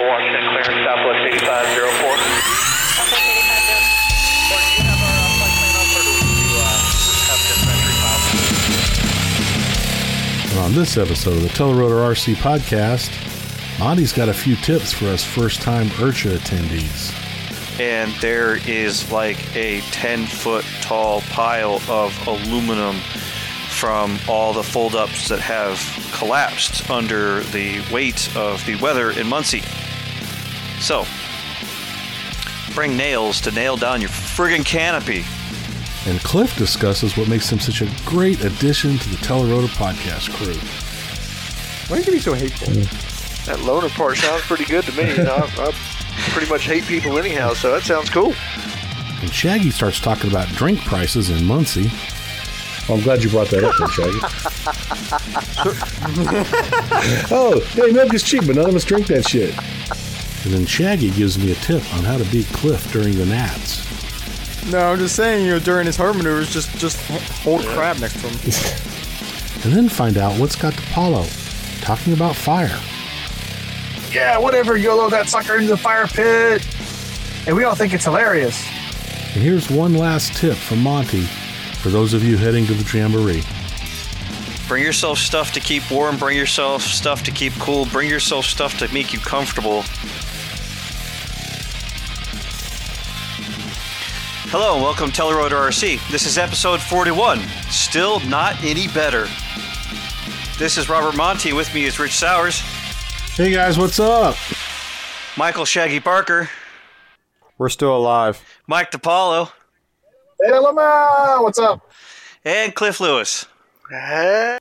Washington clearance, Southwest 8504. And on this episode of the Telerotor RC podcast, Monty's got a few tips for us first time IRCHA attendees. and there is like a 10 foot tall pile of aluminum from all the fold ups that have collapsed under the weight of the weather in Muncie. So, bring nails to nail down your friggin' canopy. And Cliff discusses what makes him such a great addition to the Telerotor podcast crew. Why are you be so hateful? That loner part sounds pretty good to me. You know, I, I pretty much hate people anyhow, so that sounds cool. And Shaggy starts talking about drink prices in Muncie. Well, I'm glad you brought that up, then, Shaggy. oh, hey, milk is cheap, but none of us drink that shit. And then Shaggy gives me a tip on how to beat Cliff during the Nats. No, I'm just saying, you know, during his hard maneuvers, just just hold crab next to him. And then find out what's got Paulo talking about fire. Yeah, whatever, YOLO that sucker into the fire pit. And we all think it's hilarious. And here's one last tip from Monty for those of you heading to the Jamboree. Bring yourself stuff to keep warm, bring yourself stuff to keep cool, bring yourself stuff to make you comfortable. Hello and welcome to Telerotor RC. This is episode 41. Still not any better. This is Robert Monty. With me is Rich Sowers, Hey guys, what's up? Michael Shaggy Parker. We're still alive. Mike DePaulo, Hey, Lamau, what's up? and Cliff Lewis. Hey.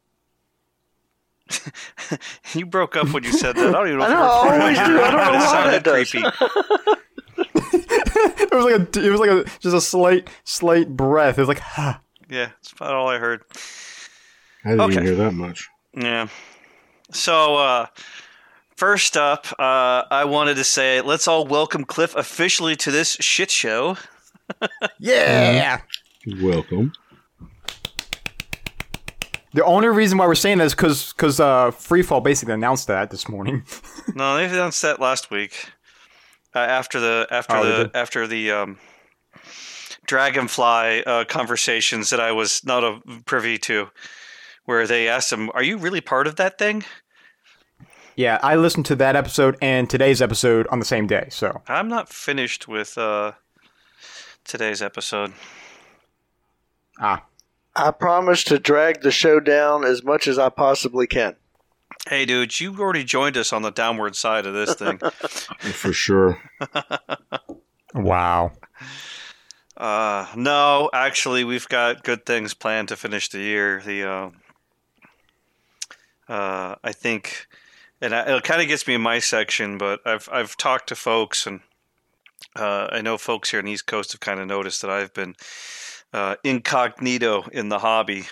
You broke up when you said that. I don't even know I if know, we're I recording. always do. I don't know It why sounded that does. creepy. it was like a, it was like a, just a slight, slight breath. It was like, ha. Yeah, that's about all I heard. I didn't Okay. even hear that much. Yeah. So, uh, first up, uh, I wanted to say let's all welcome Cliff officially to this shit show. Yeah. Welcome. The only reason why we're saying that is because because uh, Freefall basically announced that this morning. No, they announced that last week. Uh, after the after Oh, the after the um, Dragonfly uh, conversations that I was not a privy to, where they asked him, "Are you really part of that thing?" yeah, I listened to that episode and today's episode on the same day. So I'm not finished with uh, today's episode. ah, I promise to drag the show down as much as I possibly can. Hey, dude, you already joined us on the downward side of this thing. For sure. wow. Uh, no, actually, we've got good things planned to finish the year. The uh, uh, I think, and I, it kind of gets me in my section, but I've I've talked to folks, and uh, I know folks here in the East Coast have kind of noticed that I've been uh, incognito in the hobby.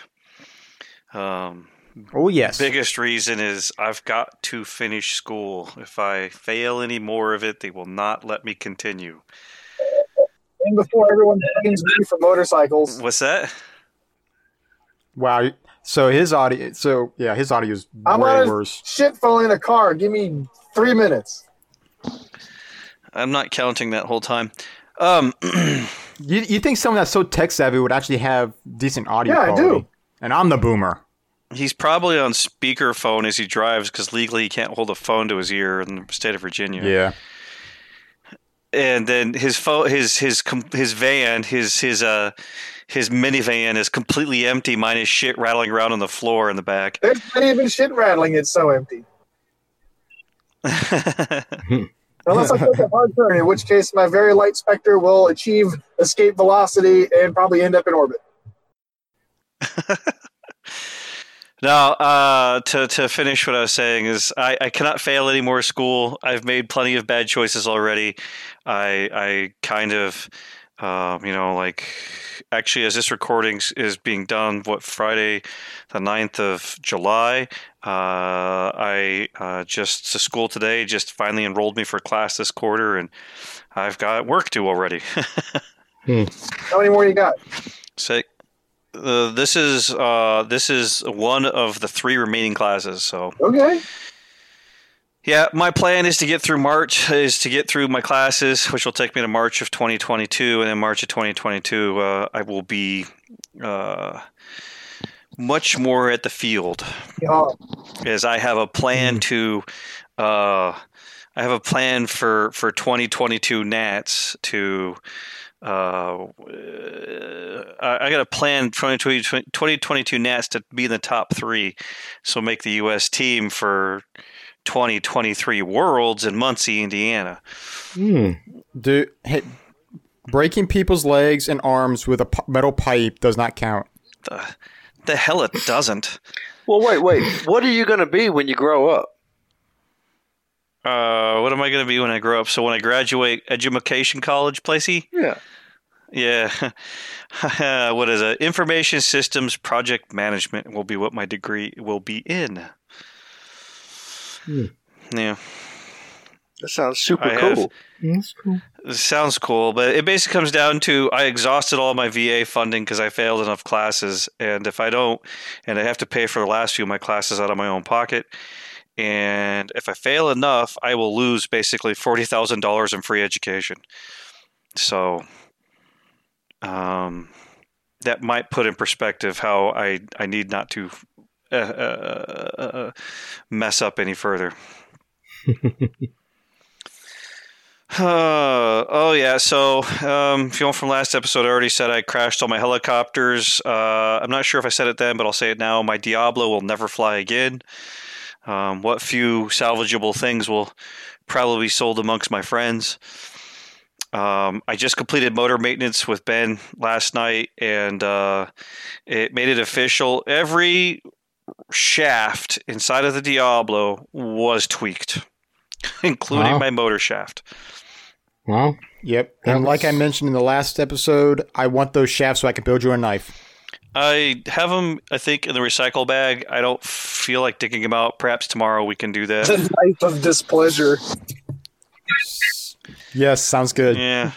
Um, Oh yes. biggest reason is I've got to finish school. If I fail any more of it, they will not let me continue. And before everyone blames me for motorcycles, What's that? Wow. So his audio. So yeah, his audio is I'm way on worse. shit phone in a car. Give me three minutes. I'm not counting that whole time. Um, You you think someone that's so tech savvy would actually have decent audio Yeah, I quality? do. And I'm the boomer. He's probably on speakerphone as he drives because legally he can't hold a phone to his ear in the state of Virginia. Yeah. And then his phone, his his com- his van, his his uh his minivan is completely empty, minus shit rattling around on the floor in the back. There's not even shit rattling. It's so empty. Unless I take a hard turn, in which case my very light Spectre will achieve escape velocity and probably end up in orbit. Now, uh, to to finish what I was saying is, I, I cannot fail any more school. I've made plenty of bad choices already. I I kind of, um, you know, like actually, as this recording is being done, what Friday, the 9th of July, uh, I uh, just to school today just finally enrolled me for class this quarter, and I've got work due already. How many more you got? so. Uh, this is uh, this is one of the three remaining classes. So Okay. Yeah, my plan is to get through March, is to get through my classes, which will take me to March of 2022, and then March of 2022, uh, I will be uh, much more at the field, Yeah. as I have a plan to. Uh, I have a plan for for 2022 Nats to. Uh, I I got a plan 2022, 2022 Nats to be in the top three, so make the U.S. team for 2023 Worlds in Muncie, Indiana. Hmm. Dude, hey, breaking people's legs and arms with a p- metal pipe does not count. The, the hell it doesn't. Well, wait, wait. What are you going to be when you grow up? Uh, what am I going to be when I grow up? So when I graduate education college, Placey? Yeah. Yeah. what is it? Information systems project management will be what my degree will be in. Hmm. Yeah. That sounds super I have- cool. That's cool. Sounds cool, but it basically comes down to I exhausted all my VA funding because I failed enough classes, and if I don't, and I have to pay for the last few of my classes out of my own pocket, and if I fail enough, I will lose basically forty thousand dollars in free education. So, um, that might put in perspective how I I need not to uh, uh, uh, uh, mess up any further. Uh, oh yeah. So, um, if you know from last episode, I already said I crashed all my helicopters. Uh, I'm not sure if I said it then, but I'll say it now. My Diablo will never fly again. Um, what few salvageable things will probably be sold amongst my friends. Um, I just completed motor maintenance with Ben last night, and uh, it made it official. Every shaft inside of the Diablo was tweaked, including Wow. my motor shaft. Well, Yep. And like I mentioned in the last episode, I want those shafts so I can build you a knife. I have them, I think, in the recycle bag. I don't feel like digging them out. Perhaps tomorrow we can do that. The knife of displeasure. Yes, sounds good. yeah.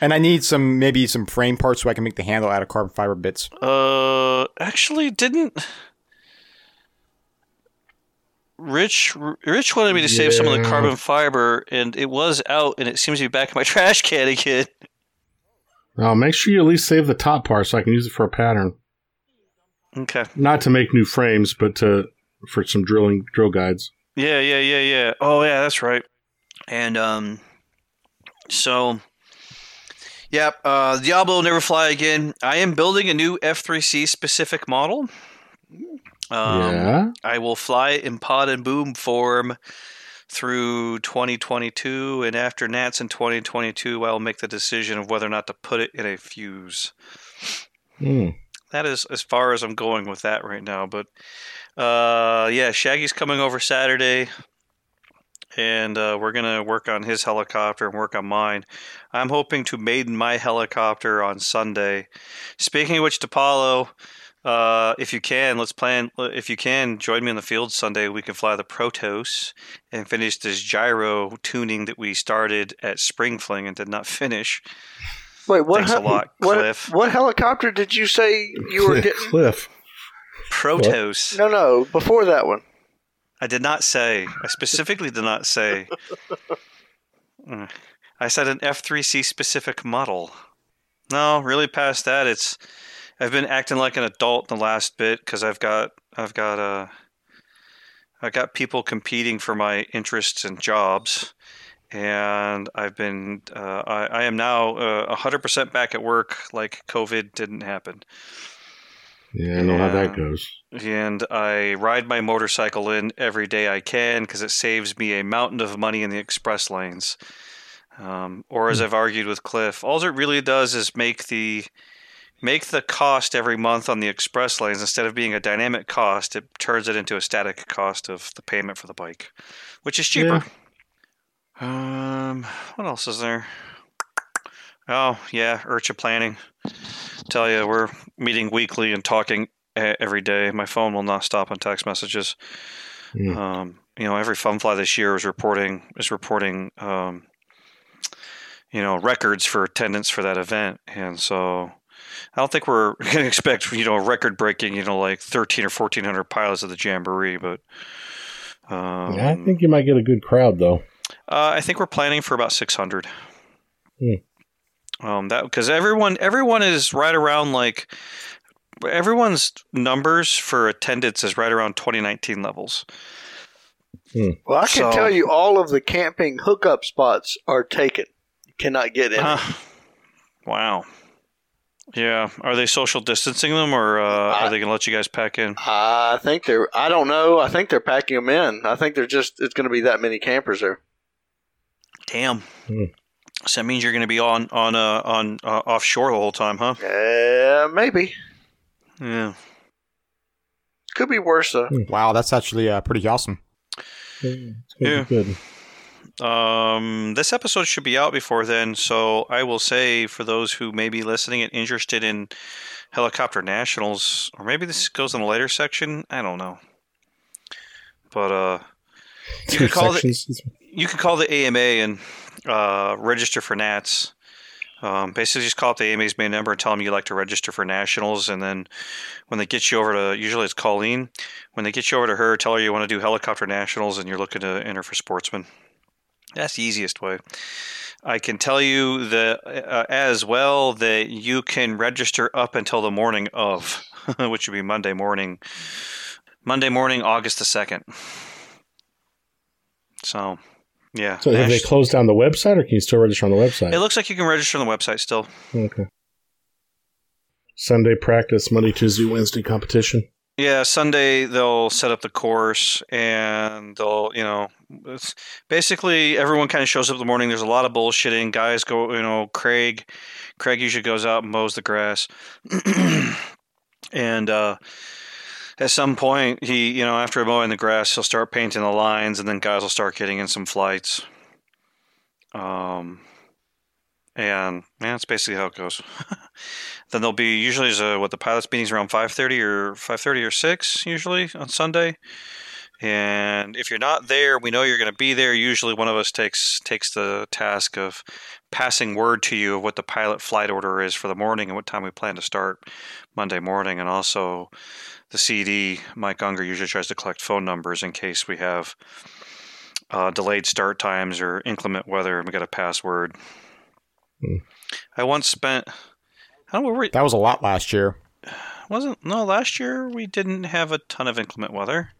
And I need some maybe some frame parts so I can make the handle out of carbon fiber bits. Uh, actually, didn't Rich? Rich wanted me to save some of the carbon fiber, and it was out, and it seems to be back in my trash can again. now make sure you at least save the top part so I can use it for a pattern. Okay. Not to make new frames, but to for some drilling drill guides. Yeah, yeah, yeah, yeah. Oh, yeah, that's right. And um, so, yeah, uh, Diablo will never fly again. I am building a new F3C specific model. Um, yeah. I will fly it in pod and boom form through 2022, and after Nats in 2022, I'll make the decision of whether or not to put it in a fuse. Hmm. That is as far as I'm going with that right now. But uh, yeah, Shaggy's coming over Saturday, and uh, we're gonna work on his helicopter and work on mine. I'm hoping to maiden my helicopter on Sunday. Speaking of which, DePaulo, uh, if you can, let's plan. If you can, join me in the field Sunday. We can fly the Protos and finish this gyro tuning that we started at Spring Fling and did not finish. Wait, what? Thanks a lot, what, Cliff. What helicopter did you say you were getting? Cliff. Protos. no, no, before that one. I did not say. I specifically did not say. Mm. I said an F3C specific model. No, really past that, it's. I've been acting like an adult in the last bit because I've got I've got uh I've got people competing for my interests and jobs, and I've been uh, I, I am now uh, hundred percent back at work like COVID didn't happen. Yeah, I know how that goes. and I ride my motorcycle in every day I can because it saves me a mountain of money in the express lanes. Um, or as I've argued with Cliff, all it really does is make the make the cost every month on the express lanes instead of being a dynamic cost, it turns it into a static cost of the payment for the bike, which is cheaper. Um, what else is there? Oh yeah, IRCHA planning. Tell you, we're meeting weekly and talking every day. My phone will not stop on text messages. Hmm. Um, you know, every fun fly this year is reporting is reporting, um, you know, records for attendance for that event, and so I don't think we're going to expect you know record breaking, you know, like thirteen or fourteen hundred pilots of the jamboree, but Um, I think you might get a good crowd though. Uh, I think we're planning for about 600. Hmm. Um, that because everyone everyone is right around like everyone's numbers for attendance is right around 2019 levels. Well, I can So- tell you all of the camping hookup spots are taken. You cannot get in. Huh. wow. Yeah. Are they social distancing them, or uh, are they going to let you guys pack in? I think they're. I don't know. I think they're packing them in. I think they're just. It's going to be that many campers there. Damn. Hmm. So that means you're going to be on on uh, on uh, offshore the whole time, huh? Uh, maybe Yeah. could be worse though. Wow, that's actually uh, pretty awesome. It's Yeah. good. Um, this episode should be out before then, so I will say for those who may be listening and interested in helicopter nationals, or maybe this goes in a later section. I don't know, but uh, you Two could call it sections. You can call the AMA and uh, register for Nats. Um, basically, just call up the AMA's main number and tell them you'd like to register for nationals. And then when they get you over to, usually it's Colleen, when they get you over to her, tell her you want to do helicopter nationals and you're looking to enter for sportsman. That's the easiest way. I can tell you that uh, as well that you can register up until the morning of, which would be Monday morning. Monday morning, August the 2nd. So, yeah. So have they closed down the website, or can you still register on the website? it looks like you can register on the website still. okay. Sunday practice, Monday, Tuesday, Wednesday competition. Yeah, Sunday they'll set up the course and they'll, you know, basically everyone kind of shows up in the morning. There's a lot of bullshitting. Guys go, you know, Craig, Craig usually goes out and mows the grass, and uh, at some point he, you know, after mowing the grass, he'll start painting the lines, and then guys will start getting in some flights. Um, and yeah, that's basically how it goes. then there'll be usually there's a what the pilots meetings around 5:30 or 5:30 or 6 usually on Sunday. And if you're not there, we know you're going to be there. Usually one of us takes takes the task of passing word to you of what the pilot flight order is for the morning and what time we plan to start Monday morning and also the CD Mike Unger usually tries to collect phone numbers in case we have uh, delayed start times or inclement weather and we got a password. Hmm. I once spent I don't know we, That was a lot last year. wasn't no last year we didn't have a ton of inclement weather.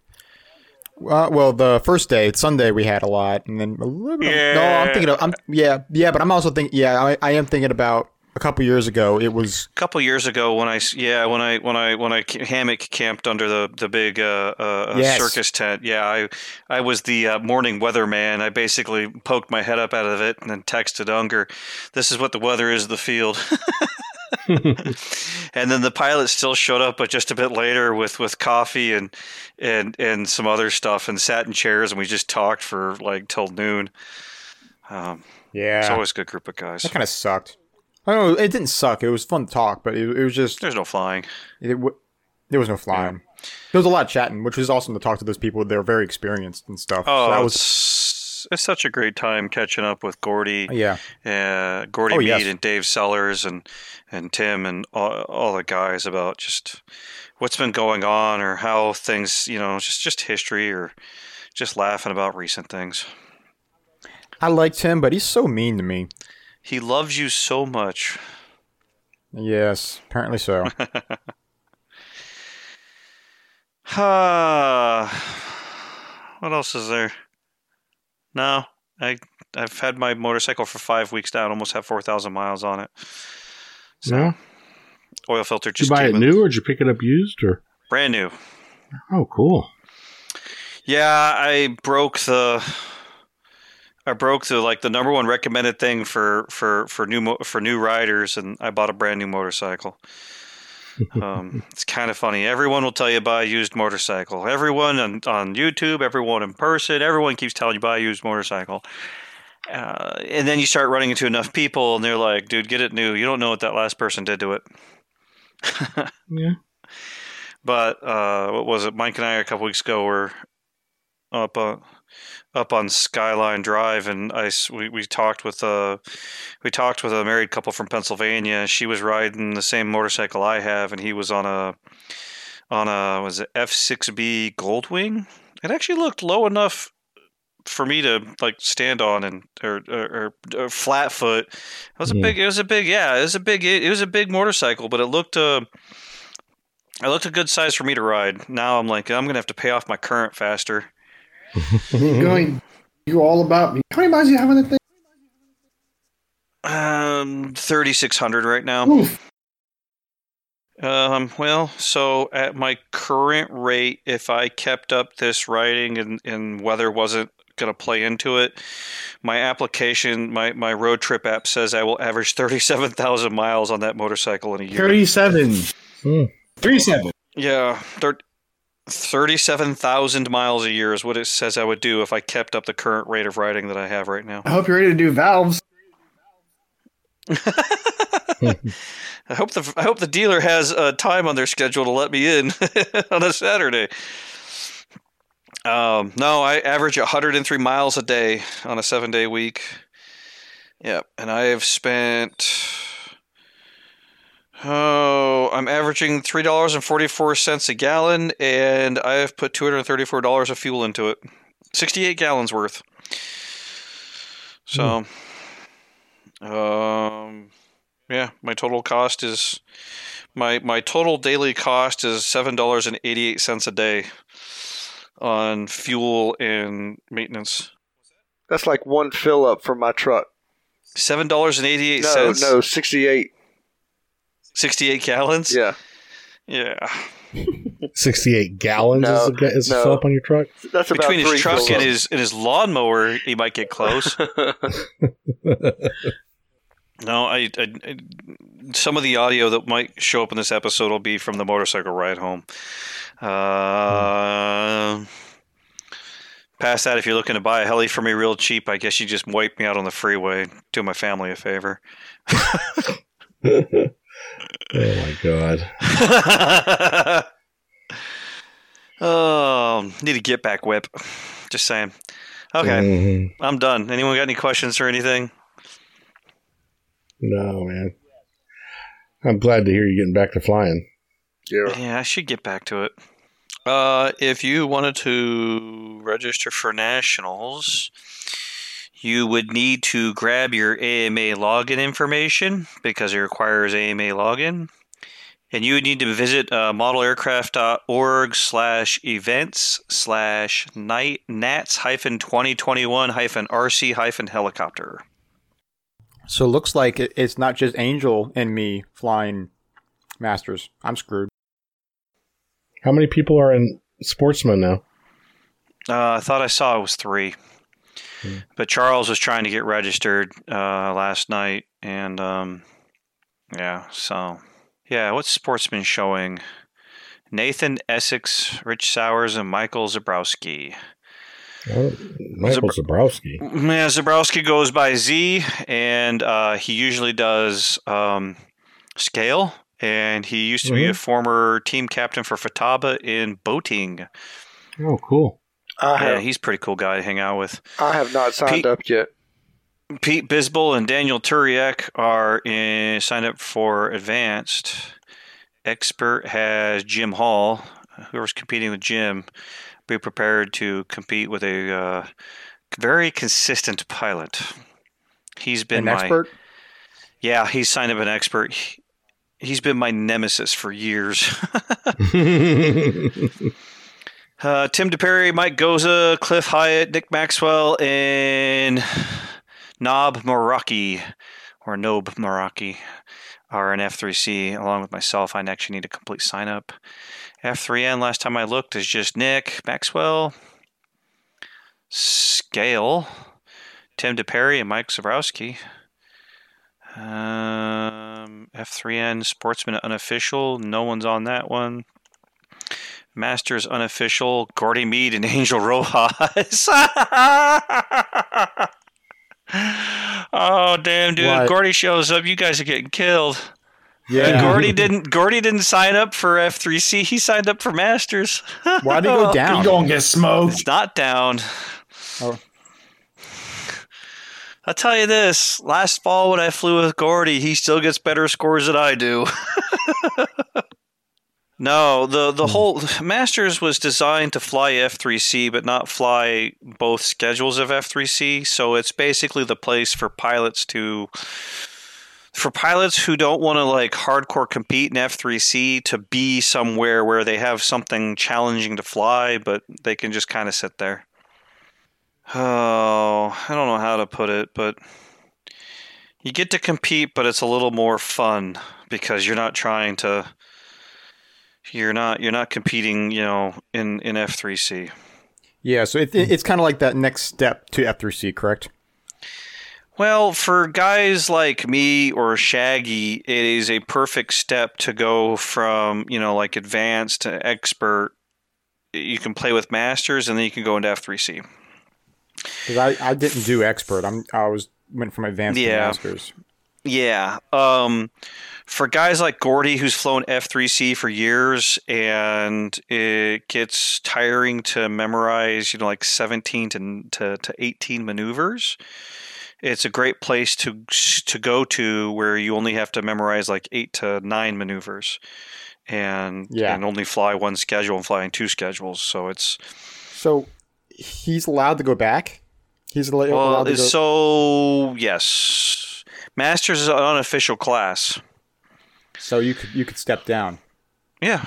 Uh, well, the first day, Sunday, we had a lot, and then a little bit. Of, no, I'm thinking of. I'm yeah, yeah, but I'm also thinking. Yeah, I, I am thinking about a couple years ago. It was A couple years ago when i yeah when I when I when I hammock camped under the the big uh, uh, Yes. circus tent yeah I I was the uh, morning weatherman I basically poked my head up out of it and then texted Unger this is what the weather is the field and then the pilot still showed up but just a bit later with with coffee and and and some other stuff and sat in chairs and we just talked for like till noon um, yeah. it's always a good group of guys that kind of sucked. I don't know. It didn't suck. It was fun to talk, but it, it was just there's no flying it, w- there was no flying. There was a lot of chatting, which was awesome to talk to those people. They're very experienced and stuff. Oh, so that was it's, it's such a great time catching up with Gordy, yeah. uh, Gordy Oh, Mead, yes. and Dave Sellers, and and Tim, and all, all the guys about just what's been going on, or how things, you know, just just history, or just laughing about recent things. I liked him, but he's so mean to me. He loves you so much. Yes, apparently so. Ah, what else is there? No, I I've had my motorcycle for five weeks now, and almost have four thousand miles on it. So Yeah. oil filter Did you buy it new or did you pick it up used or? brand new. Oh, cool. Yeah, I broke the. I broke the like the number one recommended thing for for for new mo- for new riders, and I bought a brand new motorcycle. Um, it's kind of funny. Everyone will tell you buy a used motorcycle. Everyone on, on YouTube, everyone in person, everyone keeps telling you buy a used motorcycle. Uh, and then you start running into enough people, and they're like, "Dude, get it new. You don't know what that last person did to it." Yeah. But uh, what was it? Mike and I a couple weeks ago were up uh, up on Skyline Drive, and I we, we talked with uh we talked with a married couple from Pennsylvania. She was riding the same motorcycle I have, and he was on a on a was it F six B Goldwing, it actually looked low enough for me to like stand on and or or, or, flat foot. It was a Hmm. big. It was a big. Yeah, it was a big. It was a big motorcycle, but it looked. Uh, it looked a good size for me to ride. Now I'm like, I'm gonna have to pay off my current faster. Going, you all about me. How many miles do you have on that thing? Um, thirty six hundred right now. Oof. Um, well, so at my current rate, if I kept up this riding and, and weather wasn't going to play into it, my application, my, my road trip app says I will average 37,000 miles on that motorcycle in a year. 37. Hmm. 37. Yeah, thir- 37,000 miles a year is what it says I would do if I kept up the current rate of riding that I have right now. I hope you're ready to do valves. I hope the I hope the dealer has uh, time on their schedule to let me in on a Saturday. Um, no, I average 103 miles a day on a seven day week. Yep, and I have spent. Oh, I'm averaging three dollars and forty four cents a gallon, and I have put two hundred thirty four dollars of fuel into it, sixty eight gallons worth. So, um, yeah, my total cost is my my total daily cost is seven dollars and eighty eight cents a day on fuel and maintenance. That's like one fill up for my truck. Seven dollars and eighty eight cents. No, no, sixty eight gallons. Yeah. yeah. 68 gallons No, is, the, ga- is the no. up on your truck? That's about Between his three truck and his and his lawnmower, he might get close. no, I, I, I- some of the audio that might show up in this episode will be from the motorcycle ride home. Uh, Past that, if you're looking to buy a heli for me real cheap, I guess you just wipe me out on the freeway. Do my family a favor. oh my god. oh, need a get back whip. Just saying. Okay, Mhm. I'm done. Anyone got any questions or anything? No, man. I'm glad to hear you getting back to flying. Yeah. Yeah, I should get back to it. Uh, if you wanted to register for nationals, you would need to grab your AMA login information because it requires AMA login. And you would need to visit uh, modelaircraft.org slash events slash night nats hyphen 2021 hyphen RC hyphen helicopter. So it looks like it's not just Angel and me flying Masters. I'm screwed. How many people are in Sportsman now? Uh, I thought I saw it was three, Hmm. but Charles was trying to get registered uh, last night, and um, yeah, so yeah, what's Sportsman showing? Nathan Essex, Rich Sowers, and Michael Zabrowski. Michael Zabrowski. Yeah, Zabrowski goes by Z, and uh, he usually does um, scale. And he used to be a Mhm. former team captain for Futaba in boating. Oh, cool. I Yeah, have, he's a pretty cool guy to hang out with. I have not signed Pete- up yet. Pete Bisbal and Daniel Turiak are in, signed up for advanced. Expert has Jim Hall, whoever's competing with Jim, be prepared to compete with a uh, very consistent pilot. He's been An my expert? yeah. He's signed up an expert. He, he's been my nemesis for years. Uh, Tim DePerry, Mike Goza, Cliff Hyatt, Nick Maxwell, and Nob Moraki, or Nob Moraki, are in F3C, along with myself. I actually need a complete sign up. F3N, last time I looked, is just Nick, Maxwell, Scale, Tim DePerry, and Mike Zabrowski. Um, F3N, Sportsman Unofficial, no one's on that one. Masters unofficial, Gordy Mead and Angel Rojas. oh damn, dude! What? Gordy shows up. You guys are getting killed. And Yeah. Gordy didn't. Gordy didn't sign up for F3C. He signed up for Masters. Why'd he go down? You gonna get smoked. It's not down. Oh. I'll tell you this: last fall when I flew with Gordy, he still gets better scores than I do. No, the the hmm. whole Masters was designed to fly F3C, but not fly both schedules of F3C. So it's basically the place for pilots to, for pilots who don't want to like hardcore compete in F3C to be somewhere where they have something challenging to fly, but they can just kind of sit there. Oh, I don't know how to put it, but you get to compete, but it's a little more fun because you're not trying to you're not you're not competing you know in in f3c Yeah, so it, it, it's kind of like that next step to F3C, correct? well for guys like me or shaggy it is a perfect step to go from you know like advanced to expert you can play with masters and then you can go into f3c Because I, I didn't do expert. I'm I was went from advanced to Yeah. masters. Yeah. Um, for guys like Gordy, who's flown F3C for years, and it gets tiring to memorize, you know, like 17 to, to, to 18 maneuvers, it's a great place to to go to where you only have to memorize like eight to nine maneuvers, and Yeah. and only fly one schedule and flying two schedules. So it's So he's allowed to go back. He's al- well, allowed to go. so yes, Masters is an unofficial class. So you could you could step down. Yeah,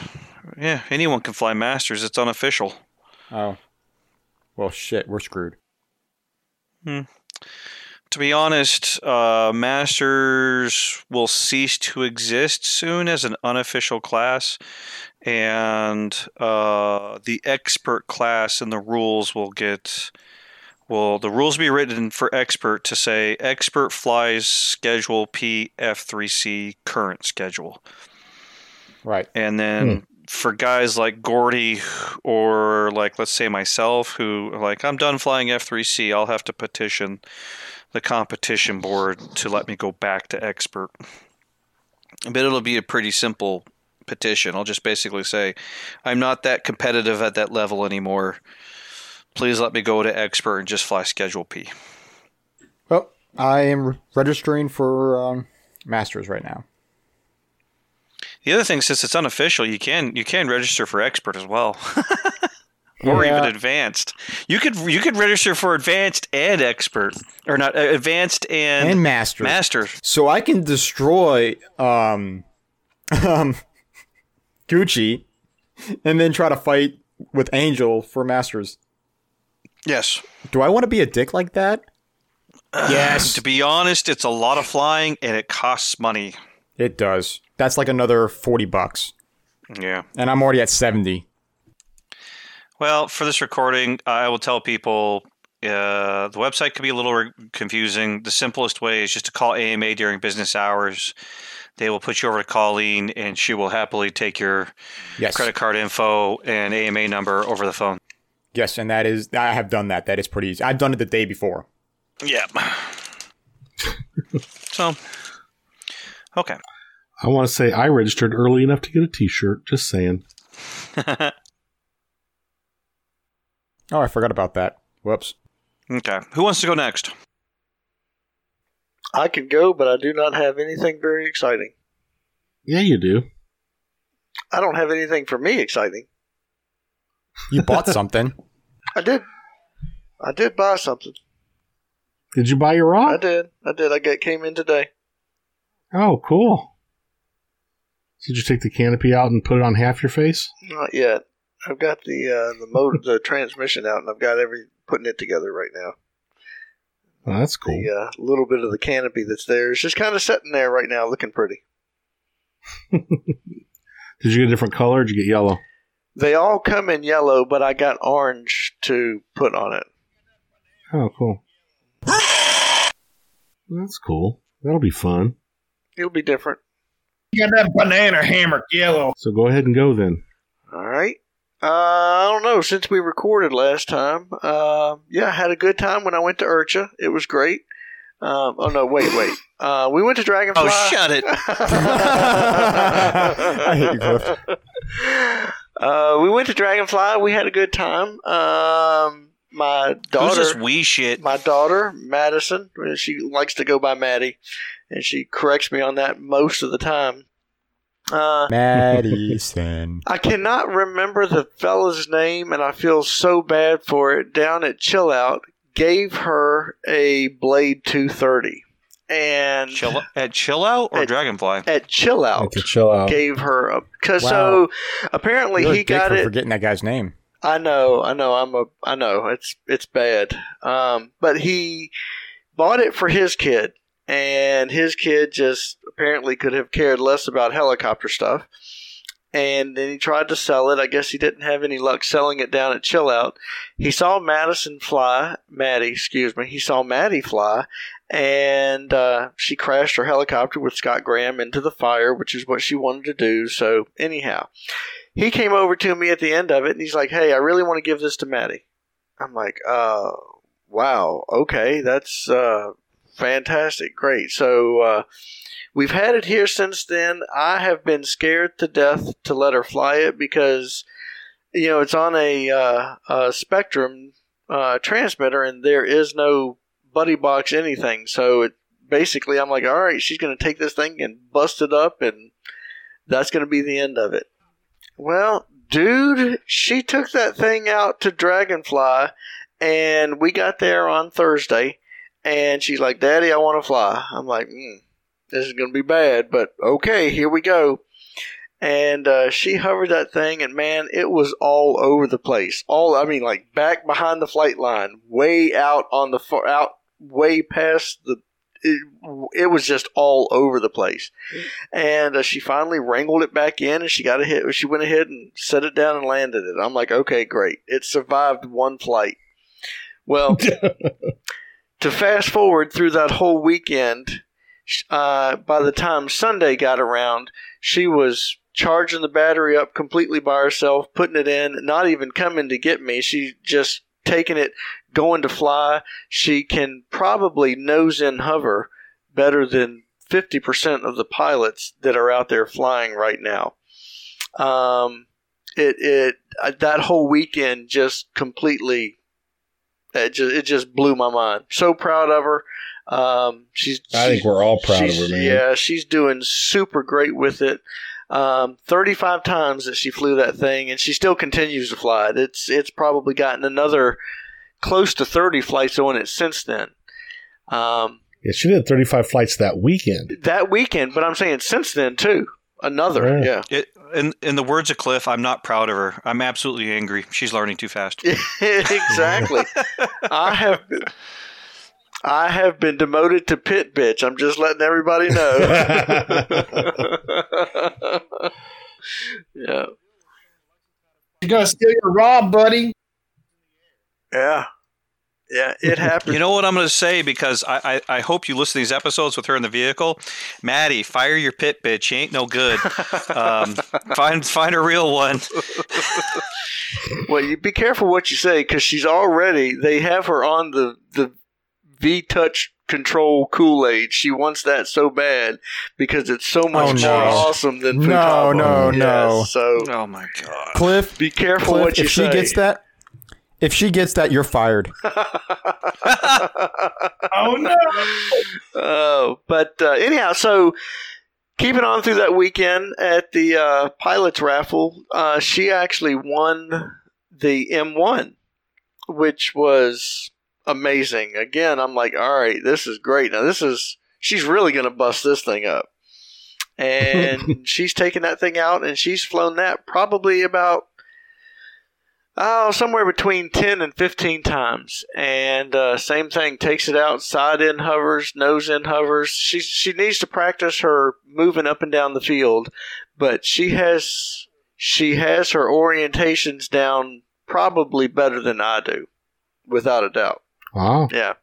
yeah. Anyone can fly Masters. It's unofficial. Oh, well, shit, we're screwed. To be honest, uh, Masters will cease to exist soon as an unofficial class, and uh, the expert class and the rules will get. Well, the rules will be written for expert to say expert flies schedule P F3C current schedule. Right. And then hmm. for guys like Gordy or like let's say myself who like I'm done flying F3C, I'll have to petition the competition board to let me go back to expert. But it'll be a pretty simple petition. I'll just basically say I'm not that competitive at that level anymore. Please let me go to expert and just fly schedule P. Well, I am re- registering for um, masters right now. The other thing, since it's unofficial, you can you can register for expert as well, or Yeah. even advanced. You could you could register for advanced and expert, or not uh, advanced and, And masters. master. So I can destroy um, um, Gucci, and then try to fight with Angel for masters. Yes. Do I want to be a dick like that? yes, To be honest, it's a lot of flying and it costs money. it does. That's like another forty bucks, Yeah. and I'm already at seventy. Well, for this recording, I will tell people uh, the website can be a little re- confusing. The simplest way is just to call AMA during business hours. They will put you over to Colleen, and she will happily take your Yes, credit card info and AMA number over the phone. Yes, and that is I have done that. That is pretty easy. I've done it the day before. Yeah. so, okay. I want to say I registered early enough to get a T-shirt. Just saying. Oh, I forgot about that. Whoops. Okay. Who wants to go next? I could go, but I do not have anything very exciting. Yeah, you do. I don't have anything for me exciting. You bought something. I did. I did buy something. Did you buy your rod? I did. I did. I got came in today. Oh, cool. Did you take the canopy out and put it on half your face? Not yet. I've got the uh, the motor, the transmission out, and I've got every putting it together right now. Oh, that's cool. The uh, little bit of the canopy that's there is just kind of sitting there right now, looking pretty. Did you get a different color? Or did you get yellow? They all come in yellow, but I got orange to put on it. Oh, cool. That's cool. That'll be fun. It'll be different. You got that banana hammer yellow. So go ahead and go then. All right. Uh, I don't know. Since we recorded last time, uh, yeah, I had a good time when I went to IRCHA. It was great. Um, oh no, wait, wait. Uh, we went to Dragonfly. Oh, shut it. I hate you both. Uh, we went to Dragonfly. We had a good time. Um, my Who's daughter, this wee shit? my daughter Madison, she likes to go by Maddie, and she corrects me on that most of the time. Uh, Madison. I cannot remember the fella's name, and I feel so bad for it. Down at Chill Out, gave her a Blade 230, and Chill at chill out or At- dragonfly. at Chill Out To chill out. gave her a because Wow. so apparently You're he dick got for it. forgetting that guy's name. I know, I know, I'm a, I know it's it's bad. Um, but he bought it for his kid, and his kid just apparently could have cared less about helicopter stuff. And then he tried to sell it. I guess he didn't have any luck selling it down at Chill Out. He saw Madison fly, Maddie, excuse me. He saw Maddie fly, and uh, she crashed her helicopter with Scott Graham into the fire, which is what she wanted to do. So anyhow, he came over to me at the end of it and he's like, Hey, I really want to give this to Maddie. I'm like, uh, wow, okay, that's uh, fantastic, great. So uh, we've had it here since then. I have been scared to death to let her fly it because, you know, it's on a, uh, a Spektrum uh, transmitter and there is no buddy box anything. So it basically, I'm like, all right, she's going to take this thing and bust it up and that's going to be the end of it. Well, dude, she took that thing out to Dragonfly, and we got there on Thursday, and she's like, Daddy, I want to fly. I'm like, mm, this is going to be bad, but okay, here we go. And uh, she hovered that thing, and man, it was all over the place. All, I mean, like back behind the flight line, way out on the far, out, way past the. It, it was just all over the place and uh, she finally wrangled it back in and she got a hit she went ahead and set it down and landed it i'm like okay great it survived one flight well to fast forward through that whole weekend uh, by the time sunday got around she was charging the battery up completely by herself putting it in not even coming to get me she just taking it going to fly she can probably nose in hover better than 50% of the pilots that are out there flying right now. Um, it it uh, that whole weekend just completely it just it just blew my mind. So proud of her. Um, she's I think we're all proud of her, man. Yeah, she's doing super great with it. Um, 35 times that she flew that thing, and she still continues to fly it. It's it's probably gotten another close to 30 flights on it since then. Um, Yeah, she did 35 flights that weekend. that weekend, but I'm saying since then too. Another, yeah. It, in in the words of Cliff, I'm not proud of her. I'm absolutely angry. She's learning too fast. exactly. I have been, I have been demoted to pit bitch. I'm just letting everybody know. yeah. You gotta steal your rob, buddy. Yeah. Yeah, it happened. You know what I'm going to say because I, I, I hope you listen to these episodes with her in the vehicle. Maddie, fire your pit bitch. She ain't no good. Um, find find a real one. well, you be careful what you say because she's already. They have her on the the V Touch control Kool Aid. She wants that so bad because it's so much Oh, no. more awesome than No, Futaba. no, Yes, no. So Oh my god. Cliff, be careful Cliff, what you if say. she gets that, if she gets that, you're fired. Oh no! Oh, but uh, anyhow, so keeping on through that weekend at the uh, pilots raffle, uh, she actually won the M1, which was amazing. Again, I'm like, all right, this is great. Now this is she's really going to bust this thing up, and she's taken that thing out and she's flown that probably about Oh, somewhere between 10 and 15 times. And uh, same thing, takes it out, side in hovers, nose in hovers. She, she needs to practice her moving up and down the field, but she has she has her orientations down probably better than I do, without a doubt. Wow. Yeah.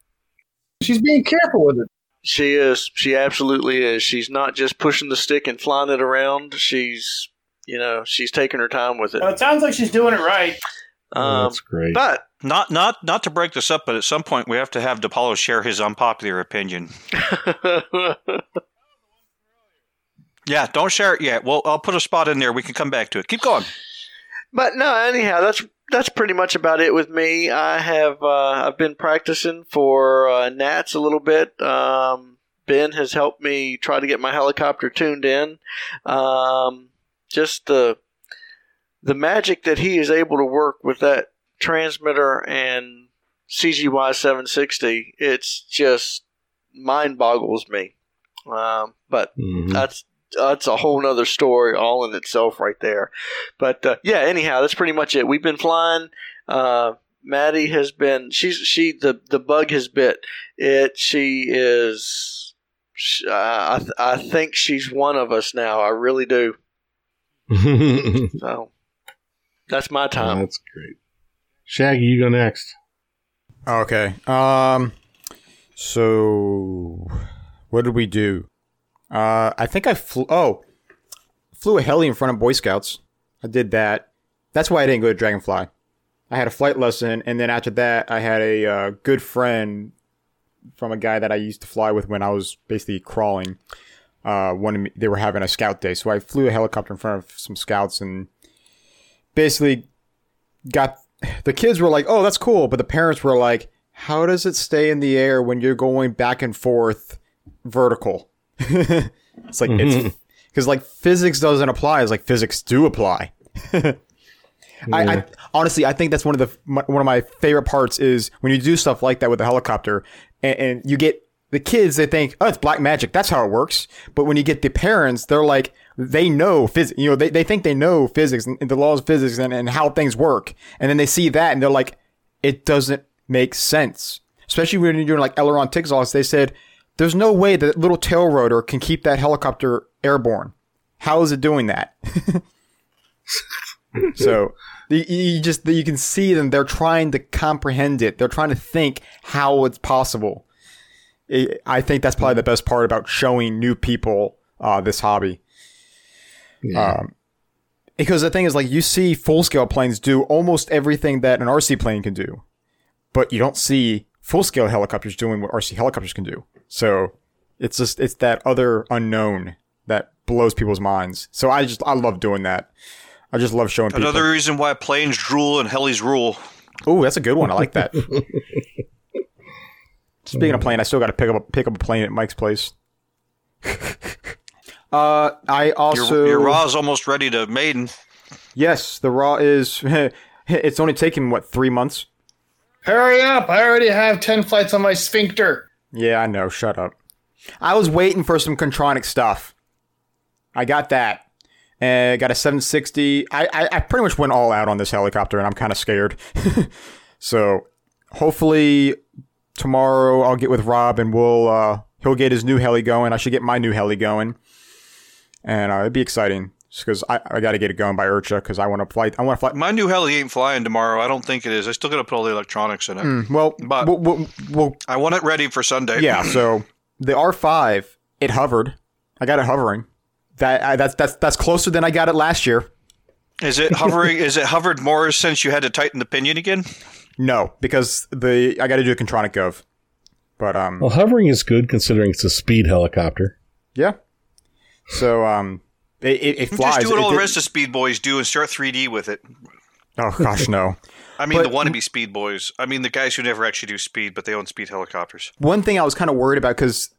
She's being careful with it. She is. She absolutely is. She's not just pushing the stick and flying it around. She's, you know, she's taking her time with it. Well, it sounds like she's doing it right. Um, That's great. but Not not not to break this up, but at some point we have to have DePaulo share his unpopular opinion. Yeah, don't share it yet. Well, I'll put a spot in there. We can come back to it. Keep going. But no, anyhow, that's that's pretty much about it with me. I have uh, I've been practicing for uh, Nats a little bit. Um, Ben has helped me try to get my helicopter tuned in. Um, just the the magic that he is able to work with that transmitter and CGY 760, it's just mind boggles me. Um, but Mhm. that's that's a whole nother story all in itself right there. But uh, yeah, anyhow, that's pretty much it. We've been flying. Uh, Maddie has been she's she the the bug has bit it. She is. sh- Uh, I I think she's one of us now. I really do. So that's my time. That's great. Shaggy, you go next. Okay. Um. So, what did we do? Uh, I think I flew. Oh, flew a heli in front of Boy Scouts. I did that. That's why I didn't go to Dragonfly. I had a flight lesson, and then after that, I had a uh, good friend from a guy that I used to fly with when I was basically crawling. Uh, me, they were having a scout day, so I flew a helicopter in front of some scouts and basically got the kids were like, "Oh, that's cool," but the parents were like, "How does it stay in the air when you're going back and forth vertical?" It's like it's mm-hmm. because like physics doesn't apply. It's like physics do apply. I, I honestly, I think that's one of the my, one of my favorite parts is when you do stuff like that with a helicopter, and, and you get the kids. They think, "Oh, it's black magic. That's how it works." But when you get the parents, they're like, they know physics. You know, they, they think they know physics and, and the laws of physics and, and how things work, and then they see that and they're like, it doesn't make sense. Especially when you're doing like aileron takeoffs, they said, "There's no way that little tail rotor can keep that helicopter airborne. How is it doing that?" so you, just you can see them. They're trying to comprehend it. They're trying to think how it's possible. I I think that's probably the best part about showing new people uh, this hobby. Um, because the thing is, like, you see full scale planes do almost everything that an RC plane can do, but you don't see full scale helicopters doing what RC helicopters can do. So it's just it's that other unknown that blows people's minds. So I just I love doing that. I just love showing people. Another reason why planes drool and helis rule. Oh, that's a good one. I like that. Speaking of plane, I still got to pick up a, pick up a plane at Mike's place. uh, I also Your, your Ra's almost ready to maiden. yes, the raw is. it's only taken what three months. Hurry up! I already have 10 flights on my sphincter. Yeah, I know. Shut up. I was waiting for some Kontronik stuff. I got that. And got a 760. I, I, I pretty much went all out on this helicopter, and I'm kind of scared. so hopefully tomorrow I'll get with Rob, and we'll uh, he'll get his new heli going. I should get my new heli going, and uh, it'd be exciting because I, I got to get it going by IRCHA because I want to fly. I want to fly. My new heli ain't flying tomorrow. I don't think it is. I still got to put all the electronics in it. Mm, well, But- we'll, we'll, we'll I want it ready for Sunday. Yeah, so the R5 it hovered. I got it hovering. That I, that's that's that's closer than I got it last year. Is it hovering? is it hovered more since you had to tighten the pinion again? No, because the I got to do a Kontronik Gov. But um, Well, hovering is good considering it's a speed helicopter. yeah. So um, it, it, it flies. Just do what all the rest of Speed Boys do and start 3D with it. Oh gosh, no. I mean, But- the wannabe Speed Boys. I mean, the guys who never actually do speed, but they own speed helicopters. One thing I was kind of worried about because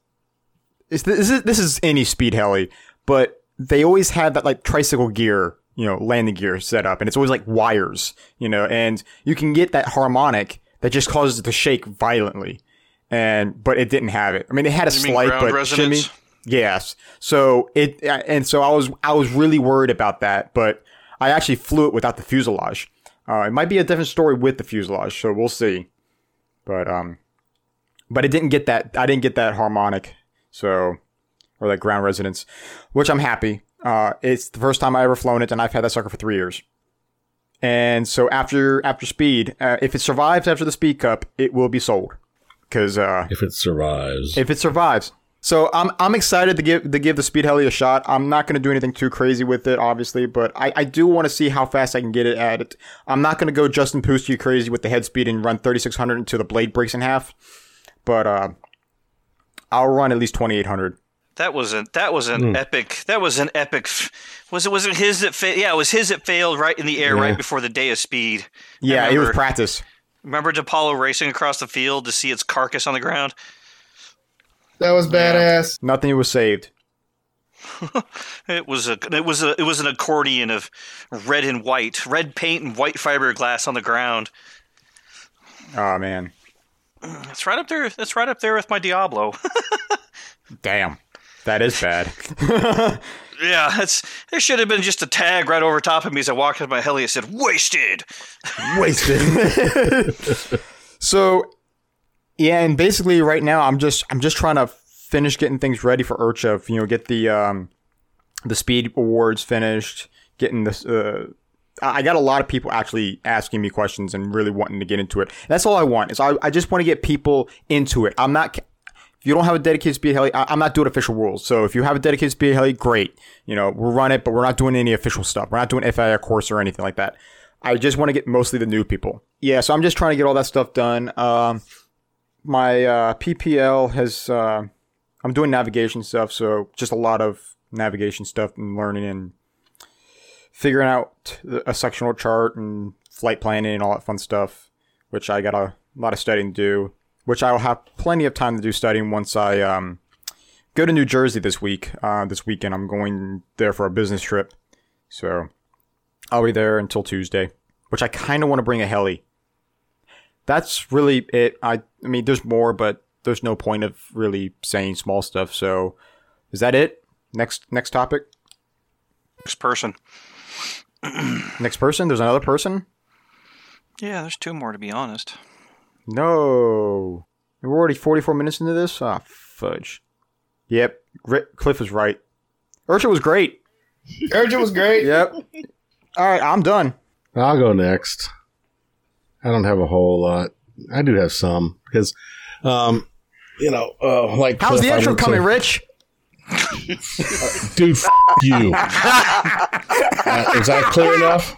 this is this is any speed heli, but they always have that like tricycle gear, you know, landing gear set up, and it's always like wires, you know, and you can get that harmonic that just causes it to shake violently, and but it didn't have it. I mean, it had a You slight but resonance? shimmy. Yes. So it and so I was I was really worried about that, but I actually flew it without the fuselage. Uh, it might be a different story with the fuselage, so we'll see. But um, but it didn't get that. I didn't get that harmonic, so or that ground resonance, which I'm happy. Uh, it's the first time I ever flown it, and I've had that sucker for three years. And so after after speed, uh, if it survives after the speed cup, it will be sold because uh, If it survives. if it survives. So I'm I'm excited to give to give the speed heli a shot. I'm not going to do anything too crazy with it, obviously, but I, I do want to see how fast I can get it at it. I'm not going to go Justin Pusty crazy with the head speed and run 3600 until the blade breaks in half, but uh, I'll run at least 2800. That was an that was an epic. That was an epic. Was it was it his that failed? Yeah, it was his that failed right in the air right before the day of speed. Yeah, it was practice. Remember DePaulo racing across the field to see its carcass on the ground? That was badass. Nothing was saved. It was a it was a it was an accordion of red and white, red paint and white fiberglass on the ground. Oh man, It's right up there. That's right up there with my Diablo. damn, that is bad. yeah, that's there should have been just a tag right over top of me as I walked into my heli. It said "wasted." Wasted. so, yeah, and basically right now I'm just I'm just trying to finish getting things ready for IRCHA. You know, get the um the speed awards finished, getting this. Uh, I got a lot of people actually asking me questions and really wanting to get into it. That's all I want. Is I, I just want to get people into it. I'm not. If you don't have a dedicated speed heli, I'm not doing official rules. So if you have a dedicated speed heli, great. You know, we'll run it, but we're not doing any official stuff. We're not doing FIA course or anything like that. I just want to get mostly the new people. Yeah, so I'm just trying to get all that stuff done. Um, my uh, PPL has. Uh, I'm doing navigation stuff, so just a lot of navigation stuff and learning and figuring out a sectional chart and flight planning and all that fun stuff, which I got a lot of studying to do. Which I'll have plenty of time to do studying once I um, go to New Jersey this week. Uh, this weekend, I'm going there for a business trip, so I'll be there until Tuesday. Which I kind of want to bring a heli. That's really it. I I mean, there's more, but there's no point of really saying small stuff. So, is that it? Next next topic. Next person. Next person. There's another person. Yeah, there's two more to be honest. No, we're already 44 minutes into this. Ah, fudge. Yep, Rick, Cliff was right. IRCHA was great. Urgent was great. Yep. All right, I'm done. I'll go next. I don't have a whole lot. I do have some because, um, you know, uh, like How's the Cliff, intro went to- coming, Rich? dude? F- you. Uh, is that clear enough?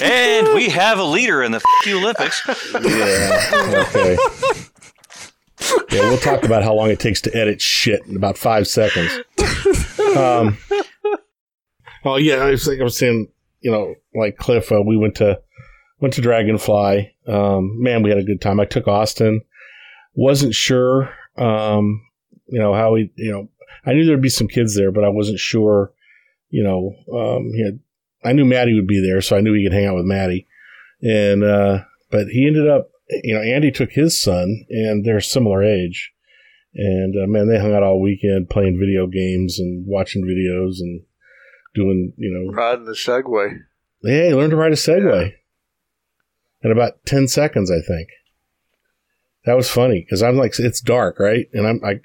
And we have a leader in the f- Olympics. Yeah. Okay. Yeah, we'll talk about how long it takes to edit shit in about five seconds. Um, oh yeah, I was, like I was saying, you know, like Cliff, uh, we went to went to Dragonfly. Um, man, we had a good time. I took Austin. Wasn't sure, um, you know, how he, you know, I knew there'd be some kids there, but I wasn't sure, you know, um, he had, I knew Maddie would be there, so I knew he could hang out with Maddie. And, uh, but he ended up, you know, Andy took his son, and they're similar age. And uh, man, they hung out all weekend playing video games and watching videos and doing, you know, Riding the Segway. yeah, he learned to ride a Segway in about 10 seconds, I think. That was funny because I'm like, it's dark, right? And I'm, I,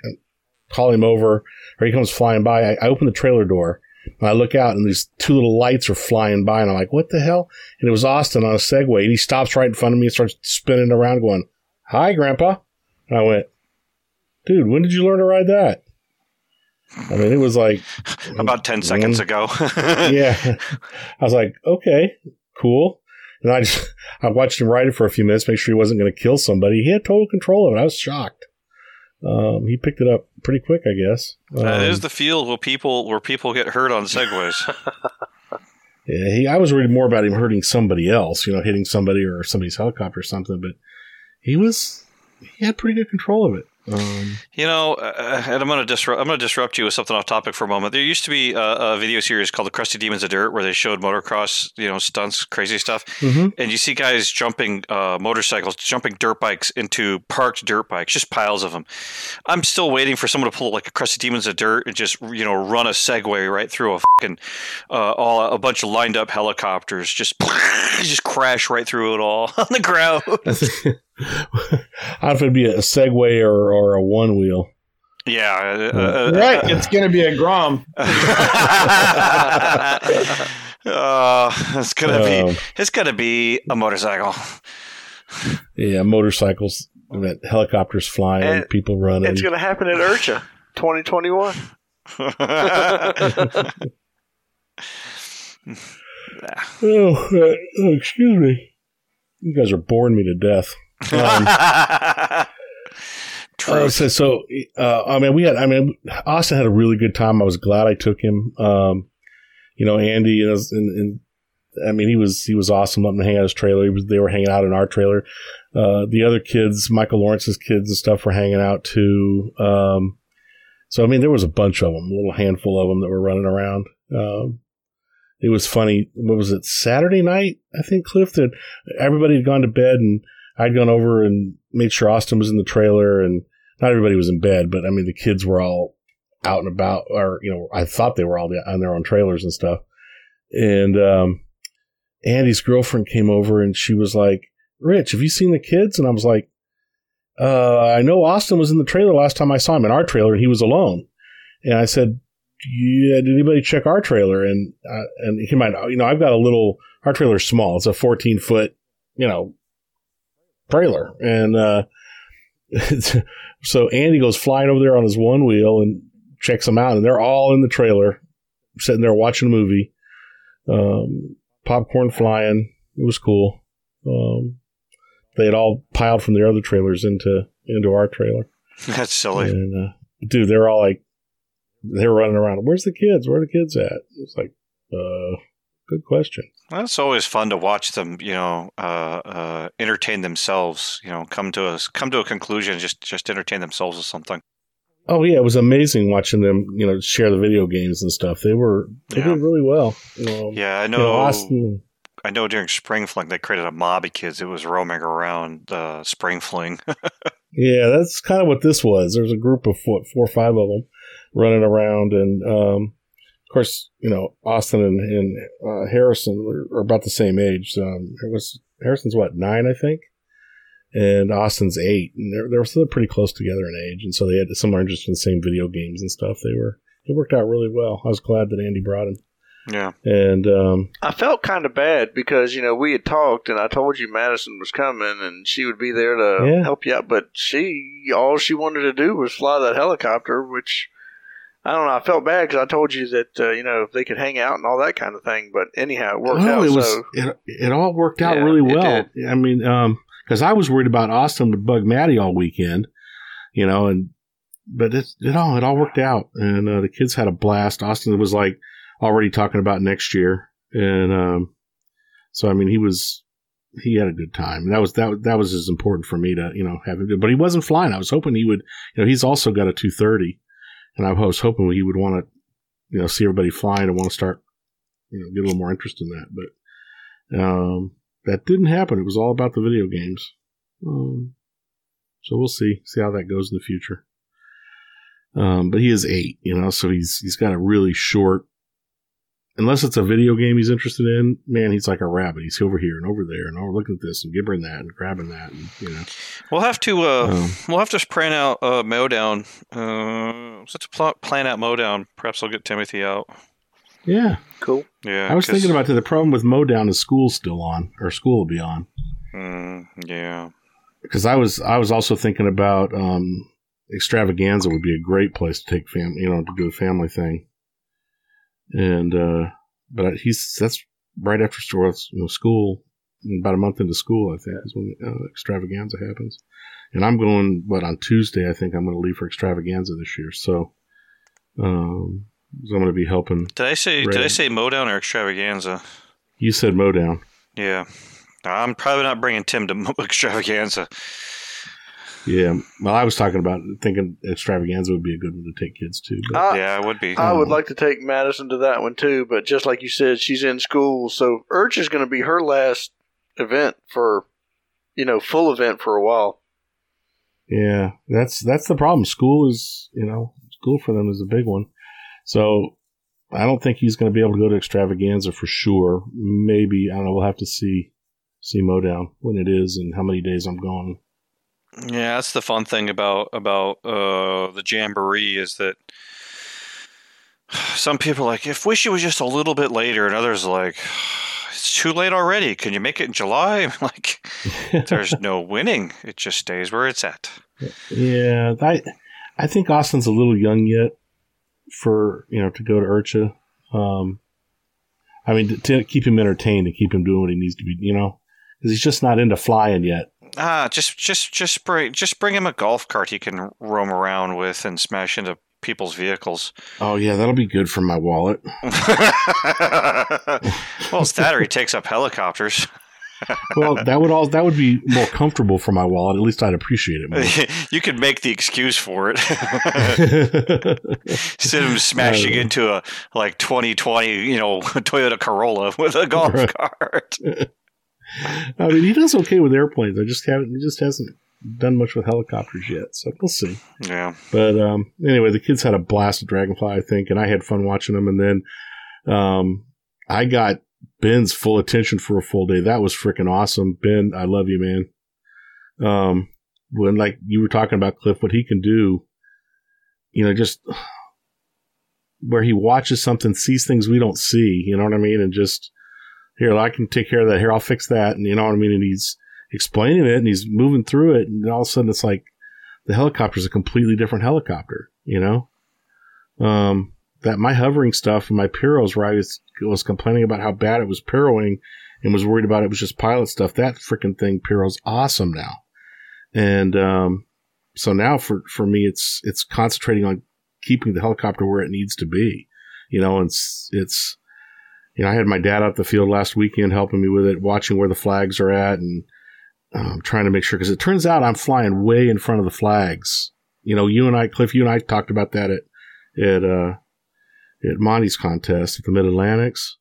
call him over, or he comes flying by. I, I open the trailer door and I look out, and these two little lights are flying by, and I'm like, what the hell? And it was Austin on a Segway, and he stops right in front of me and starts spinning around, going, Hi, Grandpa. And I went, Dude, when did you learn to ride that? I mean, it was like About 10 seconds ago. yeah. I was like, okay, cool. And I just I watched him ride it for a few minutes, make sure he wasn't going to kill somebody. He had total control of it. I was shocked. Um, he picked it up pretty quick, I guess. Um, That is the field where people where people get hurt on segways. yeah, he, I was worried more about him hurting somebody else, you know, hitting somebody or somebody's helicopter or something. But he was he had pretty good control of it. Um, You know, uh, and I'm going to disrupt. I'm going to disrupt you with something off topic for a moment. There used to be a, a video series called "The Crusty Demons of Dirt," where they showed motocross, you know, stunts, crazy stuff, Mhm. and you see guys jumping uh, motorcycles, jumping dirt bikes into parked dirt bikes, just piles of them. I'm still waiting for someone to pull like a Crusty Demons of Dirt and just you know run a Segway right through a fucking uh, all a bunch of lined up helicopters, just just crash right through it all on the ground. I don't know if it'd be a Segway or, or a one wheel. Yeah, uh, uh, Right, it's gonna be a Grom. uh, it's gonna be Um, it's gonna be a motorcycle. Yeah, motorcycles, that helicopters flying, And people running. It's going to happen at IRCHA 2021. Oh, uh, oh, excuse me. You guys are boring me to death. Um, uh, so, so uh, I mean, we had. I mean, Austin had a really good time. I was glad I took him. Um, you know, Andy and, and, and I mean, he was he was awesome. Letting him hang out his trailer. He was, they were hanging out in our trailer. uh, the other kids, Michael Lawrence's kids and stuff, were hanging out too. Um, so I mean, there was a bunch of them, a little handful of them that were running around. Um, it was funny. What was it? Saturday night, I think, Cliff. That everybody had gone to bed, and I'd gone over and made sure Austin was in the trailer, and not everybody was in bed, but I mean, the kids were all out and about, or you know, I thought they were all on their own trailers and stuff. And um, Andy's girlfriend came over, and she was like, "Rich, have you seen the kids?" And I was like, uh, "I know Austin was in the trailer last time I saw him in our trailer, and he was alone." And I said, yeah, did anybody check our trailer? And uh, and he might, you know, I've got a little. Our trailer's small. It's a 14 foot, you know, trailer, and uh, so Andy goes flying over there on his one wheel and checks them out, and they're all in the trailer, sitting there watching a movie, um, popcorn flying. It was cool. Um, they had all piled from their other trailers into into our trailer. That's silly. And uh, dude, they're all like, they were running around. Where's the kids? Where are the kids at? It's like, uh, good question. Well, it's always fun to watch them, you know, uh, uh, entertain themselves. You know, come to a come to a conclusion, just just entertain themselves with something. Oh yeah, it was amazing watching them, you know, share the video games and stuff. They were they Yeah. did really well. Um, Yeah, I you know. know, Austin. I know during Spring Fling they created a mob of kids. It was roaming around uh, Spring Fling. Yeah, that's kind of what this was. There's a group of four, four or five of them running around, and um, of course, you know, Austin and, and uh, Harrison are, are about the same age. Um, it was Harrison's what nine, I think, and Austin's eight, and they're they're still pretty close together in age, and so they had similar interest in the same video games and stuff. They were it worked out really well. I was glad that Andy brought him, yeah, and um, I felt kind of bad because you know we had talked and I told you Madison was coming and she would be there to Yeah. help you out, but she all she wanted to do was fly that helicopter, which I don't know. I felt bad because I told you that uh, you know they could hang out and all that kind of thing, but anyhow, it worked out. it was so it, it all worked out Yeah, really well. I mean, um, because I was worried about Austin to bug Maddie all weekend, you know, and but it it all it all worked out, and uh, the kids had a blast. Austin was like already talking about next year, and um, so I mean, he was he had a good time. That was that that was as important for me to you know have him. do- But he wasn't flying. I was hoping he would. You know, he's also got a two thirty, and I was hoping he would want to you know see everybody flying and want to start you know get a little more interest in that, but. Um, that didn't happen. It was all about the video games. Um, so we'll see see how that goes in the future. Um, but he is eight, you know, so he's he's got a really short. Unless it's a video game he's interested in, man, he's like a rabbit. He's over here and over there and over looking at this and gibbering that and grabbing that, and you know. we'll have to uh, Um, we'll have to plan out uh, Mowdown. Uh, let's pl- plan out Mowdown. Perhaps I'll get Timothy out. yeah, cool. Yeah, I was 'cause- thinking about that. The problem with Modown is school's still on, or school will be on. Mm, yeah, because I was I was also thinking about um, extravaganza would be a great place to take fam you know to do a family thing, and uh, but he's that's right after school, you know, school about a month into school I think is when uh, extravaganza happens, and I'm going but on Tuesday I think I'm going to leave for extravaganza this year. So um so I'm going to be helping did I say did I say Mowdown or Extravaganza? you said Modown. Yeah, I'm probably not bringing Tim to Mo- Extravaganza. Yeah well I was talking about thinking extravaganza would be a good one to take kids to but, I, yeah, it would be. I would Um, like to take Madison to that one too, but just like you said, she's in school, so Urch is going to be her last event for, you know, full event for a while. Yeah, that's that's the problem. School is, you know, school for them is a big one. So I don't think he's going to be able to go to extravaganza for sure. Maybe I don't know. We'll have to see see Modown when it is and how many days I'm going. Yeah, that's the fun thing about about uh, the jamboree is that some people are like, if wish it was just a little bit later, and others are like, it's too late already. Can you make it in July? I'm like, there's no winning. It just stays where it's at. Yeah, I I think Austin's a little young yet for you know to go to IRCHA. Um, I mean, to, to keep him entertained and keep him doing what he needs to be, you know, because he's just not into flying yet. Ah, just just just bring just bring him a golf cart he can roam around with and smash into people's vehicles. Oh yeah, that'll be good for my wallet. well, it's that or he takes up helicopters. Well, that would all that would be more comfortable for my wallet. At least I'd appreciate it more. you could make the excuse for it instead of smashing Uh, into a like 2020, you know, Toyota Corolla with a golf Right. cart. I mean, he does okay with airplanes. I just haven't. He just hasn't done much with helicopters yet. So we'll see. Yeah. But um, anyway, the kids had a blast at Dragonfly, I think, and I had fun watching them. And then um, I got Ben's full attention for a full day. That was freaking awesome. Ben, I love you, man. Um, when like you were talking about Cliff, what he can do, you know, just where he watches something, sees things we don't see. You know what I mean? And just here, I can take care of that. Here, I'll fix that. And you know what I mean? And he's explaining it and he's moving through it, and all of a sudden it's like the helicopter's a completely different helicopter, you know? Um, that my hovering stuff and my pyros, where I was, complaining about how bad it was Piroing and was worried about it was just pilot stuff. That freaking thing, pyro's awesome now. And, um, so now for, for me, it's, it's concentrating on keeping the helicopter where it needs to be, you know, and it's, it's, you know, I had my dad out the field last weekend helping me with it, watching where the flags are at and, um, trying to make sure because it turns out I'm flying way in front of the flags. You know, you and I, Cliff, you and I talked about that at at uh, at Monty's contest at the Mid Atlantics,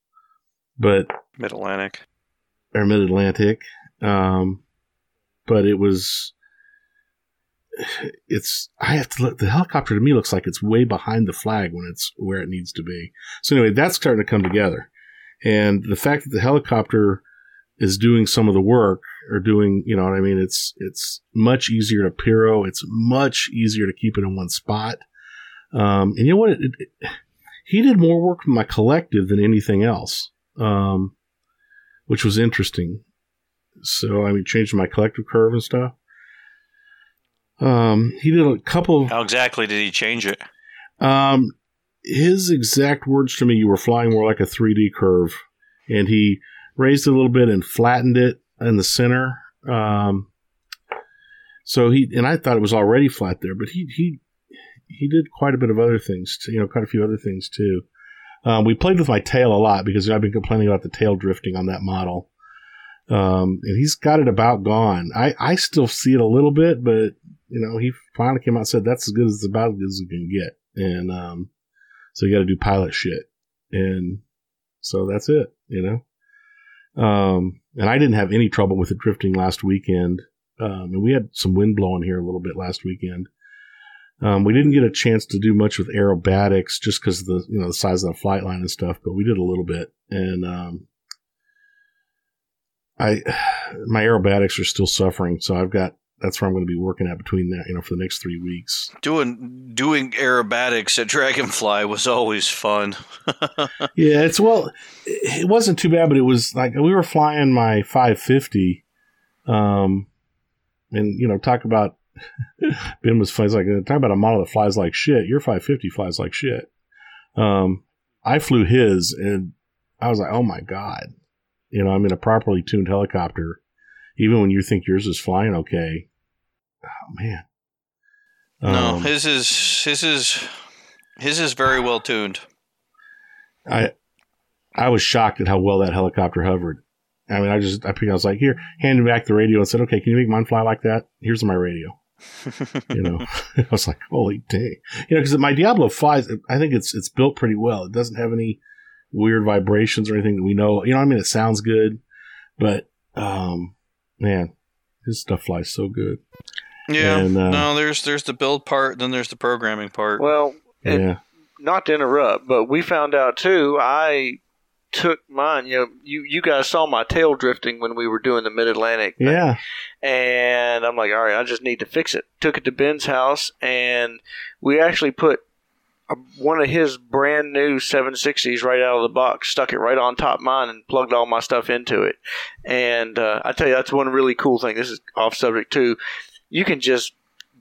but Mid Atlantic. or Mid Atlantic, um, but it was. It's I have to look. The helicopter to me looks like it's way behind the flag when it's where it needs to be. So anyway, that's starting to come together, and the fact that the helicopter is doing some of the work or doing, you know what I mean? It's, it's much easier to Piro. It's much easier to keep it in one spot. Um, and you know what? It, it, he did more work with my collective than anything else. Um, which was interesting. So, I mean, changed my collective curve and stuff. Um, he did a couple How exactly did he change it? um, his exact words to me, you were flying more like a 3D curve. And he raised it a little bit and flattened it in the center. Um, so he, and I thought it was already flat there, but he, he, he did quite a bit of other things, too, you know, quite a few other things too. Um, we played with my tail a lot because I've been complaining about the tail drifting on that model. Um, and he's got it about gone. I, I still see it a little bit, but you know, he finally came out and said that's as good as about as good as it can get. And, um, so you got to do pilot shit. And so that's it, you know? Um, and I didn't have any trouble with it drifting last weekend. Um, and we had some wind blowing here a little bit last weekend. Um, we didn't get a chance to do much with aerobatics just because the, you know, the size of the flight line and stuff, but we did a little bit. And, um, I, my aerobatics are still suffering. So I've got, that's where I'm going to be working at between that, you know, for the next three weeks. Doing doing aerobatics at Dragonfly was always fun. Yeah, it's well, it wasn't too bad, but it was like we were flying my 550, um, and you know, talk about Ben was flies like talk about a model that flies like shit. Your 550 flies like shit. Um, I flew his, and I was like, oh my god, you know, I'm in a properly tuned helicopter. Even when you think yours is flying okay, oh man. no, Um, his is his is his is very well tuned. I I was shocked at how well that helicopter hovered. I mean, I just I was like, here, handed back the radio and said, okay, can you make mine fly like that? Here's my radio. You know, I was like, holy day, you know, because my Diablo flies. I think it's it's built pretty well. It doesn't have any weird vibrations or anything that we know. You know, what I mean, it sounds good, but um, man, his stuff flies so good. Yeah. And, uh, no, there's there's the build part, then there's the programming part. Well, and yeah, not to interrupt, but we found out too. I took mine. You know, you you guys saw my tail drifting when we were doing the Mid Atlantic. yeah, and I'm like, all right, I just need to fix it. Took it to Ben's house, and we actually put a, one of his brand new 760s right out of the box, stuck it right on top of mine, and plugged all my stuff into it. And uh, I tell you, that's one really cool thing. This is off subject too. You can just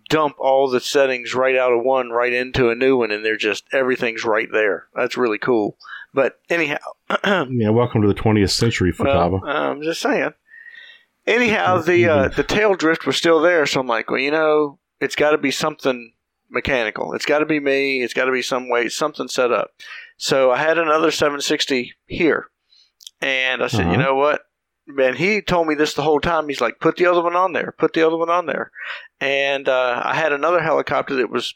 dump all the settings right out of one right into a new one, and they're just everything's right there. That's really cool. But anyhow, yeah. Welcome to the 20th century, Futaba. well, I'm just saying. Anyhow, the uh, the tail drift was still there, so I'm like, well, you know, it's got to be something mechanical. It's got to be me. It's got to be some way, something set up. So I had another 760 here, and I said, Uh-huh. you know what? man, he told me this the whole time. He's like, put the other one on there, put the other one on there. And uh, I had another helicopter that was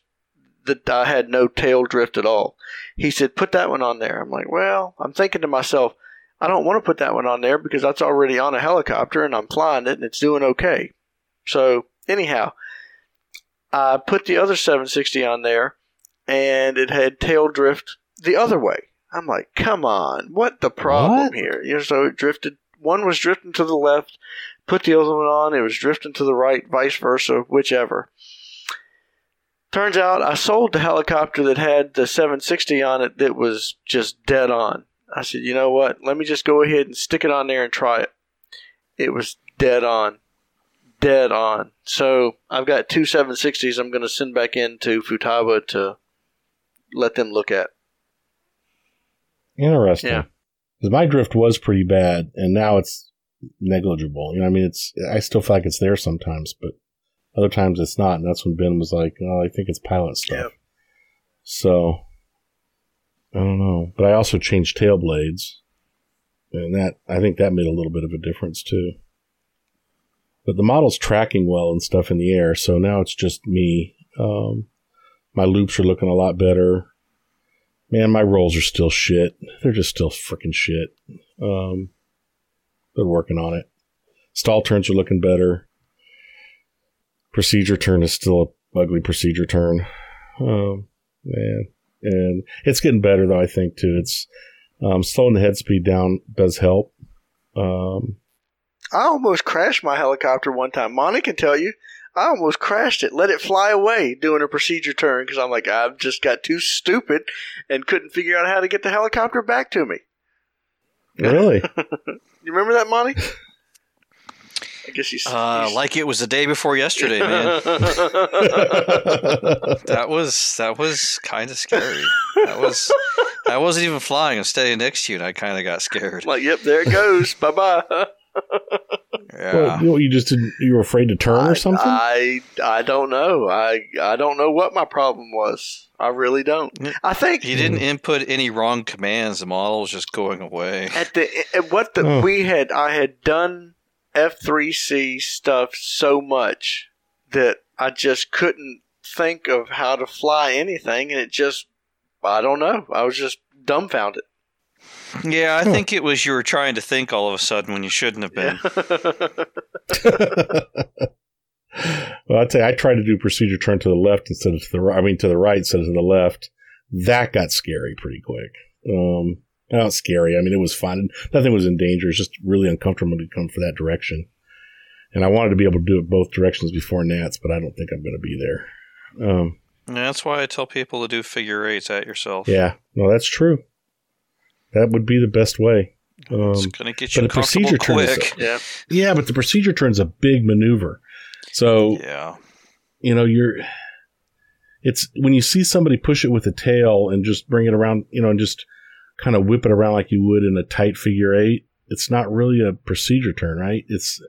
that I had no tail drift at all. He said, put that one on there. I'm like, well, I'm thinking to myself, I don't want to put that one on there because that's already on a helicopter and I'm flying it and it's doing okay. So anyhow, I put the other 760 on there and it had tail drift the other way. I'm like, come on, what the problem What? here? You know, so it drifted. One was drifting to the left, put the other one on. It was drifting to the right, vice versa, whichever. Turns out I sold the helicopter that had the 760 on it that was just dead on. I said, you know what? Let me just go ahead and stick it on there and try it. It was dead on. Dead on. So I've got two 760s I'm going to send back into Futaba to let them look at. Interesting. Yeah. 'Cause my drift was pretty bad, and now it's negligible. You know, I mean, it's I still feel like it's there sometimes, but other times it's not. And that's when Ben was like, "Oh, I think it's pilot stuff." So I don't know, but I also changed tail blades, and that I think that made a little bit of a difference too. But the model's tracking well and stuff in the air, so now it's just me. Um, my loops are looking a lot better. Man, my rolls are still shit. They're just still freaking shit. Um, they're working on it. Stall turns are looking better. Procedure turn is still a ugly procedure turn. Um, man, and it's getting better though. I think too. It's um, slowing the head speed down does help. Um, I almost crashed my helicopter one time. Monty can tell you. I almost crashed it, let it fly away doing a procedure turn because I'm like, I've just got too stupid and couldn't figure out how to get the helicopter back to me. really, You remember that, Monty? I guess he's. Uh, he's- like it was the day before yesterday, man. that was that was kind of scary. That was I wasn't even flying. I'm standing next to you, and I kind of got scared. like, yep, there it goes. bye bye. Yeah. well, you, know, you just didn't, you were afraid to turn or something. I I don't know. I I don't know what my problem was. I really don't. I think He didn't input any wrong commands. The model was just going away. at the at what the Oh. we had I had done F3C stuff so much that I just couldn't think of how to fly anything and it just I don't know. I was just dumbfounded. Yeah, I think it was you were trying to think all of a sudden when you shouldn't have been. well, I'd say I tried to do procedure turn to the left instead of to the right. I mean, to the right instead of to the left. That got scary pretty quick. Um, not scary. I mean, it was fun. Nothing was in danger. It's just really uncomfortable to come for that direction. And I wanted to be able to do it both directions before Nats, but I don't think I'm going to be there. Um, that's why I tell people to do figure eights at yourself. yeah, no, that's true. That would be the best way. Um, it's gonna get but you the comfortable procedure turn is quick. yeah. yeah, but the procedure turn's a big maneuver. So Yeah. you know you're it's when you see somebody push it with a tail and just bring it around you know and just kind of whip it around like you would in a tight figure eight it's not really a procedure turn right it's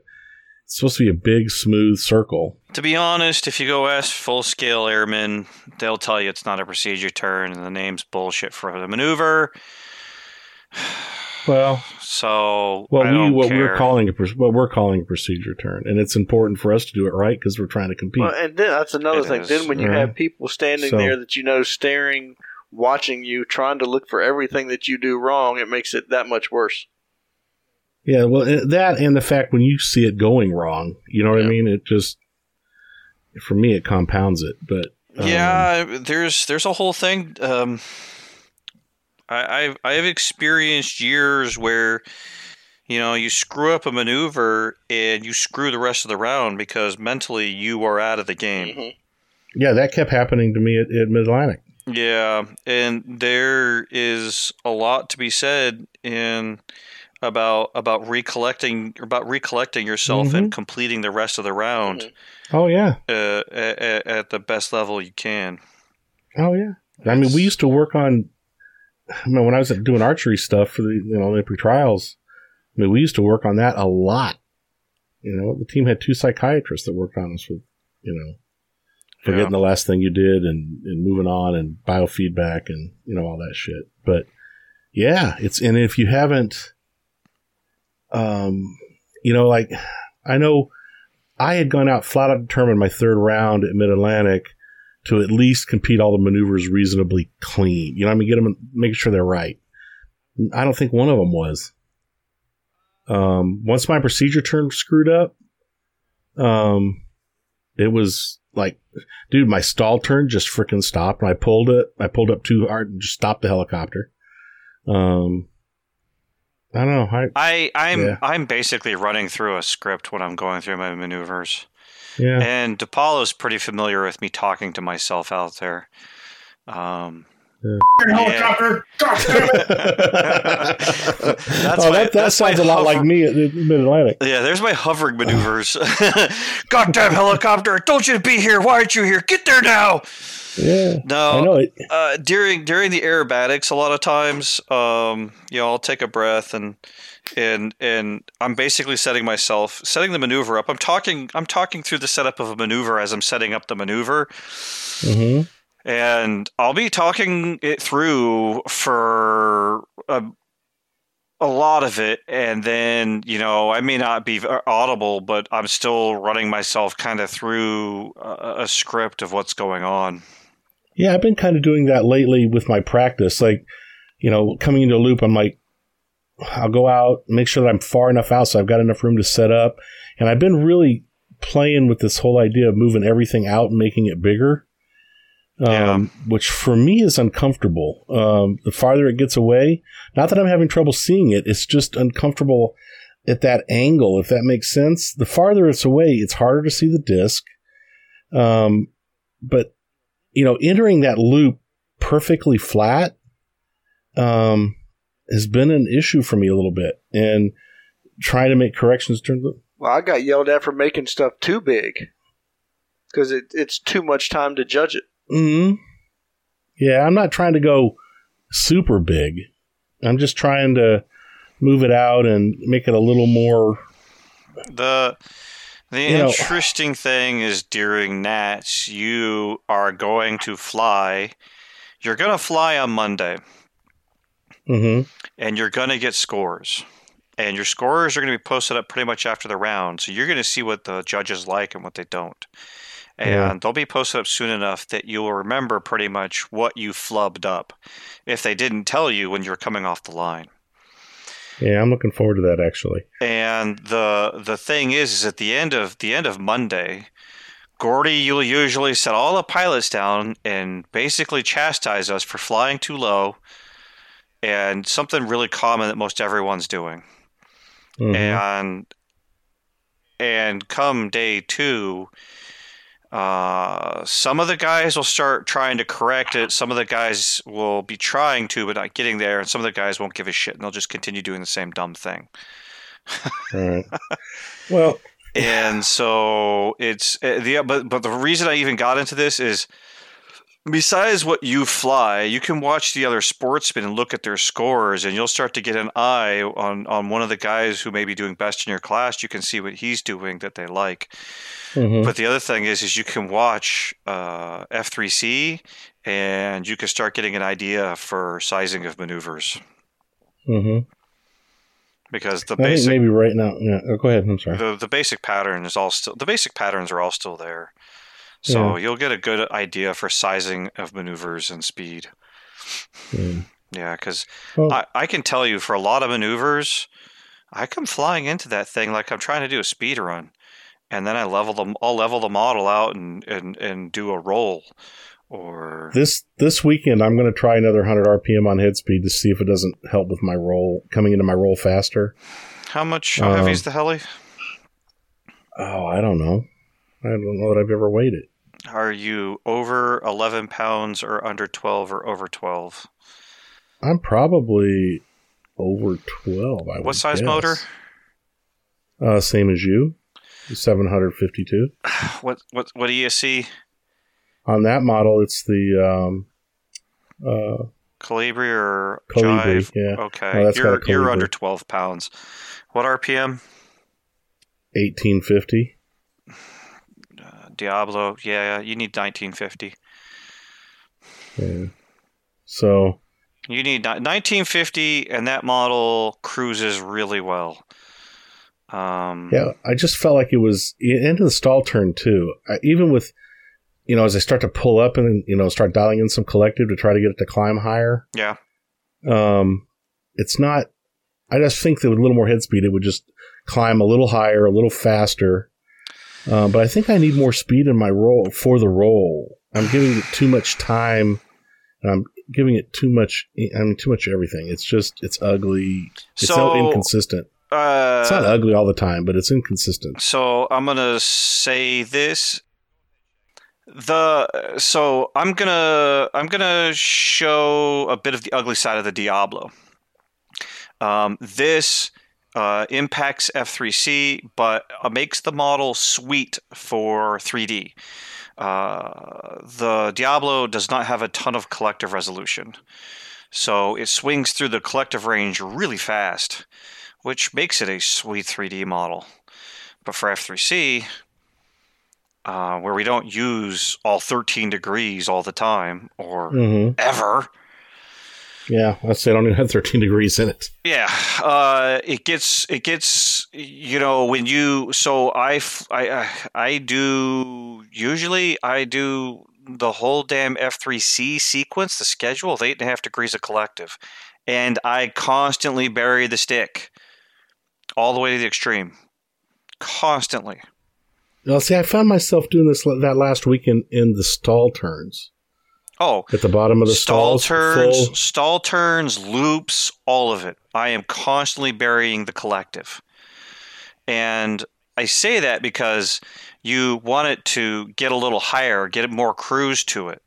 it's supposed to be a big smooth circle To be honest, if you go ask full scale airmen, they'll tell you it's not a procedure turn and the name's bullshit for the maneuver. Well So well I we don't what care. we're calling a pro- what we're calling a procedure turn and it's important for us to do it right because we're trying to compete Well, and then that's another It thing. is. Then when you Yeah. have people standing So- there that you know staring, watching you, trying to look for everything that you do wrong, it makes it that much worse. yeah well eh, that and the fact when you see it going wrong you know what i mean it just for me it compounds it but um, Yeah, there's there's a whole thing. Um, I, I've I've experienced years where, you know, you screw up a maneuver and you screw the rest of the round because mentally you are out of the game. Mhm. Yeah, that kept happening to me at, at Mid Atlantic. Yeah, and there is a lot to be said in about about recollecting about recollecting yourself and completing the rest of the round Mhm. Oh yeah, uh, at, at the best level you can. oh yeah. I mean, we used to work on. I mean, when I was doing archery stuff for the you know Olympic trials, I mean, we used to work on that a lot. You know, the team had two psychiatrists that worked on us with, you know, forgetting Yeah. the last thing you did and, and moving on and biofeedback and you know all that shit. But yeah, it's and if you haven't, um, you know, like I know I had gone out flat out determined my third round at Mid Atlantic to at least compete all the maneuvers reasonably clean. You know, I mean, get them, make sure they're right. I don't think one of them was. Um, once my procedure turned screwed up, um, it was like, dude, my stall turn just freaking stopped. I pulled it, I pulled up too hard and just stopped the helicopter. Um, I don't know. I, I I'm Yeah. I'm basically running through a script when I'm going through my maneuvers. Yeah. And DePaulo's pretty familiar with me talking to myself out there. Um, Helicopter. God damn that's oh, my- that, that that's sounds a lot like me at Mid Atlantic. Yeah, there's my hovering maneuvers. Goddamn helicopter! I told you to be here. Why aren't you here? Get there now. Yeah. No, I know it. uh, during during the aerobatics, a lot of times, um, you know, I'll take a breath and and and I'm basically setting myself, setting the maneuver up. I'm talking, I'm talking through the setup of a maneuver as I'm setting up the maneuver, hmm and I'll be talking it through for a, a lot of it, and then you know, I may not be audible, but I'm still running myself kind of through a, a script of what's going on. Yeah, I've been kind of doing that lately with my practice. Like, you know, coming into a loop, I'm like, I'll go out, make sure that I'm far enough out so I've got enough room to set up. And I've been really playing with this whole idea of moving everything out and making it bigger, um, which for me is uncomfortable. Um, the farther it gets away, not that I'm having trouble seeing it, it's just uncomfortable at that angle, if that makes sense. The farther it's away, it's harder to see the disc. Um, but you know, entering that loop perfectly flat um, has been an issue for me a little bit, and trying to make corrections during the. Well, I got yelled at for making stuff too big because it, it's too much time to judge it. mm Yeah, I'm not trying to go super big. I'm just trying to move it out and make it a little more. The the You know- interesting thing is during Nats, you are going to fly. You're going to fly on Monday, hmm and you're going to get scores. And your scores are going to be posted up pretty much after the round, so you're going to see what the judges like and what they don't. And Yeah. they'll be posted up soon enough that you'll remember pretty much what you flubbed up if they didn't tell you when you're coming off the line. Yeah, I'm looking forward to that actually. And the the thing is, is at the end of the end of Monday, Gordy, you'll usually set all the pilots down and basically chastise us for flying too low, and something really common that most everyone's doing. Mhm. And and come day two, uh, some of the guys will start trying to correct it. Some of the guys will be trying to, but not getting there. And some of the guys won't give a shit, and they'll just continue doing the same dumb thing. Right. Well, and so it's uh, the but but the reason I even got into this is besides what you fly, you can watch the other sportsmen and look at their scores, and you'll start to get an eye on on one of the guys who may be doing best in your class. You can see what he's doing that they like. mhm. But the other thing is, is you can watch uh, F3C, and you can start getting an idea for sizing of maneuvers Mm-hmm. because the I basic maybe right now. Yeah. Oh, go ahead. I'm sorry. the the basic pattern is all still the basic patterns are all still there. So you'll get a good idea for sizing of maneuvers and speed. Yeah. Yeah, because Well- I, I can tell you for a lot of maneuvers, I come flying into that thing like I'm trying to do a speed run, and then I level them. I'll level the model out and and, and do a roll, or This this weekend, I'm going to try another 100 RPM on head speed to see if it doesn't help with my roll coming into my roll faster. how much how heavy is Um, the heli? Oh, I don't know. I don't know that I've ever weighed it. Are you over 11 pounds or under 12 or over 12? I'm probably over 12. I What size guess. motor? Uh, same as you, 752. What what what ESC? On that model, it's the um, uh, Calibri or Kolibri. Jive? Yeah, Okay, a you're you're under 12 pounds. What RPM? 1850. Diablo. Yeah, you need 1950. Yeah. So You need 1950, and that model cruises really well. Um, Yeah, I just felt like it was into the stall turn too. I, even with, you know, as I start to pull up and you know start dialing in some collective to try to get it to climb higher. Yeah. Um, it's not. I just think that with a little more head speed, it would just climb a little higher, a little faster. Uh, but I think I need more speed in my roll for the role. I'm giving it too much time. And I'm giving it too much. I mean, too much everything. It's just it's ugly. It's so, So, inconsistent. Uh, It's not ugly all the time, but it's inconsistent. So I'm gonna say this. The so I'm gonna I'm gonna show a bit of the ugly side of the Diablo. Um, this uh, impacts F3C, but uh, makes the model sweet for 3D. Uh, the Diablo does not have a ton of collective resolution, so it swings through the collective range really fast, which makes it a sweet 3D model. But for F3C, uh, where we don't use all 13 degrees all the time or hmm ever, Yeah, let's say I don't even have 13 degrees in it. yeah, uh, it gets it gets you know when you so I f- I I- I do usually I do the whole damn F3C sequence, the schedule of eight and a half degrees of collective, and I constantly bury the stick all the way to the extreme, constantly. Well, see, I found myself doing this that last weekend in the stall turns Oh, at the bottom of the stall stalls. turns, full- stall turns, loops, all of it. I am constantly burying the collective. And I say that because you want it to get a little higher, get more cruise to it.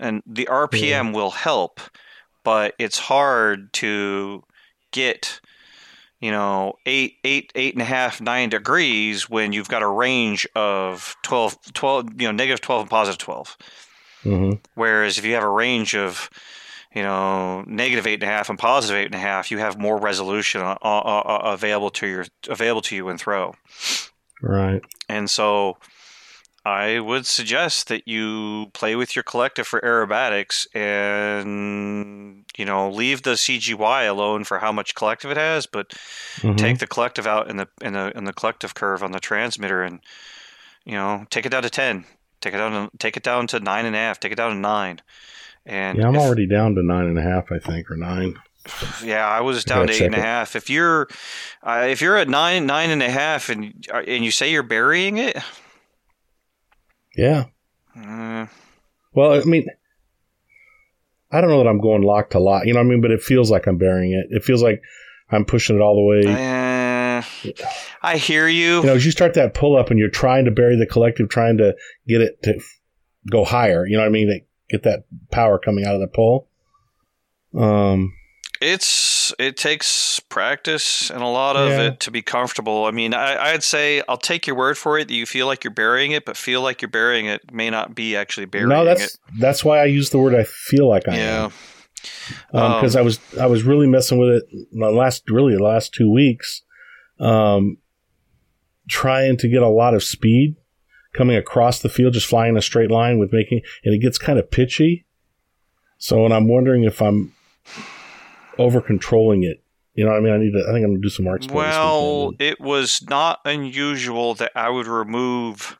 And the RPM will help, but it's hard to get, you know, eight, eight, eight and a half, nine degrees when you've got a range of 12, 12 you know, negative 12 and positive 12. Mhm. Whereas if you have a range of, you know, negative eight and a half and positive eight and a half, you have more resolution uh, uh, uh, available to your available to you in throw. Right. And so, I would suggest that you play with your collective for aerobatics and you know leave the CGY alone for how much collective it has, but Mhm. take the collective out in the in the in the collective curve on the transmitter and you know take it down to ten, take it down to, take it down to nine and a half, take it down to nine. And Yeah, I'm if- already down to nine and a half, I think, or nine. yeah, I was down to eight and a half. If you're uh, if you're at nine nine and a half and uh, and you say you're burying it, Yeah. mm, Well, I mean, I don't know that I'm going lock to lock, you know what I mean? But it feels like I'm burying it. It feels like I'm pushing it all the way. eh, I hear you. you know, as you start that pull up and you're trying to bury the collective, trying to get it to go higher, you know what I mean? To get that power coming out of the pull. Um, It's it takes practice and a lot of Yeah. it to be comfortable. I mean, I, I'd say I'll take your word for it that you feel like you're burying it, but feel like you're burying it may not be actually burying no, that's it. that's why I use the word I feel like I Yeah. am. because Um, I was I was really messing with it the last really the last two weeks, um, trying to get a lot of speed coming across the field, just flying a straight line with making, and it gets kind of pitchy. So, and I'm wondering if I'm over controlling it. You know what I mean? I need to. I think I'm gonna do some more Well, it was not unusual that I would remove.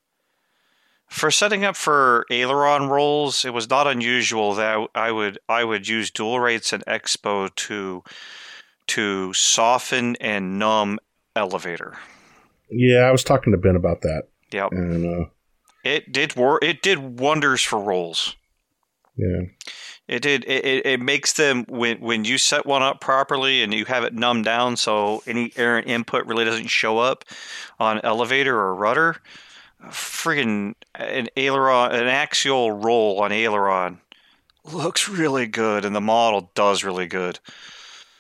For setting up for aileron rolls, it was not unusual that I I would I would use dual rates and expo to to soften and numb elevator. yeah, I was talking to Ben about that, Yep, and uh, it did wor- It did wonders for rolls. yeah, It did. It, it, it makes them when when you set one up properly and you have it numbed down, so any errant input really doesn't show up on elevator or rudder. Friggin' an aileron, an axial roll on aileron looks really good, and the model does really good.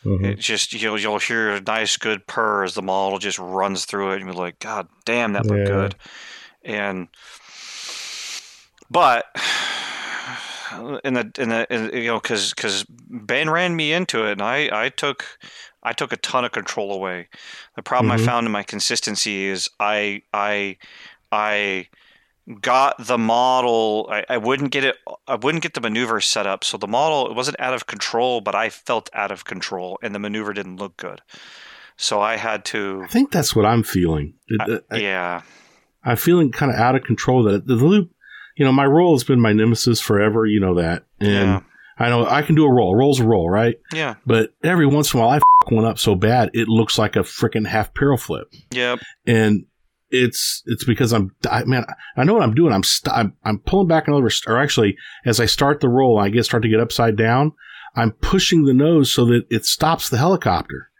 Mhm. It just you'll you'll hear a nice good purr as the model just runs through it, and you're like, God damn, that looked Yeah. good. And but in the in the in, you know because because Ben ran me into it, and I I took I took a ton of control away. The problem Mhm. I found in my consistency is I I I got the model I, I wouldn't get it I wouldn't get the maneuver set up so the model it wasn't out of control but I felt out of control and the maneuver didn't look good So I had to. I think that's what I'm feeling. It- Uh, I- yeah. I'm feeling kind of out of control. That the loop, you know, my role has been my nemesis forever. You know that, and Yeah. I know I can do a roll. A roll's a roll, right? Yeah. But every once in a while, I f- one up so bad it looks like a freaking half barrel flip, Yep. and it's it's because I'm I, man. I know what I'm doing. I'm st- I'm, I'm pulling back another, or actually, as I start the roll, I get start to get upside down. I'm pushing the nose so that it stops the helicopter.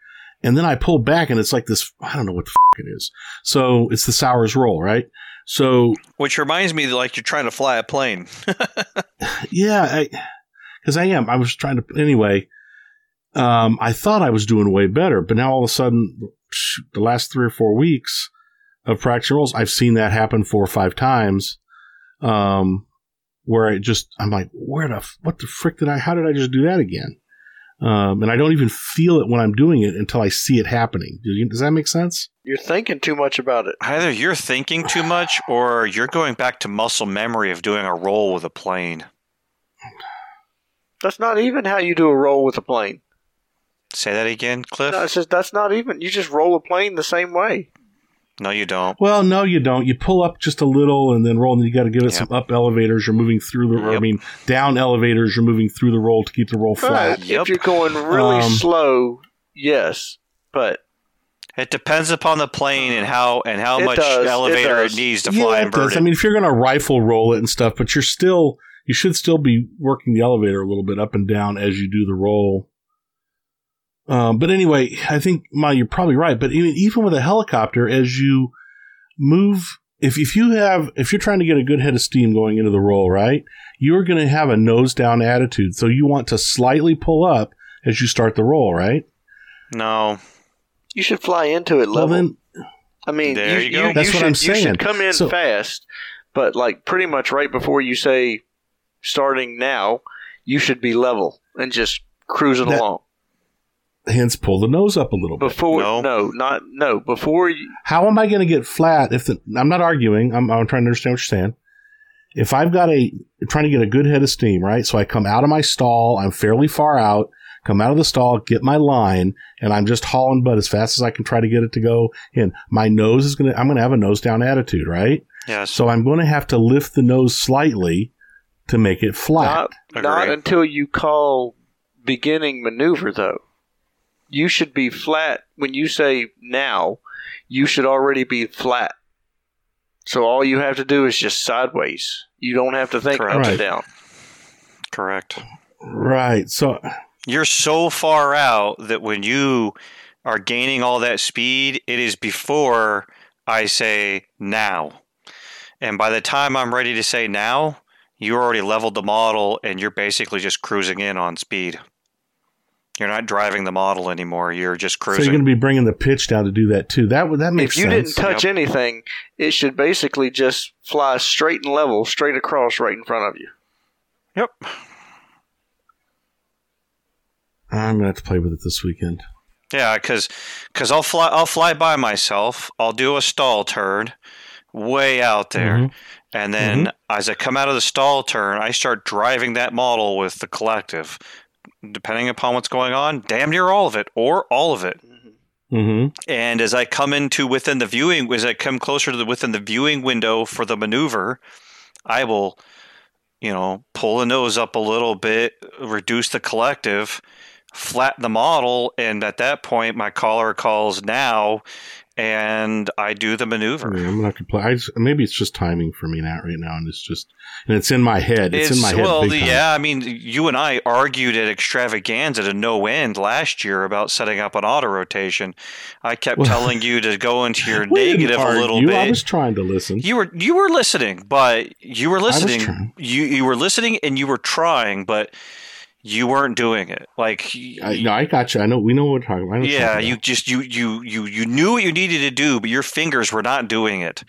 And then I pull back and it's like this, I don't know what the f- it is. So it's the Sours roll, right? So Which reminds me, like you're trying to fly a plane. yeah, because I, am. I was trying to, anyway, um, I thought I was doing way better, but now all of a sudden, the last three or four weeks of practice rolls, I've seen that happen four or five times. Um, where I just, I'm like, where the, what the frick did I, how did I just do that again? Um, and I don't even feel it when I'm doing it until I see it happening. Do does that make sense? You're thinking too much about it. Either you're thinking too much or you're going back to muscle memory of doing a roll with a plane. That's not even how you do a roll with a plane. Say that again, Cliff? No, it's just that's not even. You just roll a plane the same way. No, you don't. Well, no, you don't. You pull up just a little and then roll, and you got to give it Yep. some up elevators. You're moving through the, or, I mean, down elevators. You're moving through the roll to keep the roll flat. But Yep. If you're going really Um, slow, yes, but It depends upon the plane and how and how much does, elevator it, does. needs to Yeah, fly it and does. bird I mean, if you're going to rifle roll it and stuff, but you're still, you should still be working the elevator a little bit up and down as you do the roll. Um, but anyway, I think, Ma, you're probably right. But even, even with a helicopter, as you move, if, if you have, if you're trying to get a good head of steam going into the roll, right, you're going to have a nose down attitude. So you want to slightly pull up as you start the roll, right? no. you should fly into it Well, level. then, I mean, There you, you go. you, That's you what should, I'm You saying. should come in So- fast, but like pretty much right before you say starting now, you should be level and just cruising That- along. Hence pull the nose up a little bit. Before No. no. not no before you How am I going to get flat if the, I'm not arguing? I'm, I'm trying to understand what you're saying. If I've got a trying to get a good head of steam, right? So I come out of my stall, I'm fairly far out, come out of the stall, get my line, and I'm just hauling butt as fast as I can try to get it to go in. My nose is going to, I'm going to have a nose down attitude, right? Yes. So I'm going to have to lift the nose slightly to make it flat. not not until you call beginning maneuver though. You should be flat when you say now. You should already be flat. So all you have to do is just sideways. You don't have to think Correct. up Right. and down. Correct. right. So You're so far out that when you are gaining all that speed, it is before I say now. And by the time I'm ready to say now, you already leveled the model and you're basically just cruising in on speed. You're not driving the model anymore. You're just cruising. so you're going to be bringing the pitch down to do that too. That would that makes sense. if you sense. didn't touch anything, it should basically just fly straight and level, straight across right in front of you. yep. I'm going to have to play with it this weekend. Yeah, because because I'll fly I'll fly by myself. I'll do a stall turn way out there, Mhm. and then as I come out of the stall turn, I start driving that model with the collective. Depending upon what's going on, damn near all of it or all of it. Mm-hmm. And as I come into within the viewing, as I come closer to the within the viewing window for the maneuver, I will, you know, pull the nose up a little bit, reduce the collective, flatten the model, and at that point, my caller calls now, and I do the maneuver. I'm not gonna play. I just, maybe it's just timing for me now, right now, and it's just and it's in my head. It's, in my head. well, yeah. I mean, you and I argued at extravaganza to no end last year about setting up an auto rotation. I kept Well- telling you to go into your negative a little bit. I was trying to listen. You were you were listening, but you were listening. You you were listening and you were trying, but you weren't doing it. Like I, no, I got you. I know. We know what we're talking about. I know what you're yeah, you just you you you you knew what you needed to do, but your fingers were not doing it.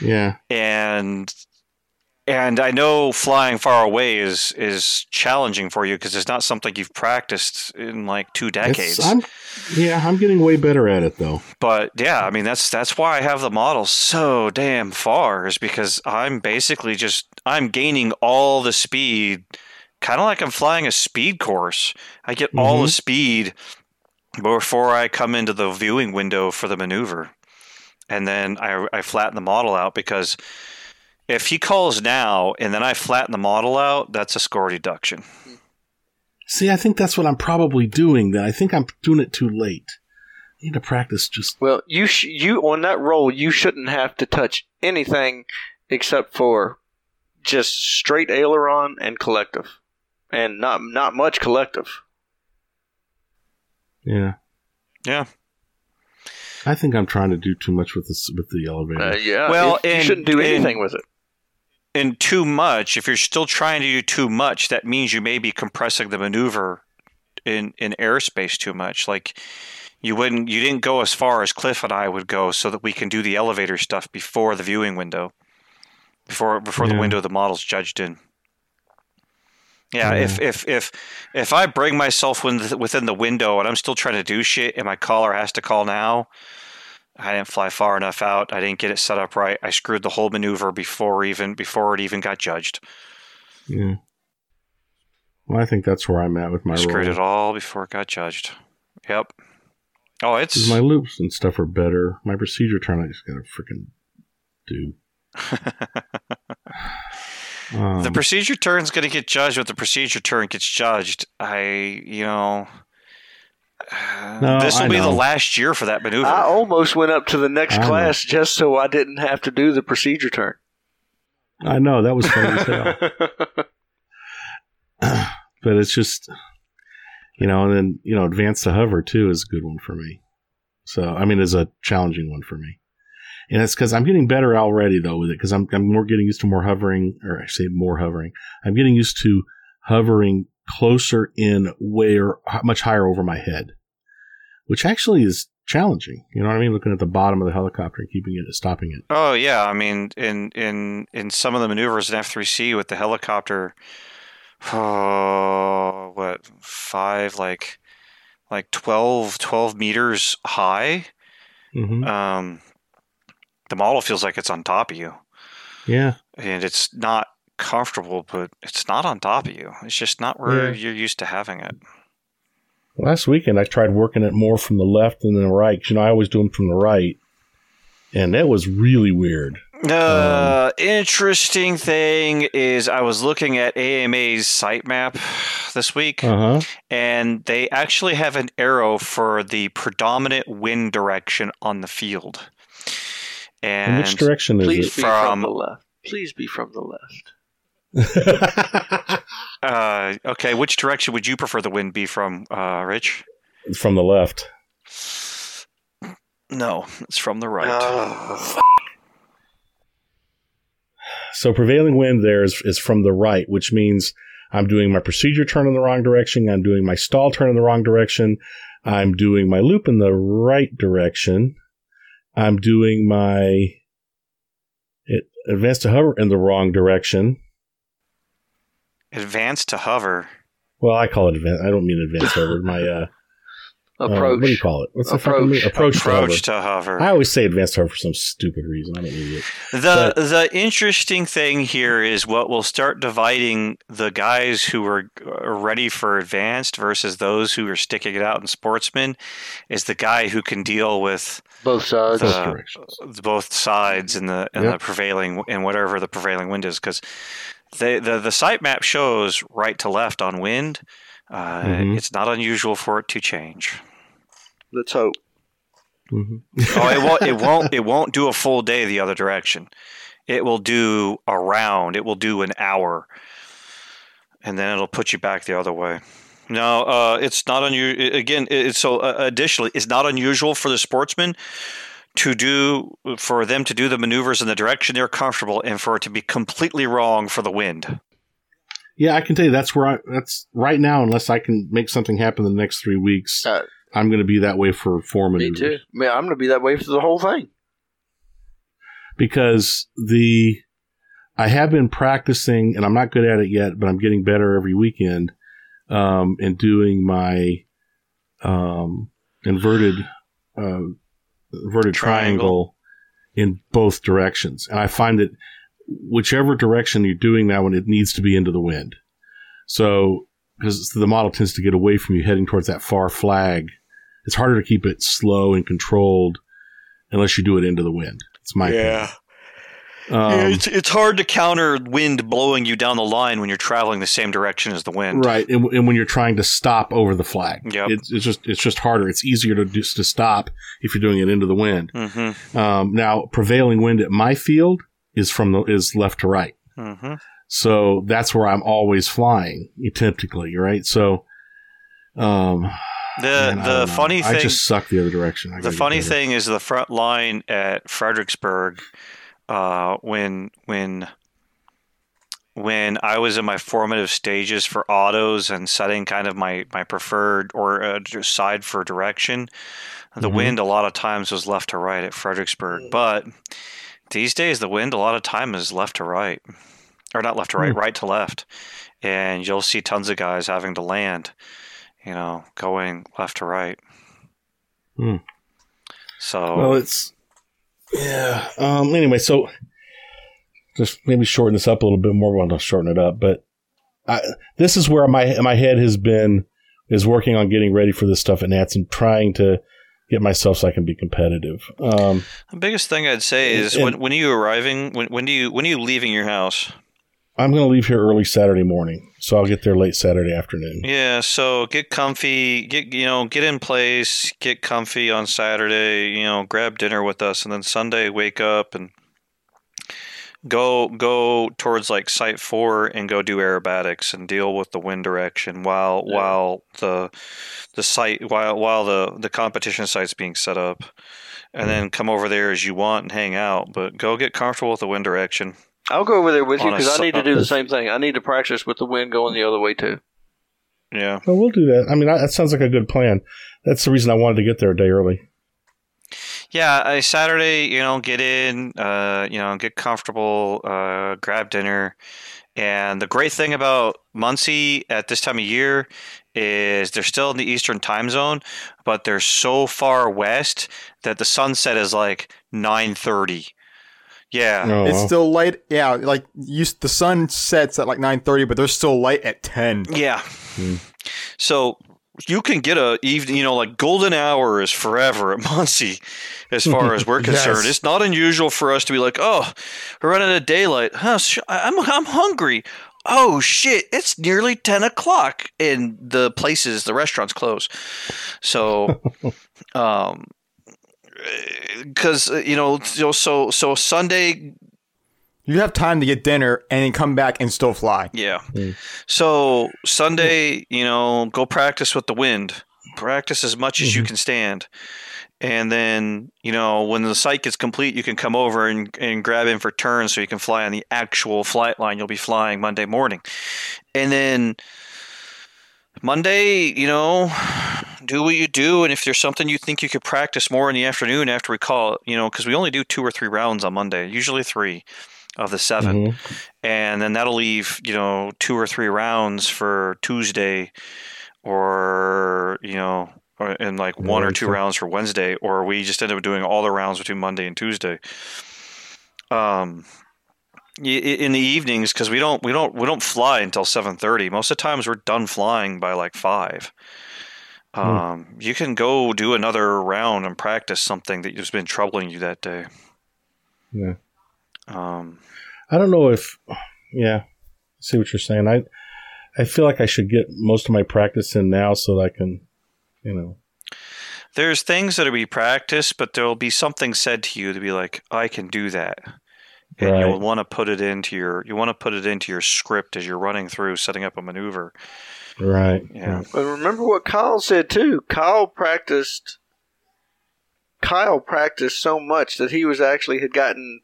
Yeah. And and I know flying far away is is challenging for you because it's not something you've practiced in like two decades. I'm, yeah, I'm getting way better at it though. but yeah, I mean that's that's why I have the model so damn far is because I'm basically just I'm gaining all the speed, kind of like I'm flying a speed course. I get all the mm-hmm. speed before I come into the viewing window for the maneuver. And then I, I flatten the model out because if he calls now and then I flatten the model out, that's a score deduction. See, I think that's what I'm probably doing. Then I think I'm doing it too late. I need to practice just. Well, you sh- you on that roll, you shouldn't have to touch anything except for just straight aileron and collective, and not not much collective. Yeah. Yeah. I think I'm trying to do too much with this with the elevator. Uh, yeah. Well, if- you shouldn't do and- anything with it. And too much, if you're still trying to do too much, that means you may be compressing the maneuver in, in airspace too much. Like you wouldn't you didn't go as far as Cliff and I would go so that we can do the elevator stuff before the viewing window. Before before the window the model's judged in. Yeah, Yeah. if if if if I bring myself within the window and I'm still trying to do shit and my caller has to call now, I didn't fly far enough out. I didn't get it set up right. I screwed the whole maneuver before even before it even got judged. Yeah. Well, I think that's where I'm at with my I screwed roll. it all before it got judged. Yep. Oh, it's my loops and stuff are better. My procedure turn I just gotta freaking do. Um, the procedure turn's going to get judged. But the procedure turn gets judged. I, you know, No, this will I be the last year for that maneuver. I almost went up to the next I know. class just so I didn't have to do the procedure turn. I know that was funny as hell. but it's just you know and then you know advance to hover too is a good one for me so i mean is a challenging one for me and it's because i'm getting better already though with it because I'm, I'm more getting used to more hovering or i say more hovering i'm getting used to hovering closer in where much higher over my head which actually is challenging you know what i mean? Looking at the bottom of the helicopter and keeping it stopping it. Oh yeah, I mean in in in some of the maneuvers in F three C with the helicopter, oh what five like like 12, 12 meters high. hmm Um, the model feels like it's on top of you, yeah and it's not comfortable, but it's not on top of you. It's just not where Yeah. you're used to having it. Last weekend, I tried working it more from the left than the right. 'cause, you know, I always do them from the right, and that was really weird. Uh, interesting thing is, I was looking at AMA's sitemap this week, Uh huh. and they actually have an arrow for the predominant wind direction on the field. And And which direction is Please it? be from From- the left. Please be from the left. uh, okay, which direction would you prefer the wind be from, uh, Rich? from the left. No, it's from the right. Oh. So prevailing wind there is, is from the right, which means I'm doing my procedure turn in the wrong direction. I'm doing my stall turn in the wrong direction. I'm doing my loop in the right direction. I'm doing my it, advance to hover in the wrong direction. Advance to hover. Well, I call it advance. I don't mean advance hover. My uh, uh, Approach. what do you call it? What's the fucking Approach. approach? to hover. To hover. I always say advanced hover for some stupid reason. I'm an idiot. The But- the interesting thing here is what will start dividing the guys who are are ready for advanced versus those who are sticking it out in sportsmen is the guy who can deal with Both sides. Both Uh, both sides in the in Yep. the prevailing in whatever the prevailing wind is because the the the site map shows right to left on wind. Uh, Mhm. It's not unusual for it to change. Let's hope. hmm Oh, it won't. It won't. It won't do a full day the other direction. It will do a round. It will do an hour, and then it'll put you back the other way. No, uh, it's not unusual. Again, it's so. Uh, additionally, it's not unusual for the sportsman to do for them to do the maneuvers in the direction they're comfortable, and for it to be completely wrong for the wind. Yeah, I can tell you that's where I. That's right now. Unless I can make something happen in the next three weeks, Uh, I'm going to be that way for four Me maneuvers. too. Man, I'm going to be that way for the whole thing. because the I have been practicing, and I'm not good at it yet, but I'm getting better every weekend. Um, and doing my um, inverted uh, inverted triangle. Triangle. in both directions, and I find that whichever direction you're doing that one, it needs to be into the wind. So because the model tends to get away from you, heading towards that far flag it's harder to keep it slow and controlled unless you do it into the wind. It's my Yeah. opinion. Um, yeah, it's it's hard to counter wind blowing you down the line when you're traveling the same direction as the wind. right, and, and when you're trying to stop over the flag, Yep. it's, it's just it's just harder. It's easier to just to stop if you're doing it into the wind. Mm-hmm. Um, now, prevailing wind at my field is from the is left to right. Mm-hmm. So that's where I'm always flying, typically, right? So, um, The man, the funny I thing just suck the other direction. I the funny thing is the front line at Fredericksburg uh, when when when I was in my formative stages for autos and setting kind of my my preferred or uh, side for direction, the Mhm. wind a lot of times was left to right at Fredericksburg, but these days the wind a lot of time is left to right, or not left to right, Hmm. right to left, and you'll see tons of guys having to land, you know, going left to right. Hmm. So Well, it's yeah. Um. Anyway, so just maybe shorten this up a little bit more. Well, not shorten it up, but I, this is where my my head has been is working on getting ready for this stuff at Nats and trying to get myself so I can be competitive. Um. The biggest thing I'd say is and- when when are you arriving? When when do you when are you leaving your house? I'm going to leave here early Saturday morning, so I'll get there late Saturday afternoon. Yeah, so get comfy, get you know, get in place, get comfy on Saturday, you know, grab dinner with us and then Sunday wake up and go go towards like site 4 and go do aerobatics and deal with the wind direction while Yeah. while the the site while while the the competition site's being set up. And hmm. then come over there as you want and hang out, but go get comfortable with the wind direction. I'll go over there with you because I need to uh, do the same thing. I need to practice with the wind going the other way too. Yeah. Well, we'll do that. I mean, I, that sounds like a good plan. That's the reason I wanted to get there a day early. Yeah, a Saturday, you know, get in, uh, you know, get comfortable, uh, grab dinner. And the great thing about Muncie at this time of year is they're still in the Eastern time zone, but they're so far west that the sunset is like 9:30. Yeah. Oh, It's still light. Yeah, like you, the sun sets at like nine thirty, but there's still light at ten. Yeah. Hmm. So you can get a even you know like golden hour is forever at Muncie as far as we're concerned. Yes. It's not unusual for us to be like, oh, we're running at daylight. Huh, sh- I'm I'm hungry. Oh shit! It's nearly ten o'clock, and the places, the restaurants close. So, um, because you know, so so Sunday You have time to get dinner and then come back and still fly. Yeah. Mm. So Sunday, you know, go practice with the wind. Practice as much as you can stand. And then, you know, when the site gets complete, you can come over and, and grab in for turns so you can fly on the actual flight line you'll be flying Monday morning. And then Monday, you know, do what you do. And if there's something you think you could practice more in the afternoon after we call it, you know, because we only do two or three rounds on Monday, usually three of the 7 Mhm. and then that'll leave you know two or three rounds for Tuesday, or you know, or, and like one or two rounds for Wednesday, or we just end up doing all the rounds between Monday and Tuesday. Um, in the evenings because we don't we don't we don't fly until seven thirty. Most of the times we're done flying by like five. Um, you can go do another round and practice something that has been troubling you that day. Yeah. Um, I don't know if, yeah, I see what you're saying. I, I feel like I should get most of my practice in now so that I can, you know, there's things that will be practiced, but there will be something said to you to be like, I can do that. And Right. you'll want to put it into your you want to put it into your script as you're running through setting up a maneuver. right. Yeah. But remember what Kyle said too. Kyle practiced. Kyle practiced so much that he was actually had gotten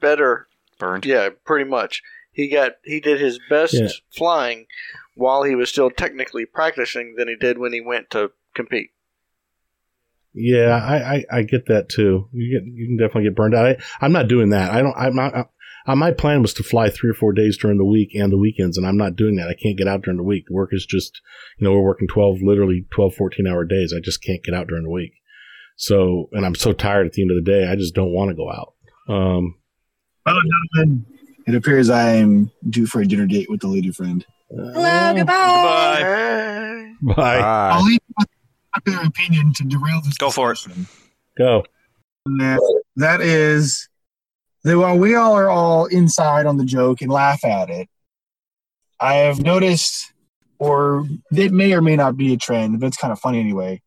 better. Burned. Yeah, pretty much. He got he did his best Yeah. flying while he was still technically practicing than he did when he went to compete. Yeah, I, I, I get that too. You get you can definitely get burned out. I, I'm not doing that. I don't. I'm not. I, my plan was to fly three or four days during the week and the weekends, and I'm not doing that. I can't get out during the week. Work is just, you know, we're working 12, literally 12, 14 hour days. I just can't get out during the week. So, and I'm so tired at the end of the day, I just don't want to go out. Um, Well, gentlemen, it appears I'm due for a dinner date with the lady friend. Hello, goodbye. Goodbye. Bye. I'll leave you with unpopular opinion to derail this. Go for it. discussion. Go. And that is that while we all are all inside on the joke and laugh at it, I have noticed, or it may or may not be a trend, but it's kind of funny anyway.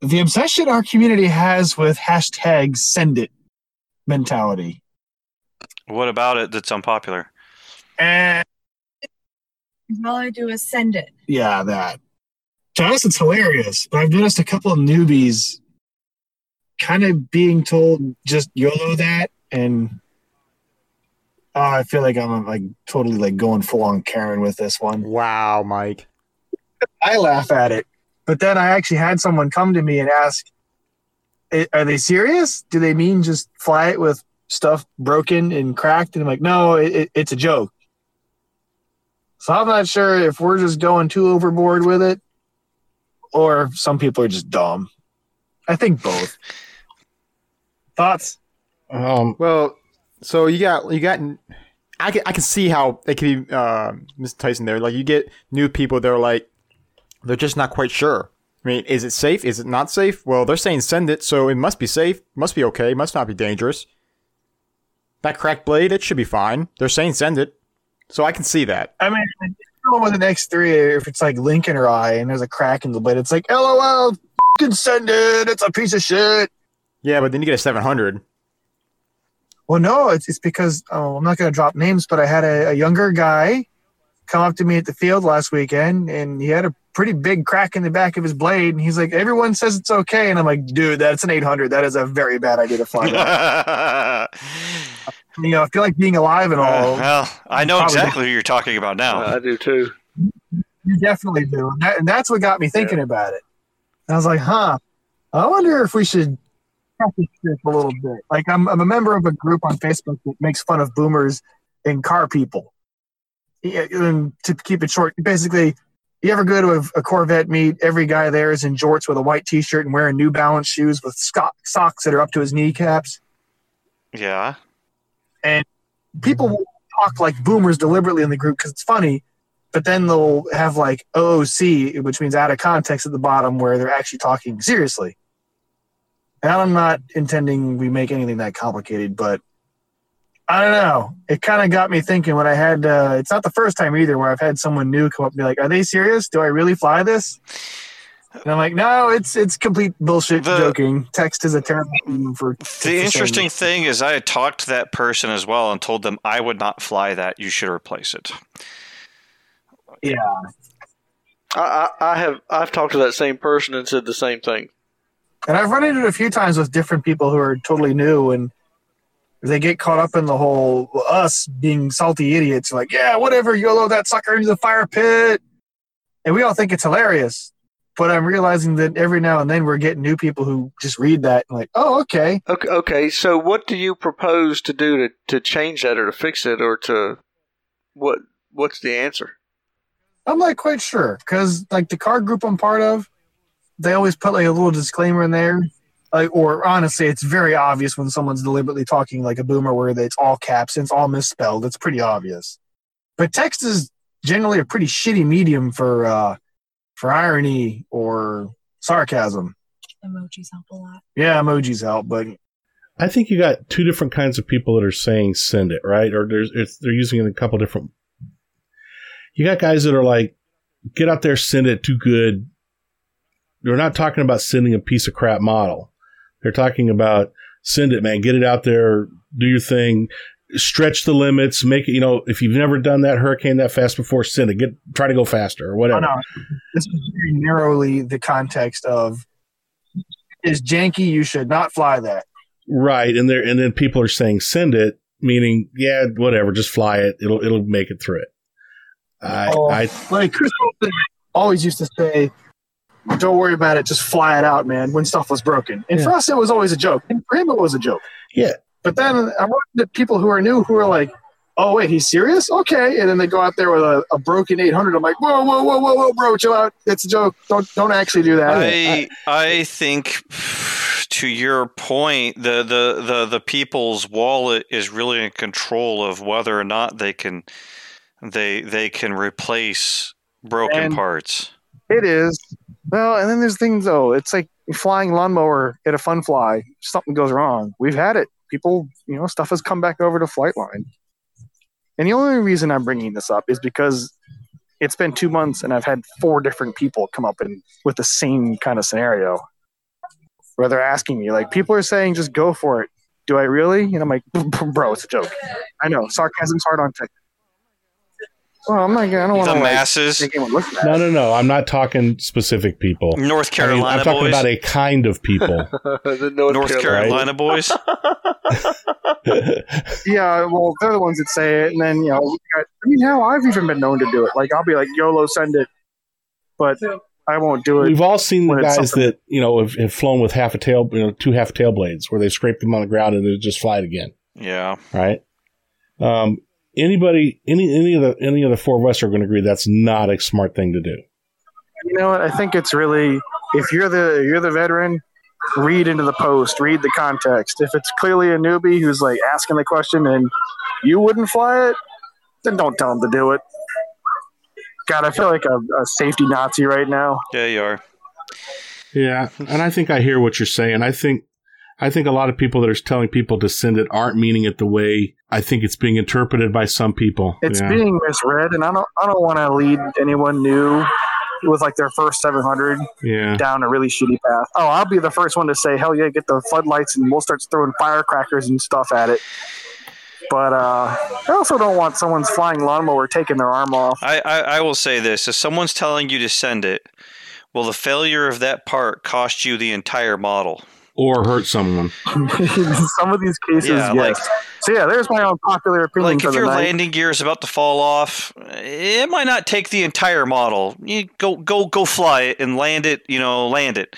The obsession our community has with hashtag send it mentality. What about it that's unpopular? And All I do is send it. yeah, that. To us, it's hilarious, but I've noticed a couple of newbies kind of being told just YOLO that, and oh, I feel like I'm like totally like going full on Karen with this one. Wow, Mike. I laugh at it, but then I actually had someone come to me and ask, "Are they serious? Do they mean just fly it with stuff broken and cracked?" And I'm like, "No, it, it, it's a joke." So I'm not sure if we're just going too overboard with it, or some people are just dumb. I think both. Thoughts? Um, Well, so you got you got. I can I can see how it can be, uh, Mr. Tyson. There, like you get new people. They're like, they're just not quite sure. I mean, is it safe? Is it not safe? Well, they're saying send it, so it must be safe. Must be okay. Must not be dangerous. That cracked blade, it should be fine. They're saying send it, so I can see that. I mean, with an X3, if it's like Lincoln or I, and there's a crack in the blade, it's like, LOL, can send it. It's a piece of shit. Yeah, but then you get a seven hundred. Well, no, it's, it's because oh, I'm not going to drop names, but I had a, a younger guy come up to me at the field last weekend, and he had a pretty big crack in the back of his blade, and he's like, "Everyone says it's okay," and I'm like, "Dude, that's an 800. That is a very bad idea to fly that." you know, I feel like being alive and uh, all. well, I know exactly who you're talking about now. I do too. You definitely do, and, that, and that's what got me thinking about it. And I was like, "Huh, I wonder if we should." practice this a little bit. Like I'm, I'm a member of a group on Facebook that makes fun of boomers and car people. Yeah, and to keep it short, basically, you ever go to a, a Corvette meet? Every guy there is in jorts with a white T-shirt and wearing New Balance shoes with sco- socks that are up to his kneecaps. Yeah. And people will talk like boomers deliberately in the group because it's funny, but then they'll have like OOC, which means out of context at the bottom, where they're actually talking seriously. And I'm not intending we make anything that complicated, but I don't know. It kind of got me thinking when I had. Uh, it's not the first time either where I've had someone new come up and be like, "Are they serious? Do I really fly this?" And I'm like, "No, it's it's complete bullshit. The- joking. Text is a terrible thing for." for The interesting thing is, I had talked to that person as well and told them I would not fly that. You should replace it. Yeah. I, I, I have I've talked to that same person and said the same thing. And I've run into it a few times with different people who are totally new and they get caught up in the whole us being salty idiots. Like, yeah, whatever, YOLO that sucker into the fire pit. And we all think it's hilarious. But I'm realizing that every now and then we're getting new people who just read that and like, oh, okay. Okay, okay. So what do you propose to do to, to change that or to fix it or to what what's the answer? I'm not quite sure because like the car group I'm part of, they always put like a little disclaimer in there. Like, or honestly, it's very obvious when someone's deliberately talking like a boomer, where it's all caps and it's all misspelled. It's pretty obvious. But text is generally a pretty shitty medium for uh, for irony or sarcasm. Emojis help a lot. Yeah, emojis help, but I think you got two different kinds of people that are saying send it, right? Or there's it's, they're using it a couple different. You got guys that are like, get out there, send it too good. They're not talking about sending a piece of crap model. They're talking about send it, man. Get it out there, do your thing, stretch the limits, make it. You know, if you've never done that hurricane that fast before, send it. Get try to go faster or whatever. Oh, know this is very narrowly the context of is janky. You should not fly that. Right, and there and then people are saying send it, meaning yeah, whatever, just fly it. It'll it'll make it through it. I Oh, I like Chris always used to say, "Don't worry about it, just fly it out, man." When stuff was broken, and for us, it was always a joke, and for him, it was a joke. Yeah. But then I'm running to people who are new, who are like, "Oh wait, he's serious? Okay," and then they go out there with a, a broken 800. I'm like, "Whoa, whoa, whoa, whoa, whoa, bro, chill out. It's a joke. Don't don't actually do that." I I think to your point, the, the, the, the people's wallet is really in control of whether or not they can they they can replace broken And- parts. It is, Well, and then there's things though. It's like flying lawnmower at a fun fly. Something goes wrong. We've had it. People, you know, stuff has come back over to Flightline. And the only reason I'm bringing this up is because it's been two months and I've had four different people come up and with the same kind of scenario where they're asking me, like, people are saying, just go for it. Do I really? And I'm like, bro, it's a joke. I know sarcasm's hard on tech. Well, I'm not. I don't want The to like, masses. make anyone look bad. No, no, no. I'm not talking specific people. North I mean, Carolina I'm talking boys. about a kind of people. the North, North Carolina boys. Yeah, well, they're the ones that say it, and then you know, I mean, hell, I've even been known to do it. Like, I'll be like, "YOLO, send it," but I won't do it. We've all seen the guys that you know have, have flown with half a tail, you know, two half tail blades, where they scrape them on the ground and they just fly it again. Yeah. Right? Um, anybody, any any of the any of the four of us are going to agree that's not a smart thing to do. You know what? I think it's really if you're the you're the veteran, read into the post, read the context. If it's clearly a newbie who's like asking the question and you wouldn't fly it, then don't tell him to do it. God, I feel like a, a safety Nazi right now. Yeah, you are. Yeah, and I think I hear what you're saying. I think I think a lot of people that are telling people to send it aren't meaning it the way I think it's being interpreted by some people. It's yeah. being misread, and I don't I don't want to lead anyone new with like their first 700 yeah. down a really shitty path. Oh, I'll be the first one to say, hell yeah, get the floodlights and we'll start throwing firecrackers and stuff at it. But uh, I also don't want someone's flying lawnmower taking their arm off. I, I, I will say this: if someone's telling you to send it, will the failure of that part cost you the entire model? Or hurt someone. Some of these cases, Yeah, yes. like- so yeah, there's my unpopular opinion Like for if the your night. landing gear is about to fall off, it might not take the entire model. You go go go fly it and land it. You know, land it.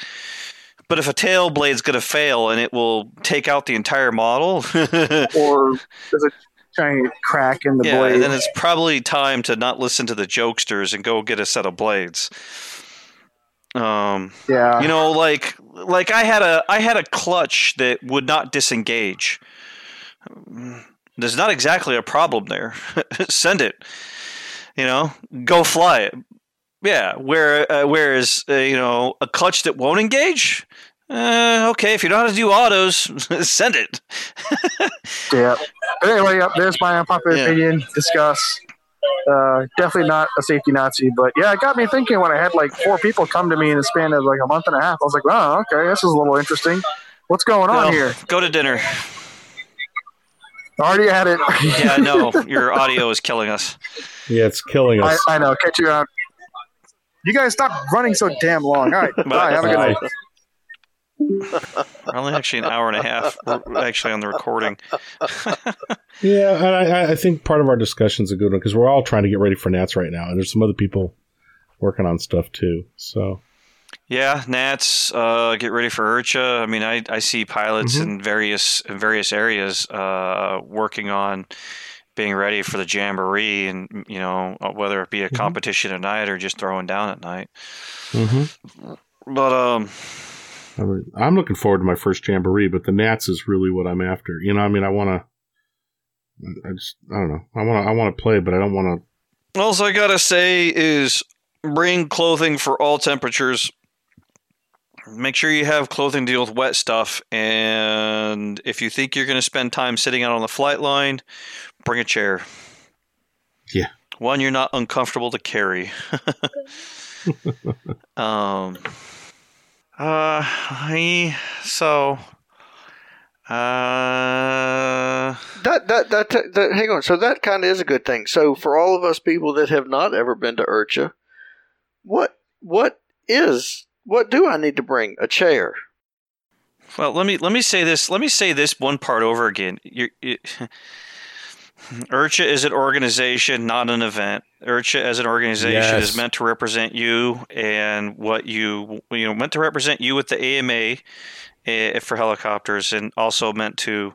But if a tail blade's going to fail and it will take out the entire model, or there's a giant crack in the yeah, blade. then it's probably time to not listen to the jokesters and go get a set of blades. Um, yeah. you know, like like I had a I had a clutch that would not disengage. There's not exactly a problem there. Send it. You know, go fly it. Yeah. Where uh, whereas uh, you know a clutch that won't engage. Uh, okay, if you know how to do autos, send it. Yeah. But anyway, yep, there's my unpopular Yeah. opinion. Discuss. Uh, definitely not a safety Nazi, but yeah, it got me thinking when I had like four people come to me in the span of like a month and a half. I was like, oh, okay, this is a little interesting. What's going on Well, here? Go to dinner. I already had it. Yeah, no, your audio is killing us. Yeah, it's killing us. I know. Catch you out. You guys stop running so damn long. All right. Bye. Have a good night. We're only actually an hour and a half. Actually on the recording. Yeah, and I, I think part of our discussion is a good one because we're all trying to get ready for Nats right now, and there's some other people working on stuff too. So Yeah, Nats, uh, get ready for IRCHA. I mean, I, I see pilots Mm-hmm. in various in various areas uh, working on being ready for the jamboree, and you know whether it be a Mm-hmm. competition at night or just throwing down at night. Mm-hmm. But um, I'm looking forward to my first jamboree, but the Nats is really what I'm after. You know, I mean, I want to. I just, I don't know. I want to, I want to play, but I don't want to. all I gotta say is bring clothing for all temperatures. Make sure you have clothing to deal with wet stuff, and if you think you're going to spend time sitting out on the flight line, bring a chair. Yeah. One you're not uncomfortable to carry. um. Uh. I, so. Uh. That that that, that hang on. So that kind of is a good thing. So for all of us people that have not ever been to IRCHA, what what is what do I need to bring? A chair. Well, let me let me say this. Let me say this one part over again. You're, you, IRCHA is an organization, not an event. IRCHA as an organization Yes. is meant to represent you and what you you know meant to represent you with the AMA eh, for helicopters, and also meant to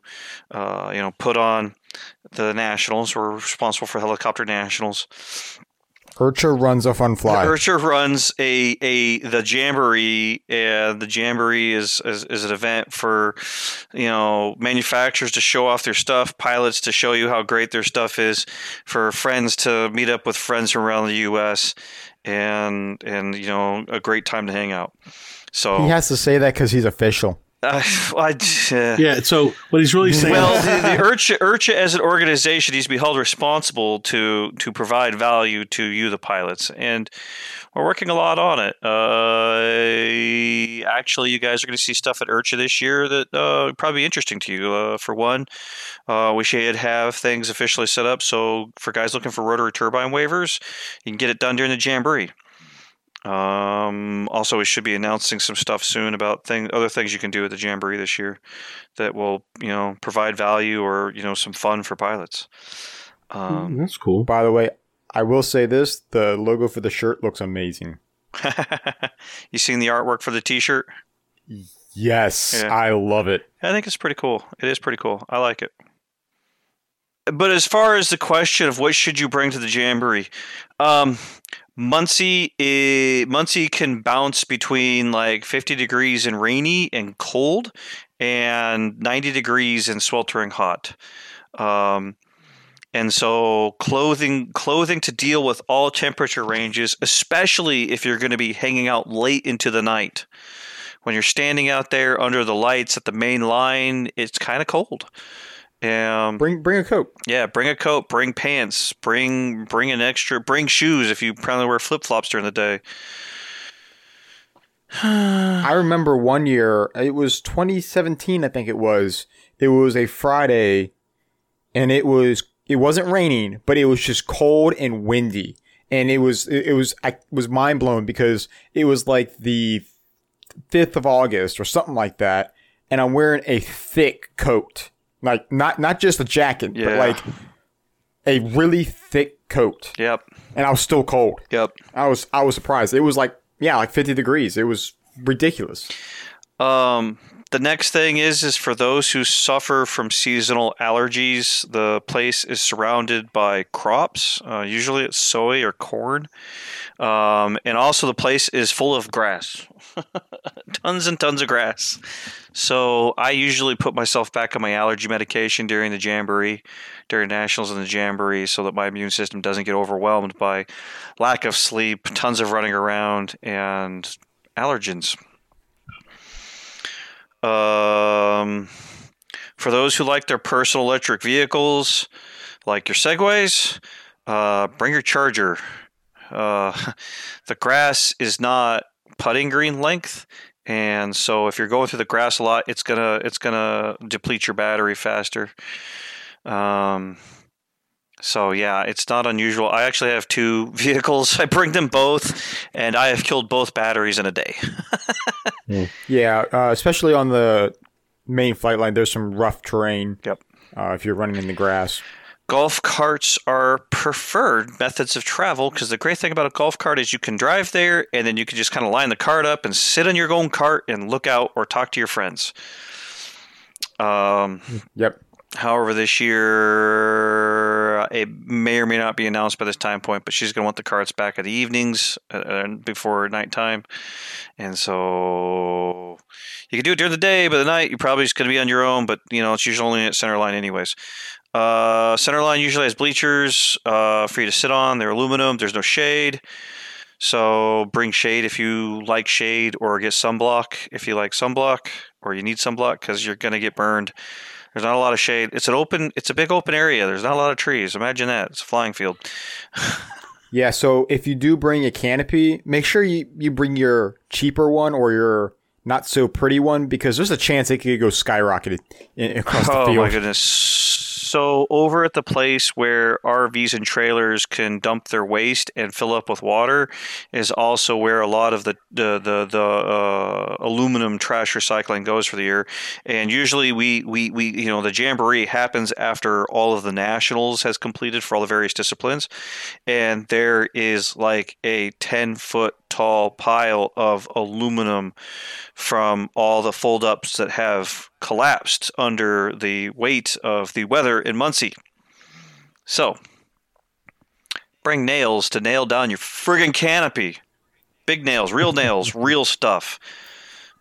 uh, you know put on the nationals. We're responsible for helicopter nationals. IRCHA runs a fun fly. IRCHA runs a, a the jamboree, and the jamboree is, is is an event for you know manufacturers to show off their stuff, pilots to show you how great their stuff is, for friends to meet up with friends from around the U.S. and and you know a great time to hang out. So He has to say that because he's official. Uh, I, uh, Yeah. So what he's really saying. well, the, the IRCHA, IRCHA as an organization needs to be held responsible to to provide value to you, the pilots, and we're working a lot on it. Uh, actually, you guys are going to see stuff at IRCHA this year that uh, probably be interesting to you. Uh, for one, uh, we should have things officially set up so for guys looking for rotary turbine waivers, you can get it done during the jamboree. Um, also, we should be announcing some stuff soon about thing, other things you can do at the Jamboree this year that will, you know, provide value or you know some fun for pilots. Um, That's cool. By the way, I will say this: the logo for the shirt looks amazing. you seen the artwork for the T-shirt? Yes, Yeah. I love it. I think it's pretty cool. It is pretty cool. I like it. But as far as the question of what should you bring to the jamboree, um, Muncie i Muncie can bounce between like 50 degrees and rainy and cold, and 90 degrees and sweltering hot. Um, and so clothing clothing to deal with all temperature ranges, especially if you're going to be hanging out late into the night when you're standing out there under the lights at the main line, it's kind of cold. Um, Bring bring a coat. yeah, bring a coat, bring pants, bring bring an extra, bring shoes if you probably wear flip flops during the day. I remember one year, it was 2017, I think it was. It was a Friday, and it was it wasn't raining, but it was just cold and windy, and it was it, it was I was mind blown because it was like the fifth of August or something like that, and I'm wearing a thick coat, like not not just a jacket, but like a really thick coat, Yep, and I was still cold. yep. I was I was surprised. It was like yeah, like 50 degrees. It was ridiculous. Um, the next thing is is for those who suffer from seasonal allergies. The place is surrounded by crops. Uh, usually it's soy or corn, um, and also the place is full of grass, tons and tons of grass. So I usually put myself back on my allergy medication during the jamboree, during nationals and the jamboree, so that my immune system doesn't get overwhelmed by lack of sleep, tons of running around, and allergens. Um, for those who like their personal electric vehicles, like your Segways, uh, bring your charger. Uh, the grass is not putting green length, and so if you're going through the grass a lot, it's gonna it's gonna deplete your battery faster. Um, so yeah, it's not unusual. I actually have two vehicles. I bring them both, and I have killed both batteries in a day. Yeah, uh, especially on the main flight line, there's some rough terrain. Yep. Uh, if you're running in the grass. Golf carts are preferred methods of travel because the great thing about a golf cart is you can drive there and then you can just kind of line the cart up and sit on your own cart and look out or talk to your friends. Um, Yep. however, this year it may or may not be announced by this time point, but she's going to want the carts back at the evenings uh, uh, before nighttime, and so you can do it during the day, but at night you're probably just going to be on your own. But you know it's usually only at center line anyways. Uh, Centerline usually has bleachers uh, for you to sit on. They're aluminum. There's no shade. So bring shade if you like shade, or get sunblock if you like sunblock, or you need sunblock because you're gonna get burned. There's not a lot of shade. It's an open. It's a big open area. There's not a lot of trees. Imagine that. It's a flying field. Yeah, so if you do bring a canopy, make sure you, you bring your cheaper one or your not so pretty one because there's a chance it could go skyrocketed across the Oh field. my goodness. So over at the place where RVs and trailers can dump their waste and fill up with water is also where a lot of the the the, the uh, aluminum trash recycling goes for the year. And usually we, we we you know the jamboree happens after all of the nationals has completed for all the various disciplines, and there is like a ten foot tall pile of aluminum from all the fold ups that have collapsed under the weight of the weather in Muncie. So, bring nails to nail down your friggin' canopy. Big nails, real nails, real stuff.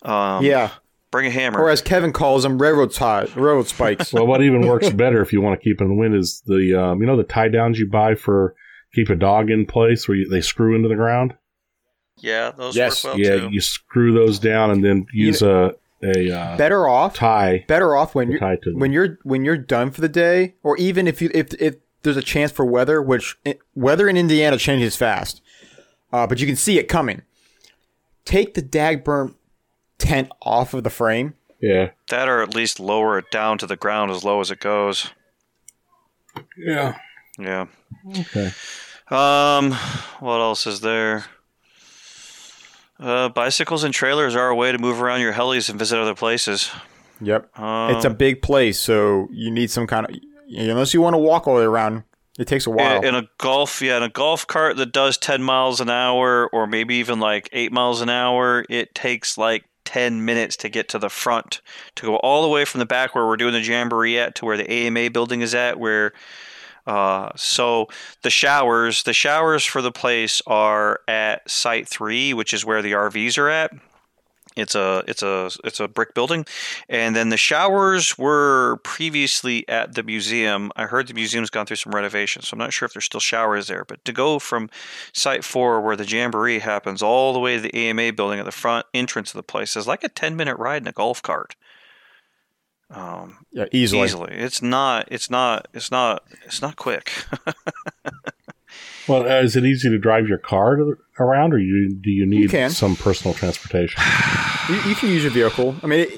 Um, yeah, Bring a hammer. or as Kevin calls them, railroad tie, railroad spikes. Well, what even works better if you want to keep it in the wind is the um, you know the tie downs you buy for keep a dog in place where you, they screw into the ground. Yeah, those Yes. work well yeah, too. you screw those down and then use a a uh, Better off, tie. better off when you're tie to when you're when you're done for the day, or even if you if if there's a chance for weather, which eh, weather in Indiana changes fast, uh, but you can see it coming. Take the Dagburn tent off of the frame. Yeah, That or at least lower it down to the ground as low as it goes. yeah. Yeah. Okay. Um, what else is there? Uh, bicycles and trailers are a way to move around your helis and visit other places. Yep, Um, it's a big place, so you need some kind of unless you want to walk all the way around. It takes a while. in a golf, yeah, in a golf cart that does ten miles an hour, or maybe even like eight miles an hour, it takes like ten minutes to get to the front, to go all the way from the back where we're doing the jamboree at to where the AMA building is at. Where, uh, so the showers, the showers for the place are at Site Three, which is where the RVs are at. It's a it's a it's a brick building, and then the showers were previously at the museum. I heard the museum's gone through some renovations, so I'm not sure if there's still showers there. But to go from Site Four, where the jamboree happens, all the way to the AMA building at the front entrance of the place is like a 10 minute ride in a golf cart. Um, yeah, easily. easily, it's not it's not it's not it's not quick. Well, uh, is it easy to drive your car to, around, or you do you need can. some personal transportation? You, you can use your vehicle. I mean, it,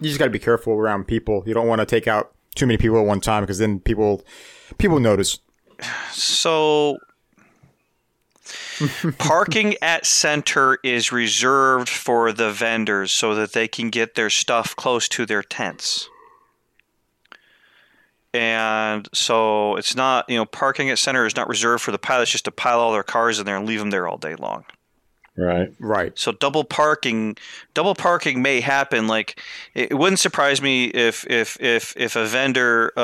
you just got to be careful around people. You don't want to take out too many people at one time because then people people notice. So parking at center is reserved for the vendors so that they can get their stuff close to their tents. And so it's not, you know, parking at center is not reserved for the pilots just to pile all their cars in there and leave them there all day long. Right. Right. So double parking, double parking may happen. Like it, it wouldn't surprise me if if if if a vendor uh,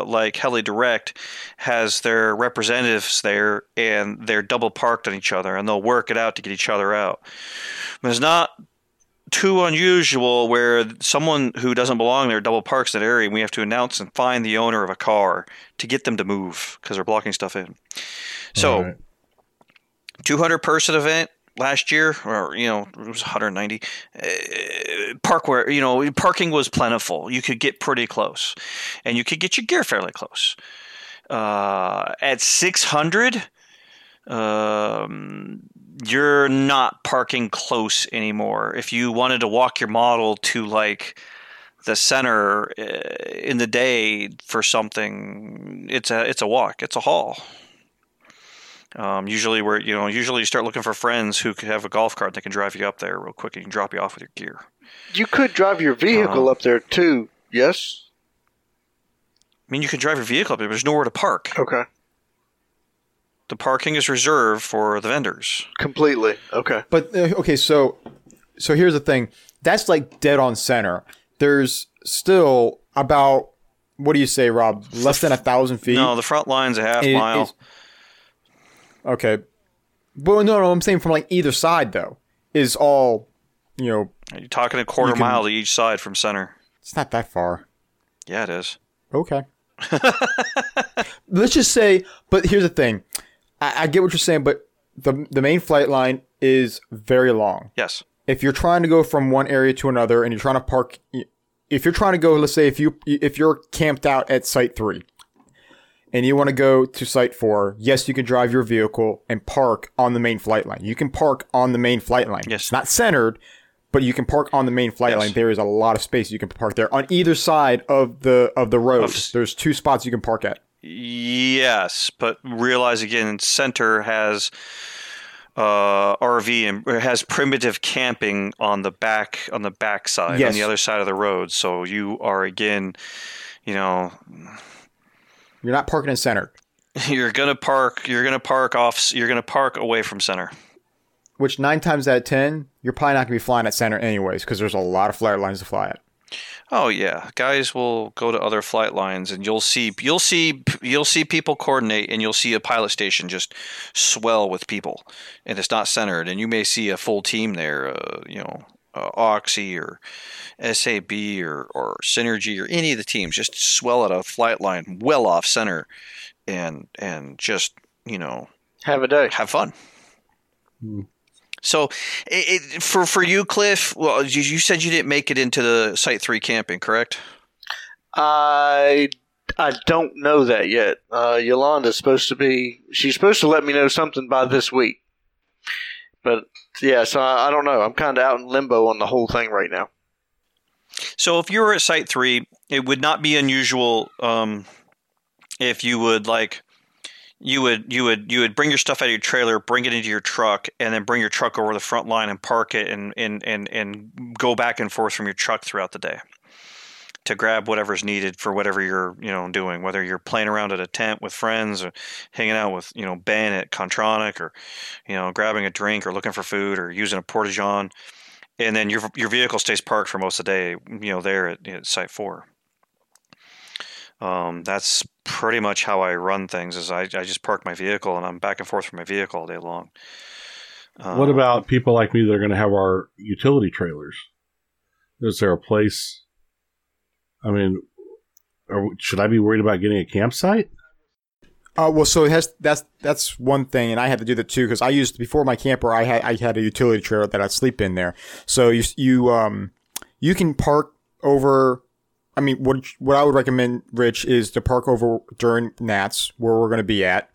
uh, like Heli Direct has their representatives there and they're double parked on each other and they'll work it out to get each other out. But it's not too unusual where someone who doesn't belong there double parks in that area and we have to announce and find the owner of a car to get them to move because they're blocking stuff in. So. Right. 200 person event last year or you know it was 190 uh, park where you know parking was plentiful you could get pretty close and you could get your gear fairly close uh, at 600 um, you're not parking close anymore if you wanted to walk your model to like the center uh, in the day for something it's a it's a walk it's a haul um, usually, where you know, usually you start looking for friends who could have a golf cart that can drive you up there real quick and drop you off with your gear. You could drive your vehicle Uh-huh. up there too. Yes. I mean, you can drive your vehicle up there, but there's nowhere to park. Okay. The parking is reserved for the vendors. Completely. Okay. But uh, okay, so so here's the thing. That's like dead on center. There's still about what do you say, Rob? Less than a thousand feet. No, the front line's a half It- mile. Okay. But no, no, I'm saying from like either side though is all, you know, You're talking a quarter can- mile to each side from center. it's not that far. Yeah, it is. Okay. Let's just say, but here's the thing. I, I get what you're saying, but the the main flight line is very long. Yes. If you're trying to go from one area to another and you're trying to park, if you're trying to go, let's say if you if you're camped out at site three, and you want to go to site four, yes, you can drive your vehicle and park on the main flight line. You can park on the main flight line. Yes. It's not centered, but you can park on the main flight Yes. line. There is a lot of space you can park there on either side of the of the road. Of- There's two spots you can park at. Yes, but realize again, center has uh, RV and has primitive camping on the back on the back side Yes. on the other side of the road. So you are again, you know, You're not parking in center, you're gonna park. You're gonna park off. You're gonna park away from center. which nine times out of ten, you're probably not to be flying at center anyways because there's a lot of flight lines to fly at. Oh yeah, guys will go to other flight lines, and you'll see you'll see you'll see people coordinate, and you'll see a pilot station just swell with people, and it's not centered, and you may see a full team there, uh, you know, uh, Oxy or SAB or or Synergy or any of the teams just swell at a flight line well off center, and and just you know, Have a day. have fun. So, it, it, for for you, Cliff, well, you, you said you didn't make it into the Site Three camping, correct? I I don't know that yet. Uh, Yolanda's supposed to be. She's supposed to let me know something by this week. But yeah, so I, I don't know. I'm kind of out in limbo on the whole thing right now. So, if you were at Site Three, it would not be unusual um, if you would like you would you would you would bring your stuff out of your trailer, bring it into your truck, and then bring your truck over the front line and park it, and and and and go back and forth from your truck throughout the day to grab whatever's needed for whatever you're you know doing, whether you're playing around at a tent with friends or hanging out with you know Ben at Kontronik or you know grabbing a drink or looking for food or using a porta john, and then your your vehicle stays parked for most of the day, you know there at, at Site Four. Um, that's pretty much how I run things. Is I, I just park my vehicle and I'm back and forth from my vehicle all day long. what Um, about people like me that are going to have our utility trailers? Is there a place? I mean, are, should I be worried about getting a campsite? Uh, well, so it has that's that's one thing, and I had to do that too because I used before my camper. I had I had a utility trailer that I'd sleep in there. So you you um you can park over. I mean, what what I would recommend, Rich, is to park over during Nats where we're going to be at.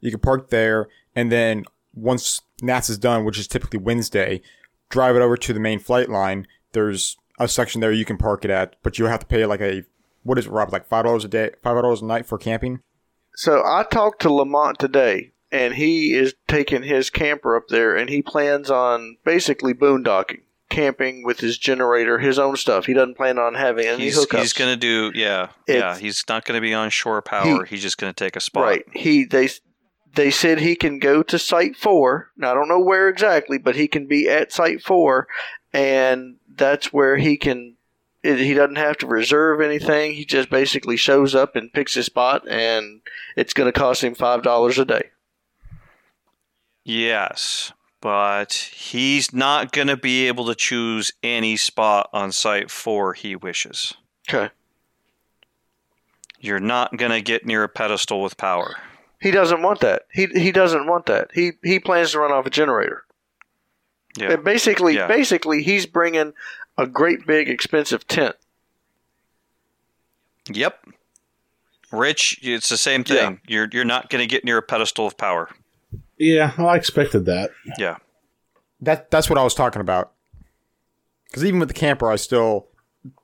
You can park there, and then once Nats is done, which is typically Wednesday, drive it over to the main flight line. There's a section there you can park it at, but you'll have to pay like a what is it, Rob? Like five dollars a day, five dollars a night for camping. So I talked to Lamont today, and he is taking his camper up there, and he plans on basically boondocking, camping with his generator, his own stuff. He doesn't plan on having any he's, hookups. he's going to do yeah yeah. He's not going to be on shore power. he's just going to take a spot. Right. He they they said he can go to site four. Now I don't know where exactly, but he can be at site four, and that's where he can. it- He doesn't have to reserve anything. He just basically shows up and picks his spot, and it's going to cost him five dollars a day. Yes, but he's not going to be able to choose any spot on site four he wishes. Okay. You're not going to get near a pedestal with power. He doesn't want that. He he doesn't want that. He he plans to run off a generator. Yeah. And basically, Yeah. basically, he's bringing a great big expensive tent. Yep. Rich, it's the same thing. You're you're not going to get near a pedestal of power. Yeah, well, I expected that. Yeah. That that's what I was talking about. Because even with the camper, I still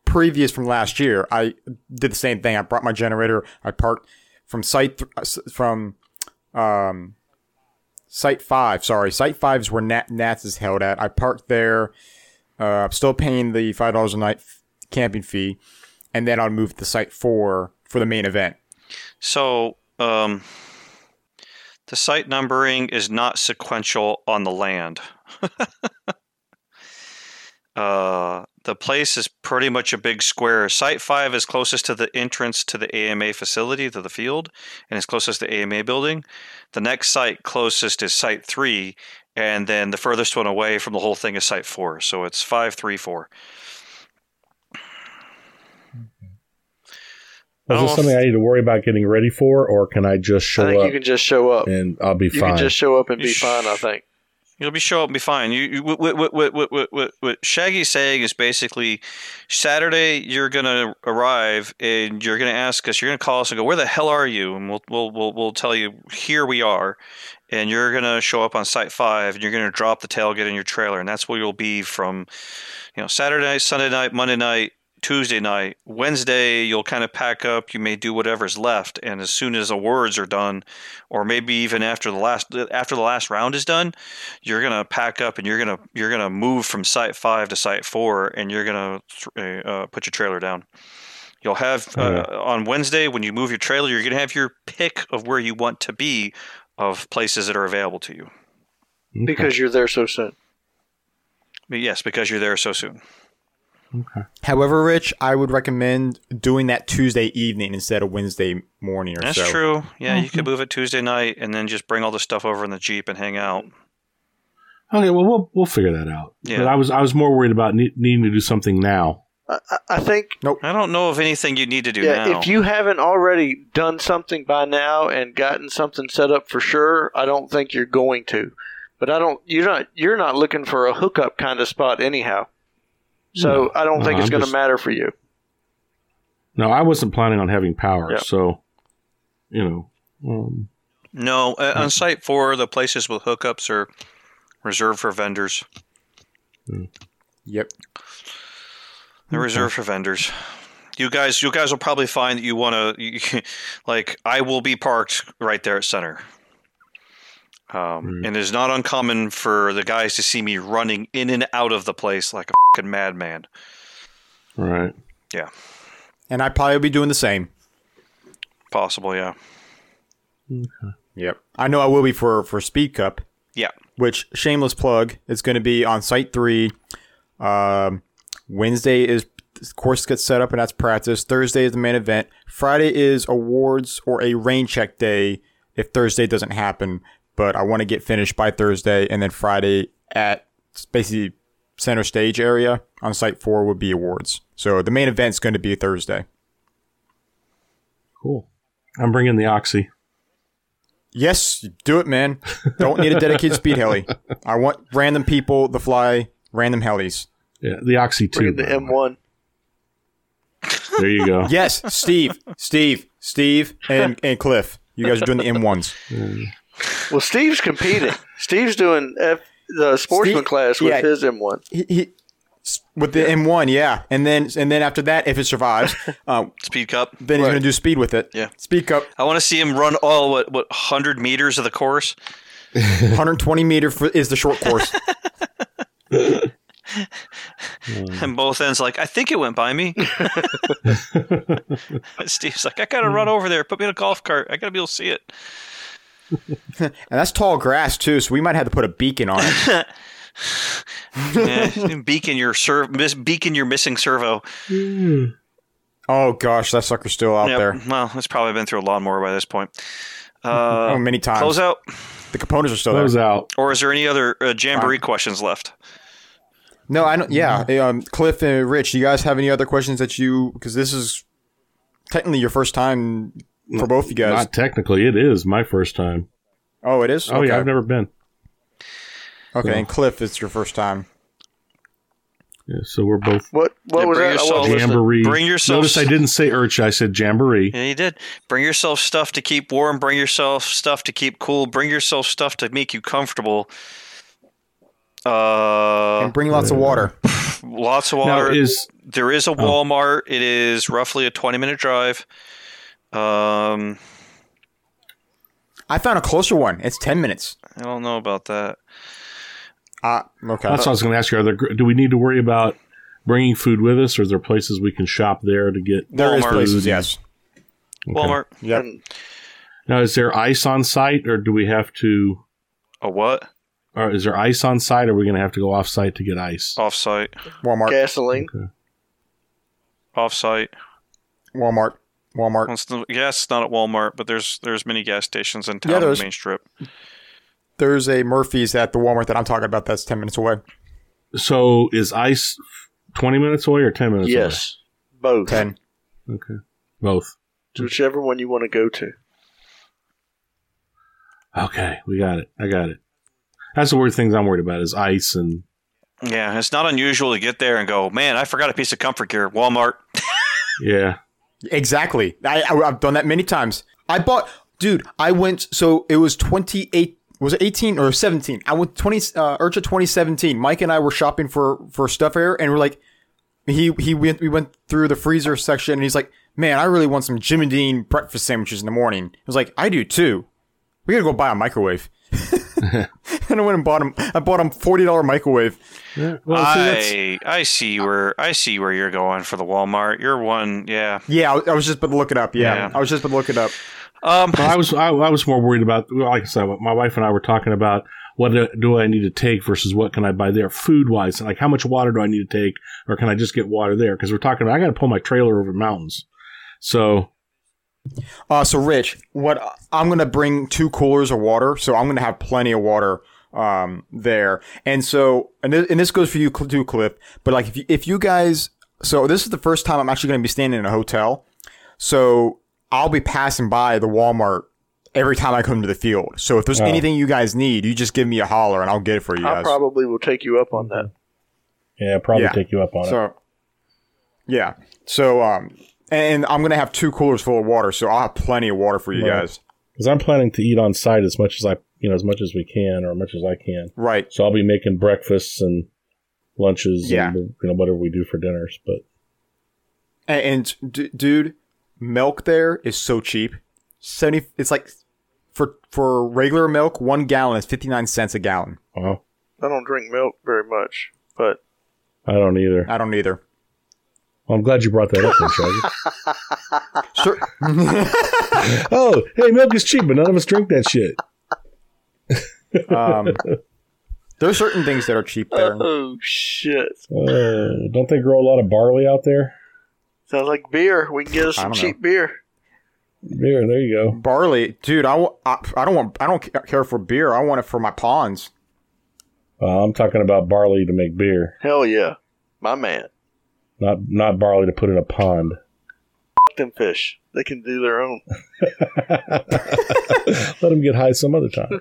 previous from last year, I did the same thing. I brought my generator. I parked from site th- uh, from um site five. Sorry, site five is where Nat, Nats is held at. I parked there. Uh, I'm still paying the five dollars a night f- camping fee, and then I'll move to site four for the main event. So, um, the site numbering is not sequential on the land. uh, the place is pretty much a big square. Site 5 is closest to the entrance to the AMA facility, to the field, and is closest to the AMA building. The next site closest is Site 3, and then the furthest one away from the whole thing is Site 4. So it's 5, 3, 4. Is this something I need to worry about getting ready for, or can I just show I think up? You can just show up, and I'll be you fine. You can just show up and be sh- fine. I think you'll be show up and be fine. You, you what, what, what, what, what, what Shaggy's saying is basically Saturday you're gonna arrive and you're gonna ask us. You're gonna call us and go, "Where the hell are you?" And we'll we'll we'll, we'll tell you here we are. And you're gonna show up on site five, and you're gonna drop the tailgate in your trailer, and that's where you'll be from, you know, Saturday, Sunday night, Monday night, Tuesday night, Wednesday. You'll kind of pack up. You may do whatever's left, and as soon as the words are done, or maybe even after the last after the last round is done, you're gonna pack up and you're gonna you're gonna move from site five to site four, and you're gonna uh, put your trailer down. You'll have uh, on Wednesday when you move your trailer, you're gonna have your pick of where you want to be of places that are available to you. Because you're there so soon. But yes, because you're there so soon. However, Rich, I would recommend doing that Tuesday evening instead of Wednesday morning or That's so. true. Yeah, you could mm-hmm. move it Tuesday night and then just bring all the stuff over in the jeep and hang out. Okay, well we'll we'll figure that out. Yeah. But I was I was more worried about ne- needing to do something now. I, I- I think I don't know of anything you need to do yeah, now. if you haven't already done something by now and gotten something set up for sure, I don't think you're going to. But I don't. You're not. You're not looking for a hookup kind of spot anyhow. So No, I don't no, think it's going to matter for you. No, I wasn't planning on having power, Yeah. so you know. Um, no, uh, on site four, the places with hookups are reserved for vendors. Yep. They're reserved for vendors. You guys, you guys will probably find that you want to, like, I will be parked right there at center. Um, And it's not uncommon for the guys to see me running in and out of the place like a fucking madman. right. Yeah, And I'd probably be doing the same. possible. Yeah, Yep. I know I will be for for Speed Cup, yeah. which shameless plug. It's going to be on Site Three. Um, Wednesday is course gets set up and that's practice. Thursday is the main event. Friday is awards or a rain check day if Thursday doesn't happen. But I want to get finished by Thursday, and then Friday at basically center stage area on Site Four would be awards. So the main event's going to be Thursday. Cool. I'm bringing the oxy. Yes, do it, man. Don't need a dedicated speed heli. I want random people to fly random helis. Yeah, the oxy too. Bring the M1. There you go. Yes, Steve, Steve, Steve, and, and Cliff. You guys are doing the M1s. Well, Steve's competing. Steve's doing F, the sportsman Steve- class with yeah. his M1. He, he with the M1, yeah, and then and then after that, if it survives, uh, Speed Cup. then he's Right. going to do speed with it. Yeah. speed cup, I want to see him run all what what hundred meters of the course. 120 meter for, is the short course. And both ends like, I think it went by me. Steve's like, I gotta run over there. Put me in a golf cart. I gotta be able to see it. and that's tall grass too, so we might have to put a beacon on it. Yeah, beacon your serv- miss, beacon your missing servo. Oh gosh, that sucker's still out Yep. there. Well, it's probably been through a lawnmower by this point. Uh, oh, many times. close out, The components are still Close there. out. or is there any other uh, jamboree questions left? No, I don't. Yeah, um, Cliff and Rich, you guys have any other questions that you? Because this is technically your first time for both you guys. Not technically, it is my first time. oh, it is. Oh okay. yeah, I've never been. Okay, and Cliff, it's your first time. Yeah, so we're both What what Yeah, was bring that? I yourself- wasn't listening. jamboree. Bring yourself- Notice I didn't say IRCHA. I said jamboree. Yeah, you did. Bring yourself stuff to keep warm. Bring yourself stuff to keep cool. Bring yourself stuff to make you comfortable. Uh, and bring lots of water. lots of Now water. is there is a Walmart. It is roughly a twenty-minute drive. Um, I found a closer one. It's ten minutes. I don't know about that. Uh, okay. that's what I was going to ask you. Are there do we need to worry about bringing food with us, or is there places we can shop there to get? there is Walmart. places. Yes. Walmart. Yep. Now, is there ice on site, or do we have to? A what? Or is there ice on site? Or are we going to have to go off site to get ice? Off-site. Walmart. gasoline. Off-site. Walmart. Walmart. Well, it's not- Yes, not at Walmart, but there's there's many gas stations in town Yeah, on the main strip. There's a Murphy's at the Walmart that I'm talking about. That's ten minutes away. So, is ice twenty minutes away or ten minutes? Yes, both. Ten. Okay. Both. Whichever one you want to go to. Okay, we got it. I got it. That's the weird things I'm worried about is ice and Yeah, it's not unusual to get there and go, man, I forgot a piece of comfort gear. Walmart. yeah. Exactly. I, I I've done that many times. I bought, dude. I went. So it was twenty eight. Was it eighteen or seventeen? I went twenty. Uh, IRCHA twenty seventeen. Mike and I were shopping for for stuff here, and we're like, he he went. We went through the freezer section, and he's like, man, I really want some Jimmy Dean breakfast sandwiches in the morning. I was like, I do too. We gotta go buy a microwave. and I went and bought him. I bought him forty dollar microwave. yeah. Well, see, I I see where I see where you're going for the Walmart. You're one, yeah. Yeah, I, I was just about to look it up. Yeah, Yeah. I was just about to look it up. Um, Well, I was I, I was more worried about like I said, my wife and I were talking about what do, do I need to take versus what can I buy there food wise, like how much water do I need to take, or can I just get water there? Because we're talking about I got to pull my trailer over mountains, so Uh, so Rich, what I'm gonna bring two coolers of water, so I'm gonna have plenty of water um there. And so, and this, and this goes for you too, Cliff. But like, if you, if you guys so this is the first time I'm actually going to be staying in a hotel. So I'll be passing by the Walmart every time I come to the field. So if there's Oh. anything you guys need, you just give me a holler and I'll get it for you I guys. probably will take you up on that. Yeah, probably Yeah. take you up on it. So, yeah. So, um, and I'm gonna have two coolers full of water, so I'll have plenty of water for you Right. guys. Because I'm planning to eat on site as much as I, you know, as much as we can or as much as I can. Right. So I'll be making breakfasts and lunches Yeah. and you know whatever we do for dinners. But And, and d- dude, milk there is so cheap. Seventy. It's like for for regular milk, one gallon is fifty nine cents a gallon. wow, I don't drink milk very much, but I don't either. I don't either. Well, I'm glad you brought that up, then, Shaggy. Sure. oh, hey, milk is cheap, but none of us drink that shit. um, there's certain things that are cheap there. oh shit! Uh, don't they grow a lot of barley out there? Sounds like beer. We can get us some don't cheap beer. There, there you go. Barley, dude. I, wa- I, I don't want. I don't care for beer. I want it for my ponds. Uh, I'm talking about barley to make beer, Hell yeah, my man. Not not barley to put in a pond. F- them fish. They can do their own. Let them get high some other time.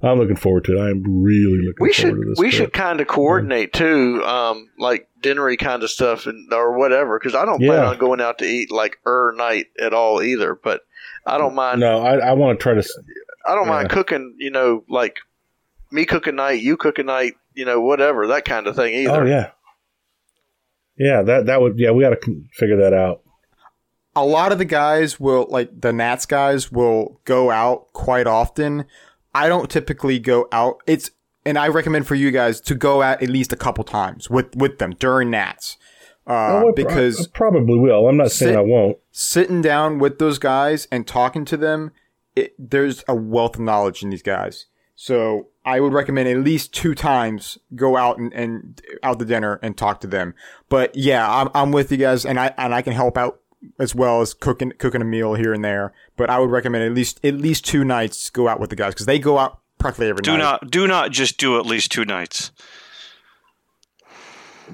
I'm looking forward to it. I'm really looking We forward should to this. we trip. should kind of coordinate too, um, like dinnery kind of stuff and or whatever. Because I don't plan on going out to eat like er night at all either. But I don't mind. No, I, I want to try to. s- I don't mind cooking. You know, like me cooking night, you cooking night. You know, whatever that kind of thing. Either. Oh yeah, yeah. That that would yeah. We got to figure that out. a lot of the guys will like the Nats guys will go out quite often. I don't typically go out. It's and I recommend for you guys to go out at least a couple times with with them during Nats. Uh, Oh, because I probably will. I'm not saying I won't. sitting down with those guys and talking to them, it, there's a wealth of knowledge in these guys. So I would recommend at least two times go out and, and out to dinner and talk to them. But yeah, I'm, I'm with you guys and I, and I can help out as well as cooking, cooking a meal here and there. But I would recommend at least, at least two nights go out with the guys because they go out practically every Do night. not do not just do at least two nights.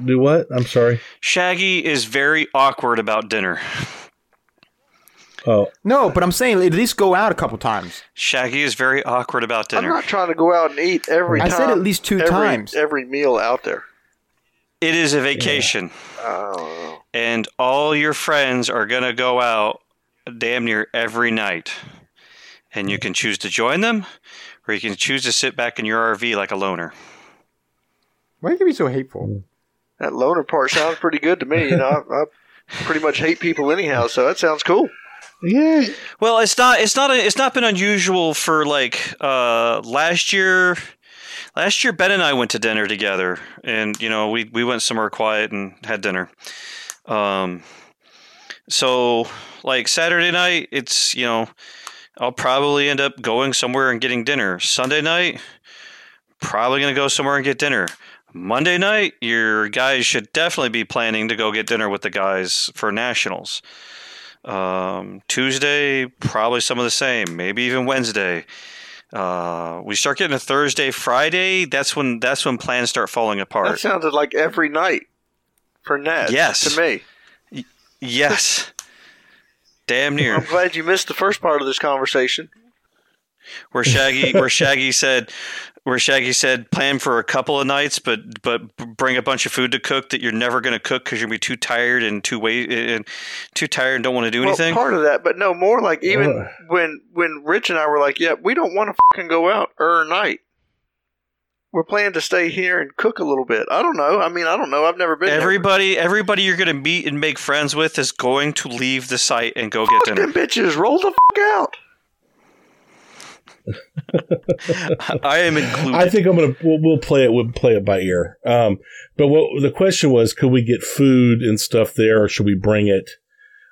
Do what? I'm sorry. Shaggy is very awkward about dinner. Oh, No, but I'm saying at least go out a couple times. Shaggy is very awkward about dinner. I'm not trying to go out and eat every I time. said at least two every, times. Every meal out there. It is a vacation, I oh. and all your friends are gonna go out damn near every night, and you can choose to join them, or you can choose to sit back in your RV like a loner. Why are you be so hateful? That loner part sounds pretty good to me. You know, I, I pretty much hate people anyhow, so that sounds cool. Yeah. Well, it's not. It's not. A, it's not been unusual for like uh, last year. Last year, Ben and I went to dinner together, and you know we we went somewhere quiet and had dinner. Um, so like Saturday night, it's you know I'll probably end up going somewhere and getting dinner. Sunday night, probably gonna go somewhere and get dinner. Monday night, your guys should definitely be planning to go get dinner with the guys for nationals. Um, Tuesday, probably some of the same. Maybe even Wednesday. Uh, we start getting a Thursday, Friday. That's when that's when plans start falling apart. That sounded like every night for Ned. Yes. To me. yes, damn near. I'm glad you missed the first part of this conversation. Where Shaggy, where Shaggy said, where Shaggy said, plan for a couple of nights, but but bring a bunch of food to cook that you're never going to cook because you're gonna be too tired and too wait and too tired and don't want to do Well, anything. part of that, but no more like even Ugh. when when Rich and I were like, "Yeah, we don't want to fucking go out er night. We're planning to stay here and cook a little bit." I don't know. I mean, I don't know. I've never been. there. Everybody, everybody you're going to meet and make friends with is going to leave the site and go get dinner. them bitches. Roll the fuck out. I am included. I think I'm gonna we'll, we'll play it. We'll play it by ear. Um, but what the question was, could we get food and stuff there, or should we bring it?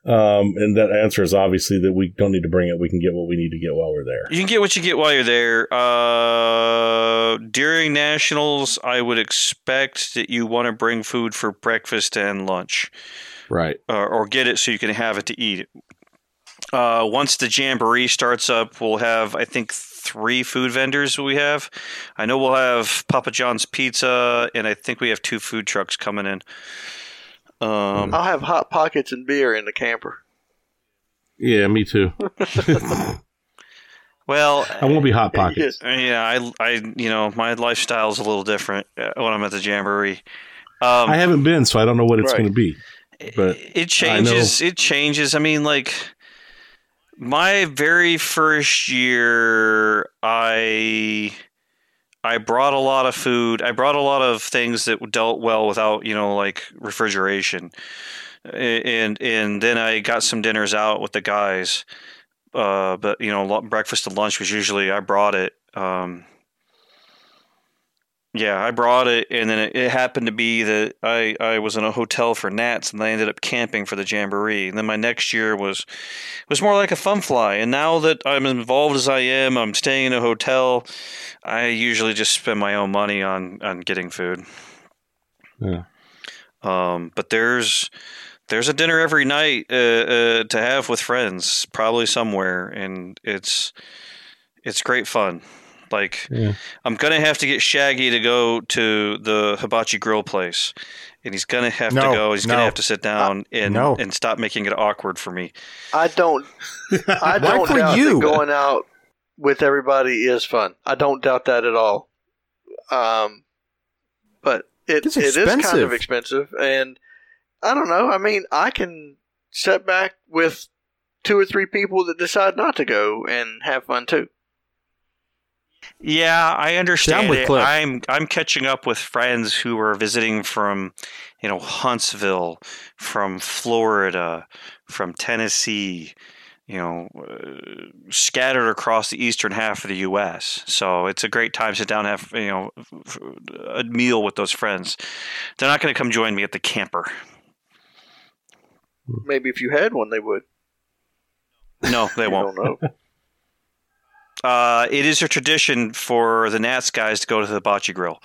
Um, and that answer is obviously that we don't need to bring it. We can get what we need to get while we're there. You can get what you get while you're there. Uh, during nationals, I would expect that you want to bring food for breakfast and lunch, Right. uh, or get it so you can have it to eat. Uh, once the jamboree starts up, we'll have I think three food vendors we have. I know we'll have Papa John's Pizza, and I think we have two food trucks coming in. Um, I'll have hot pockets and beer in the camper. Yeah, me too. well, I won't be hot pockets. yeah, I, I, you know, my lifestyle is a little different uh, when I'm at the jamboree. Um, I haven't been, so I don't know what it's Right. going to be. But it changes it changes i mean like my very first year i i brought a lot of food. I brought a lot of things that dealt well without you know like refrigeration. And and then i got some dinners out with the guys. Uh but you know breakfast and lunch was usually i brought it um yeah, I brought it, and then it, it happened to be that I, I was in a hotel for Nats, and I ended up camping for the jamboree. And then my next year was was more like a fun fly. And now that I'm involved as I am, I'm staying in a hotel. I usually just spend my own money on on getting food. Yeah. Um, but there's there's a dinner every night uh, uh, to have with friends, probably somewhere, and it's it's great fun. Like Yeah. I'm gonna have to get Shaggy to go to the hibachi grill place, and he's gonna have to go. He's no. gonna have to sit down and no. and stop making it awkward for me. I don't. I Why don't doubt you? that going out with everybody is fun. I don't doubt that at all. Um, but it It's it is kind of expensive, and I don't know. I mean, I can sit back with two or three people that decide not to go and have fun too. Yeah, I understand with it. Cliff. I'm I'm catching up with friends who are visiting from, you know, Huntsville, from Florida, from Tennessee, you know, uh, scattered across the eastern half of the U.S. So it's a great time to sit down and have you know a meal with those friends. They're not going to come join me at the camper. Maybe if you had one, they would. No, they won't. Don't know. Uh, it is a tradition for the Nats guys to go to the hibachi grill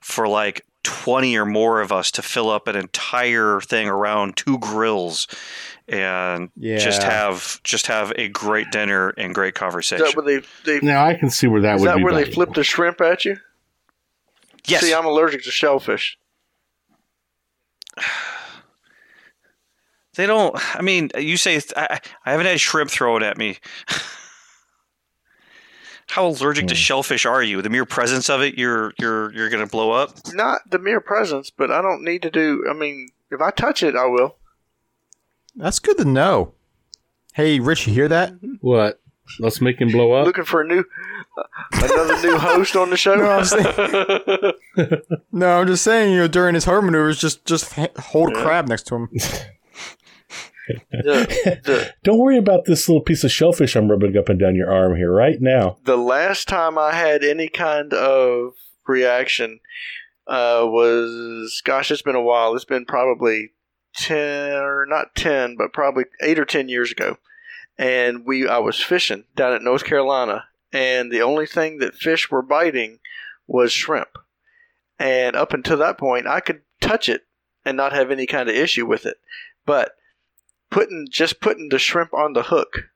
for like 20 or more of us to fill up an entire thing around two grills and just have just have a great dinner and great Is conversation. that where they they now I can see where that is would that be. where they valuable. flip the shrimp at you? yes. See, I'm allergic to shellfish. they don't I mean, you say I, I haven't had shrimp thrown at me. How allergic Hmm. to shellfish are you? The mere presence of it, you're you're you're going to blow up? Not the mere presence, but I don't need to do. I mean, if I touch it, I will. That's good to know. Hey, Rich, you hear that? What? Let's make him blow up. Looking for a new, another new host on the show. No, I'm saying- No, I'm just saying, you know, during his heart maneuvers, just just hold Yeah. crab next to him. the, the, Don't worry about this little piece of shellfish I'm rubbing up and down your arm here right now. the last time I had any kind of reaction uh, was, gosh, it's been a while. It's been probably ten or not ten, but probably eight or ten years ago. And we, I was fishing down at North Carolina, and the only thing that fish were biting was shrimp. And up until that point, I could touch it and not have any kind of issue with it. But putting just putting the shrimp on the hook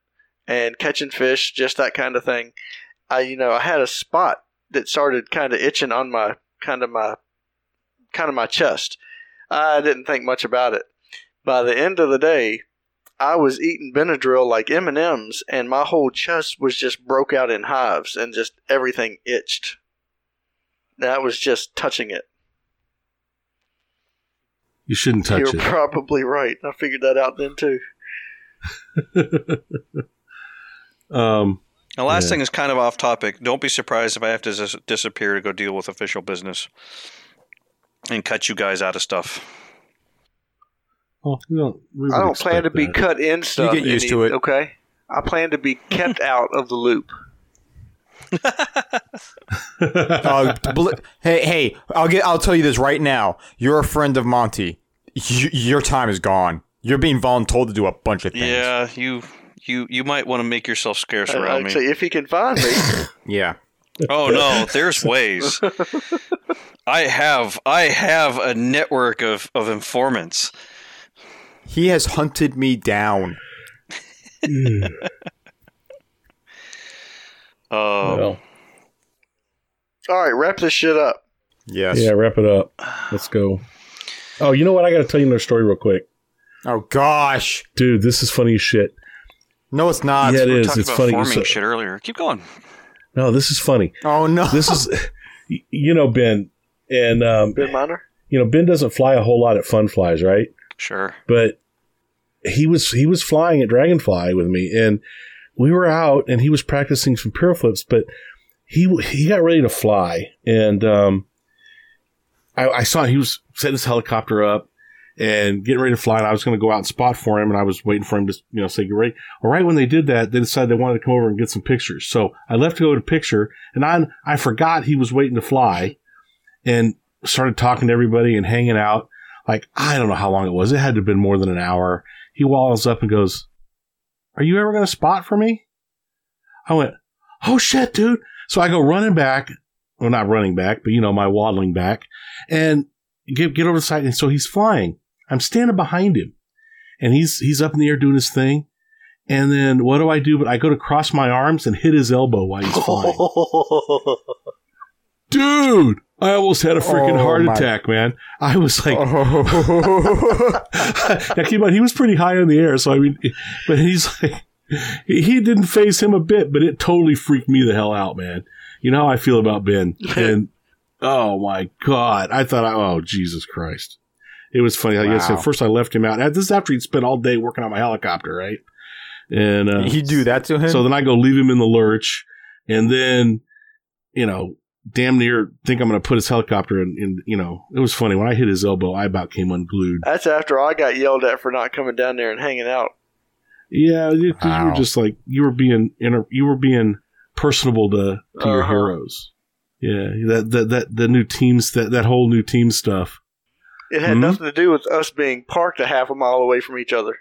and catching fish, just that kind of thing. I you know I had a spot that started kind of itching on my kind of my kind of my chest. I didn't think much about it. By the end of the day, I was eating Benadryl like M and M's, and my whole chest was just broke out in hives, and just everything itched. That was just touching it. You shouldn't touch it. You're probably right. I figured that out then too. um, The last Yeah. thing is kind of off topic. Don't be surprised if I have to dis- disappear to go deal with official business and cut you guys out of stuff. well, we don't, we I don't plan to expect be cut in stuff. You get used any- to it. Okay. I plan to be kept out of the loop. Uh, bl- hey, hey, I'll get. I'll tell you this right now. You're a friend of Monty. Y- your time is gone. You're being voluntold to do a bunch of things. Yeah, you you you might want to make yourself scarce around I'd me. say if he can find me. Yeah. Oh no, there's ways. I have I have a network of, of informants. He has hunted me down. Oh, Well, All right, wrap this shit up. Yes. yeah, wrap it up. Let's go. Oh, you know what? I got to tell you another story real quick, Oh gosh. dude. This is funny as shit. No, it's not. yeah, it we were is. It's about funny. forming So- shit earlier. Keep going. no, this is funny. Oh no. This is, you know, Ben, and um, Ben Miner? you know, Ben doesn't fly a whole lot at Fun Flies, right? Sure. but he was he was flying at Dragonfly with me, and we were out, and he was practicing some piro flips, but he he got ready to fly, and um, I, I saw he was setting his helicopter up and getting ready to fly, and I was going to go out and spot for him, and I was waiting for him to you know say. All right, when they did that, they decided they wanted to come over and get some pictures, so I left to go to picture, and I I forgot he was waiting to fly, and started talking to everybody and hanging out like I don't know how long it was. It had to have been more than an hour. He walls up and goes, "Are you ever going to spot for me?" I went, "Oh shit, dude!" So I go running back, well, not running back, but you know, my waddling back, and get get over the side. And so he's flying. I'm standing behind him, and he's he's up in the air doing his thing. And then what do I do? But I go to cross my arms and hit his elbow while he's flying. Dude, I almost had a freaking Oh, heart my- attack, man. I was like, Oh. now keep in mind, he was pretty high in the air, so I mean, but he's like, he didn't phase him a bit, but it totally freaked me the hell out, man. You know how I feel about Ben, and oh my god, I thought, I, oh Jesus Christ, it was funny. Like I said, Wow. first I left him out. This is after he'd spent all day working on my helicopter, right? And uh, he do that to him. so then I go leave him in the lurch, and then, you know, damn near think I'm going to put his helicopter in, in. You know, it was funny when I hit his elbow. I about came unglued. That's after I got yelled at for not coming down there and hanging out. Yeah, you, 'cause you Wow. were just like you were being inter- you were being personable to to your Uh-huh. heroes. Yeah, that that that the new teams that that whole new team stuff. It had Mhm. nothing to do with us being parked a half a mile away from each other.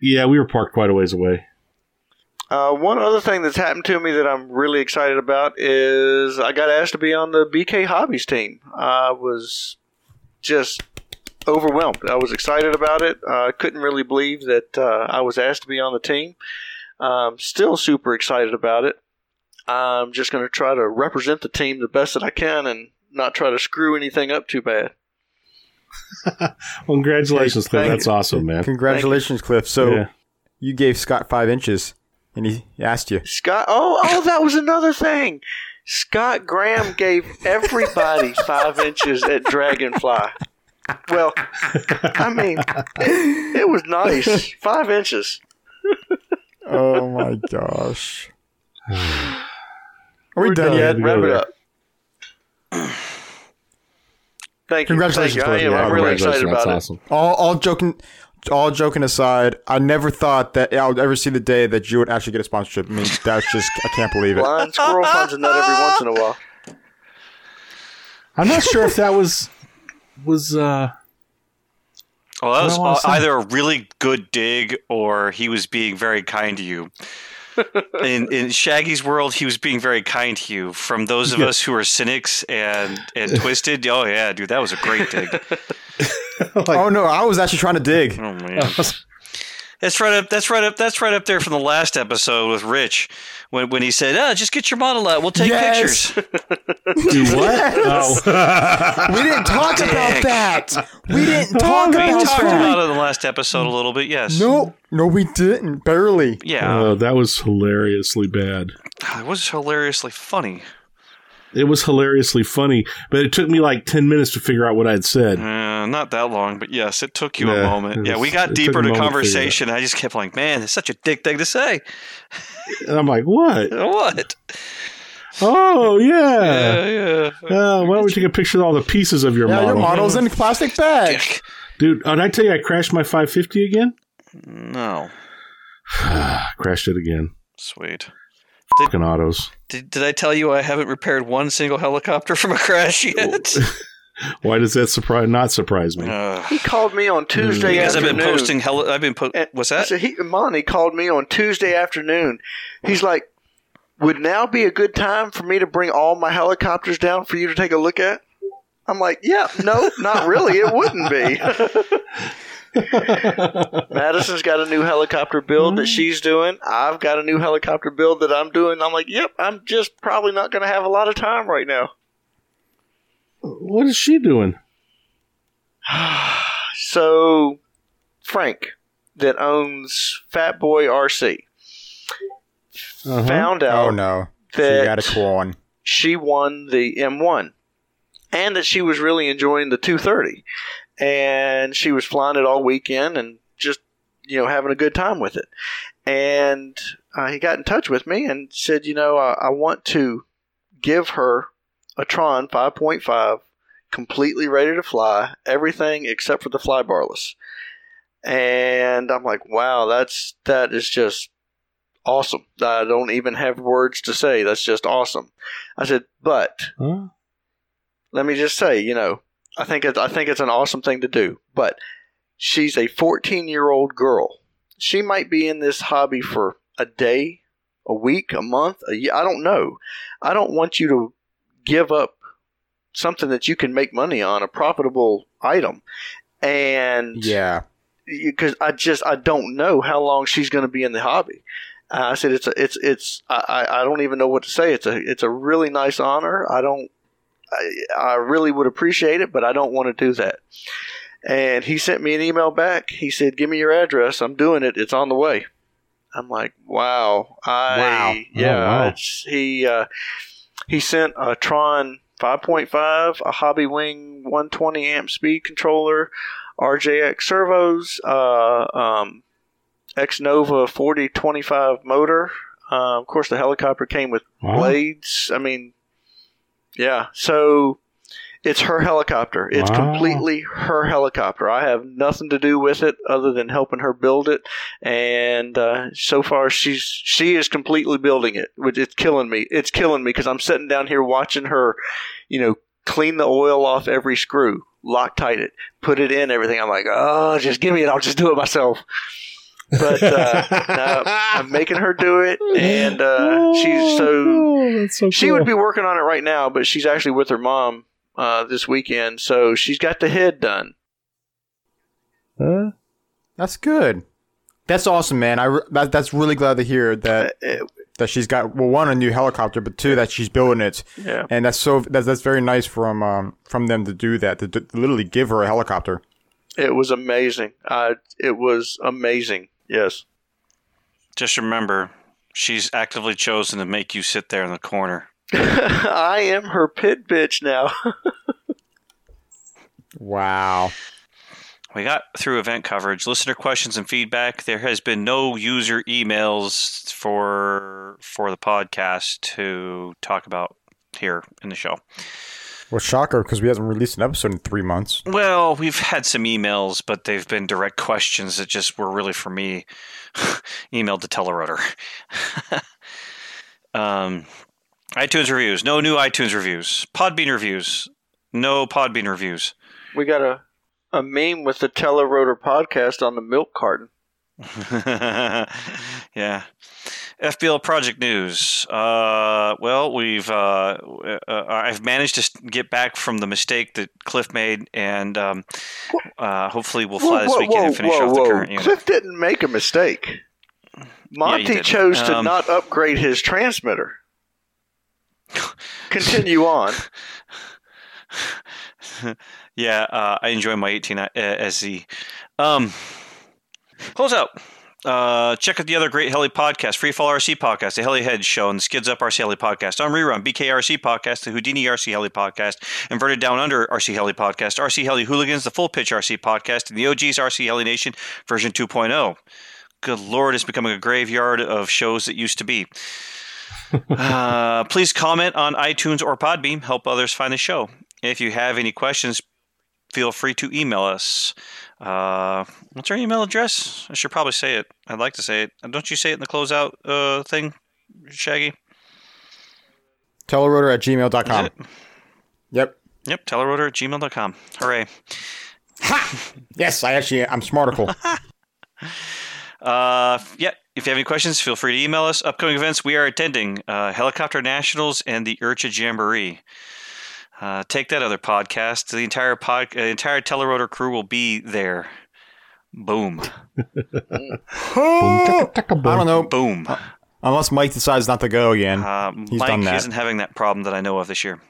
Yeah, we were parked quite a ways away. Uh, one other thing that's happened to me that I'm really excited about is I got asked to be on the BK Hobbies team. I was just overwhelmed. I was excited about it. I couldn't really believe that uh, I was asked to be on the team. Um, still super excited about it. I'm just going to try to represent the team the best that I can and not try to screw anything up too bad. Well, congratulations, Cliff. Thank That's you. awesome, man. Congratulations, Cliff. So Yeah. you gave Scott five inches, and he asked you. Scott. Oh, oh, that was another thing. Scott Graham gave everybody five inches at Dragonfly. Well, I mean, it, it was nice. Five inches. Oh my gosh. Are we We're done done. yet? to Wrap go it up. Thank you. Congratulations, Thank you. I am. Yeah, I'm really excited Congratulations, about That's it. awesome. All, all joking, all joking aside, I never thought that I would ever see the day that you would actually get a sponsorship. I mean, that's just I can't believe it. Blind squirrel finds a nut every once in a while. I'm not sure if that was was uh Well, that was uh, either a really good dig or he was being very kind to you. in in Shaggy's world, he was being very kind to you. From those of Yeah. us who are cynics and and twisted, oh yeah, dude, that was a great dig. like, oh no, I was actually trying to dig. Oh man, that's right up. That's right up. That's right up there from the last episode with Rich, when when he said, "Ah, just get your model out. We'll take Yes. pictures." do what? oh. We didn't talk about that. We didn't talk we about talked that. about it in the last episode a little bit. Yes. No, no, we didn't. Barely. Yeah, Uh, that was hilariously bad. it was hilariously funny. It was hilariously funny, but it took me like 10 minutes to figure out what I'd said. Uh, not that long, but yes, it took you Yeah, a moment. it Yeah, we got deeper a into moment to figure it out. conversation. I just kept like, man, it's such a dick thing to say. And I'm like, what? What? Oh, yeah. Yeah, yeah. Uh, why don't we take a picture of all the pieces of your Yeah, model? your model's in a plastic bag. Dick. Dude, did I tell you I crashed my 550 again? No, crashed it again. sweet. Fucking autos. Did, did I tell you I haven't repaired one single helicopter from a crash yet? Why does that surprise not surprise me? Uh, He called me on Tuesday because I've been posting. Heli- I've been po- And- What's that? So he, Monty called me on Tuesday afternoon. He's like, would now be a good time for me to bring all my helicopters down for you to take a look at? I'm like, yeah, no, not really. It wouldn't be. Madison's got a new helicopter build that she's doing. I've got a new helicopter build that I'm doing. I'm like, yep, I'm just probably not going to have a lot of time right now. What is she doing? So, Frank, that owns Fat Boy RC, Uh-huh. found out Oh no, she got a quan. she won the M1 and that she was really enjoying the 230 and she was flying it all weekend and just you know having a good time with it. And uh, he got in touch with me and said you know I, I want to give her a Tron 5.5 completely ready to fly everything except for the fly barless. And I'm like wow that's that is just awesome. I don't even have words to say. That's just awesome. I said but Huh? let me just say, you know, I think it's, I think it's an awesome thing to do. But she's a 14 year old girl. She might be in this hobby for a day, a week, a month, a year. I don't know. I don't want you to give up something that you can make money on, a profitable item, and Yeah, because I just I don't know how long she's going to be in the hobby. Uh, I said it's a, it's it's I, I I don't even know what to say. It's a it's a really nice honor. I don't I, I really would appreciate it, but I don't want to do that. And he sent me an email back. He said, "Give me your address. I'm doing it. It's on the way." I'm like, "Wow, I Wow. yeah." Oh, wow. He uh, he sent a Tron 5.5, a Hobby Wing 120 amp speed controller, RJX servos, uh, um, Xnova 4025 motor. Uh, of course, the helicopter came with Wow. blades. I mean, yeah. So it's her helicopter. It's Wow. completely her helicopter. I have nothing to do with it other than helping her build it. And uh, so far, she's she is completely building it, which it's killing me. It's killing me because I'm sitting down here watching her, you know, clean the oil off every screw, Loctite it, put it in, everything. I'm like, oh, just give me it. I'll just do it myself. But uh, no, I'm making her do it, and uh, she's so Oh, that's so she cool. would be working on it right now, but she's actually with her mom uh, this weekend, so she's got the head done. Huh? that's good. That's awesome, man. I re- that, that's really glad to hear that Uh, that she's got well one a new helicopter, but two that she's building it, yeah, and that's so that's that's very nice from um from them to do that to, to literally give her a helicopter. it was amazing. Uh, it was amazing. Yes. Just remember, she's actively chosen to make you sit there in the corner. I am her pit bitch now. Wow. We got through event coverage, listener questions and feedback. There has been no user emails for for the podcast to talk about here in the show. Well, shocker because we haven't released an episode in three months. Well, we've had some emails, but they've been direct questions that just were really for me. Emailed to Telerotor. um, iTunes reviews. No new iTunes reviews. Podbean reviews. No Podbean reviews. we got a a meme with the Telerotor podcast on the milk carton. yeah. FBL project news. Uh, well, we've uh, uh, I've managed to get back from the mistake that Cliff made, and um, uh, hopefully we'll fly this weekend and finish off the current unit. Cliff didn't make a mistake. Monty didn't. chose to Um, not upgrade his transmitter. Continue on. yeah, uh, I enjoy my 18 uh, SZ. Um, close out. Uh, check out the other great Heli podcast, Freefall RC podcast, the Heli Head Show, and the Skids Up RC Heli podcast. On Rerun, BKRC podcast, the Houdini RC Heli podcast, Inverted Down Under RC Heli podcast, RC Heli Hooligans, the Full Pitch RC podcast, and the OG's RC Heli Nation version 2.0. Good Lord, it's becoming a graveyard of shows that used to be. uh, please comment on iTunes or Podbean. Help others find the show. If you have any questions, feel free to email us. Uh, what's our email address? I should probably say it. I'd like to say it. Don't you say it in the closeout uh, thing, Shaggy? Telerotor at gmail.com. Yep. Yep, telerotor at gmail.com. Hooray. Ha! Yes, I actually I'm smarticle. Uh, yeah, if you have any questions, feel free to email us. Upcoming events we are attending uh, Helicopter Nationals and the IRCHA Jamboree. Uh, take that other podcast. The entire pod, uh, entire Telerotor crew will be there. Boom. I don't know. Boom. Unless Mike decides not to go again. Uh, He's Mike done that. isn't having that problem that I know of this year.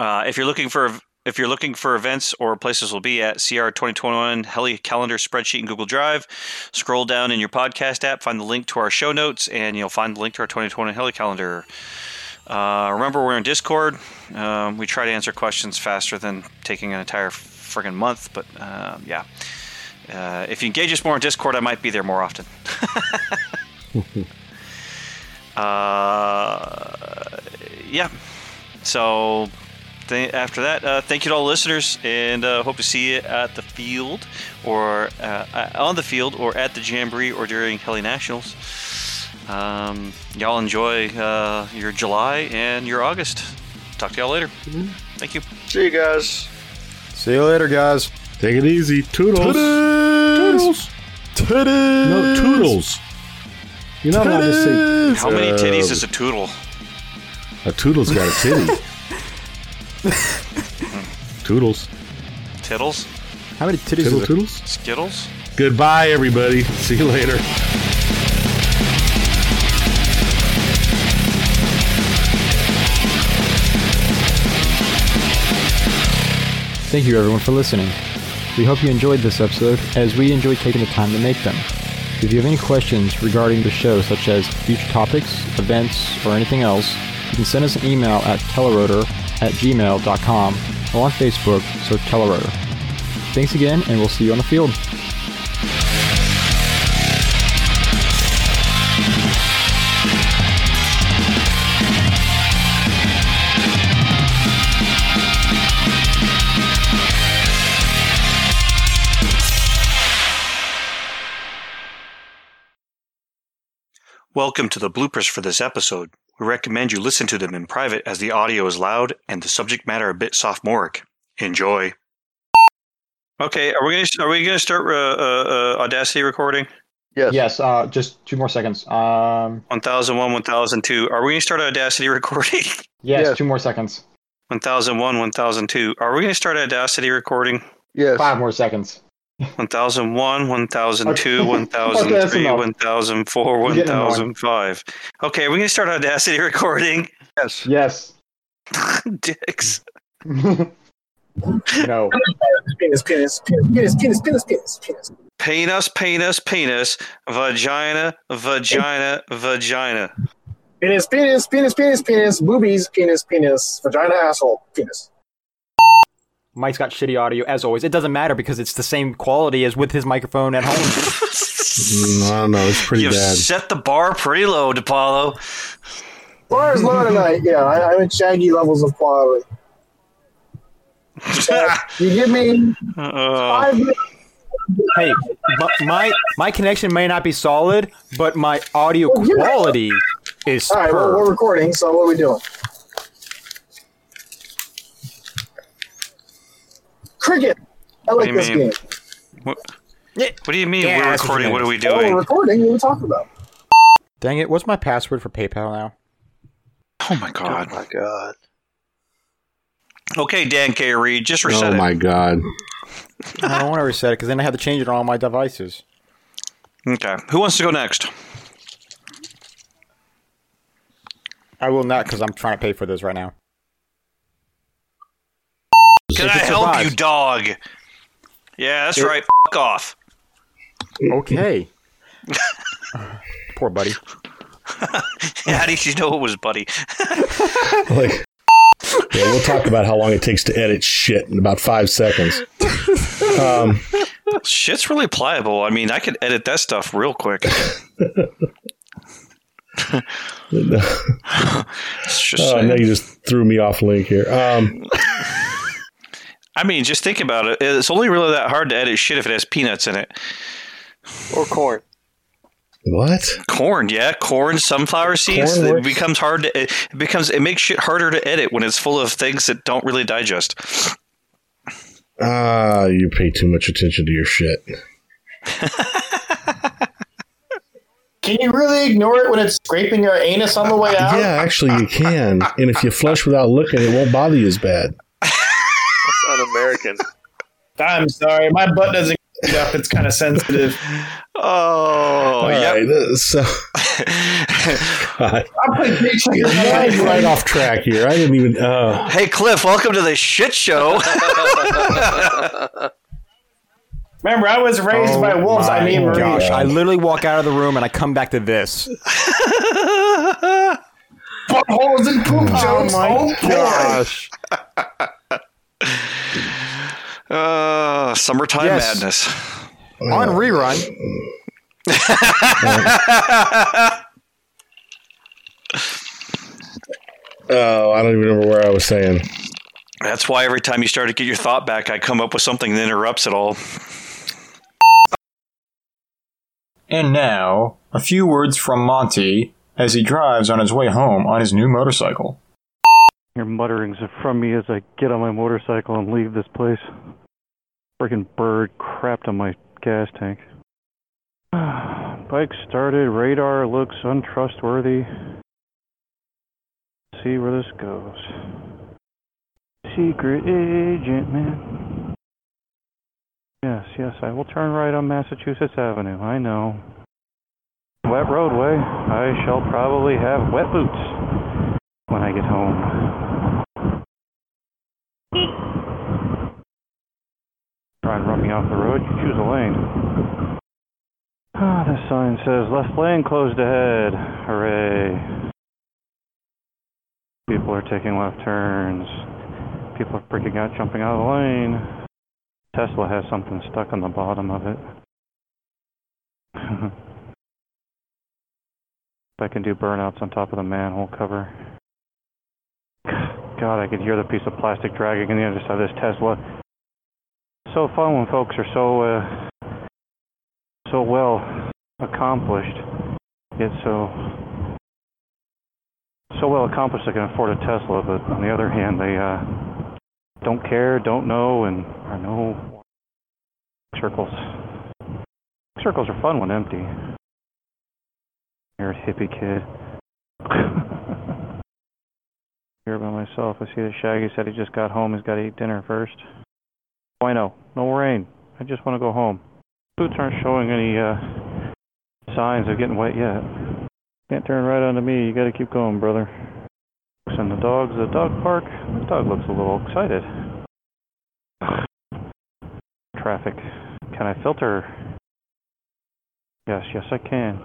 Uh, if you're looking for if you're looking for events or places we'll be at, CR 2021 Heli calendar spreadsheet in Google Drive. Scroll down in your podcast app, find the link to our show notes, and you'll find the link to our 2020 Heli calendar. Uh, remember, we're in Discord. Um, we try to answer questions faster than taking an entire friggin' month, but um, yeah. Uh, if you engage us more on Discord, I might be there more often. uh, yeah. So th- after that, uh, thank you to all listeners, and uh, hope to see you at the field, or uh, uh, on the field, or at the Jamboree, or during Heli Nationals. Um, y'all enjoy uh, your July and your August. Talk to y'all later. Thank you. See you guys. See you later, guys. Take it easy. Toodles. Toodles. Toodles. No, toodles. You're not allowed to say. How many titties is a toodle? A toodle's got a titty. toodles. Tittles? How many titties Tiddle is toodles. Skittles? Goodbye, everybody. See you later. Thank you everyone for listening. We hope you enjoyed this episode as we enjoyed taking the time to make them. If you have any questions regarding the show, such as future topics, events, or anything else, you can send us an email at telerotor at gmail.com or on Facebook, search Telerotor. Thanks again, and we'll see you on the field. Welcome to the bloopers for this episode. We recommend you listen to them in private as the audio is loud and the subject matter a bit sophomoric. Enjoy. Okay, are we gonna are we gonna start uh, uh, uh, Audacity recording? Yes. Yes, uh, just two more seconds. Um, One thousand one, one thousand two. Are we gonna start Audacity recording? yes, Yes. two more seconds. One thousand one, one thousand two. Are we gonna start Audacity recording? Yes. Five more seconds. One thousand one, one thousand two, Okay. one thousand Okay, that's three, enough. one thousand four, one You're getting annoying. thousand five. Okay, are we gonna start Audacity recording? Yes. Yes. Dicks. no. Penis, penis, penis, penis, penis, penis, penis, penis. Penis, penis, penis, penis vagina, vagina, vagina. Penis, penis, penis, penis, penis, boobies, penis, penis, vagina, asshole, penis. Mike's got shitty audio as always. It doesn't matter because it's the same quality as with his microphone at home. Mm, I don't know. It's pretty You've bad. set the bar pretty low, DePaulo. Bar is low tonight. Yeah, I, I'm at shaggy levels of quality. You give me Uh, five minutes. hey, my, my my connection may not be solid, but my audio Well, you're- quality is All right, well, we're recording, so what are we doing? Cricket. I like this mean? game. what, what do you mean Yeah, we're that's what recording? What are meant. we Oh, we're doing? recording. What are we talking about? Dang it! What's my password for PayPal now? Oh my god! Oh my god. Okay, Dan K. Reed, just reset Oh it. my god. I don't want to reset it because then I have to change it on all my devices. Okay, who wants to go next? I will not because I'm trying to pay for this right now. Can I help surprise. you, dog? Yeah, that's It- right. Fuck off. Okay. Poor buddy. How did you know it was Buddy? Like, yeah, we'll talk about how long it takes to edit shit in about five seconds. Um, Shit's really pliable. I mean, I could edit that stuff real quick. It's just oh, saying. now you just threw me off link here. Um, I mean, just think about it. It's only really that hard to edit shit if it has peanuts in it. Or corn. what? Corn, yeah, corn, sunflower seeds. Corn it works. becomes hard to. It becomes it makes shit harder to edit when it's full of things that don't really digest. Ah, you pay too much attention to your shit. Can you really ignore it when it's scraping your anus on the way out? Yeah, actually, you can. And if you flush without looking, it won't bother you as bad. That's un-American. I'm sorry, my butt doesn't get up. It's kind of sensitive. Oh, yeah. yep. right, so God, I play big I'm right off track here. I didn't even. Uh, Hey, Cliff, welcome to the shit show. Remember, I was raised Oh by wolves. I mean, gosh, I literally walk out of the room and I come back to this. Buttholes and poop jokes. Oh, boy. Gosh. uh, summertime Yes. madness. On rerun. oh, I don't even remember where I was saying. That's why every time you start to get your thought back, I come up with something that interrupts it all. And now, a few words from Monty as he drives on his way home on his new motorcycle. Your mutterings are from me as I get on my motorcycle and leave this place. Freaking bird crapped on my gas tank. Bike started, radar looks untrustworthy. See where this goes. Secret agent, man. Yes, yes, I will turn right on Massachusetts Avenue. I know. Wet roadway. I shall probably have wet boots when I get home. Try and run me off the road. You choose a lane. Ah, this sign says left lane closed ahead. Hooray. People are taking left turns. People are freaking out, jumping out of the lane. Tesla has something stuck on the bottom of it. I can do burnouts on top of the manhole cover. God, I could hear the piece of plastic dragging on the other side of this Tesla. So fun when folks are so uh, so well accomplished, yet so so well accomplished they can afford a Tesla. But on the other hand, they uh, don't care, don't know, and are no circles. Circles are fun when empty. A hippie kid. Here by myself. I see that Shaggy said he just got home. He's got to eat dinner first. Know. No rain. I just want to go home. Boots aren't showing any uh, signs of getting wet yet. Can't turn right onto me. You got to keep going, brother. And the dogs, the dog park. The dog looks a little excited. Traffic. Can I filter? Yes, yes, I can.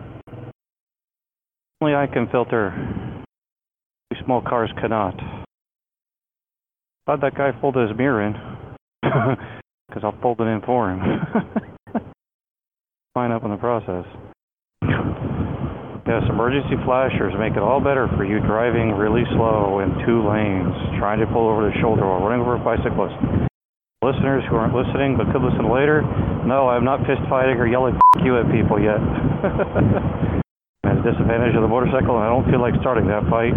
Only I can filter. Small cars cannot. How'd that guy fold his mirror in? Because I'll fold it in for him. Line up in the process. Yes, emergency flashers make it all better for you driving really slow in two lanes, trying to pull over the shoulder while running over a bicyclist. Listeners who aren't listening but could listen later, no, I'm not fist fighting or yelling you at people yet. At a disadvantage of the motorcycle, and I don't feel like starting that fight.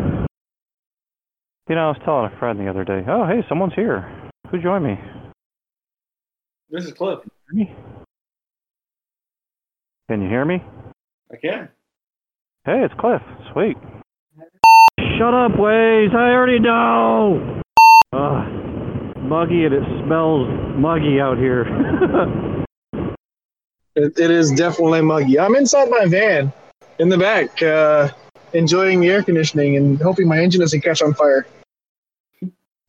You know, I was telling a friend the other day, oh, hey, someone's here. Who joined me? This is Cliff. Can you hear me? I can. Hey, it's Cliff. Sweet. Shut up, Waze. I already know. Ugh, muggy and it smells muggy out here. It, it is definitely muggy. I'm inside my van in the back, uh, enjoying the air conditioning and hoping my engine doesn't catch on fire.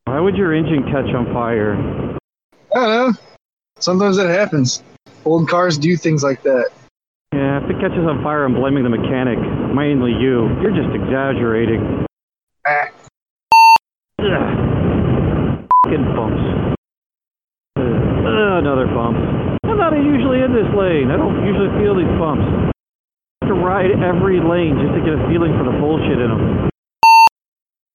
Why would your engine catch on fire? I don't know. Sometimes that happens. Old cars do things like that. Yeah, if it catches on fire, I'm blaming the mechanic. Mainly you. You're just exaggerating. Ah. Ugh. Bumps. Ugh, another bump. I'm not usually in this lane. I don't usually feel these bumps. I have to ride every lane just to get a feeling for the bullshit in them.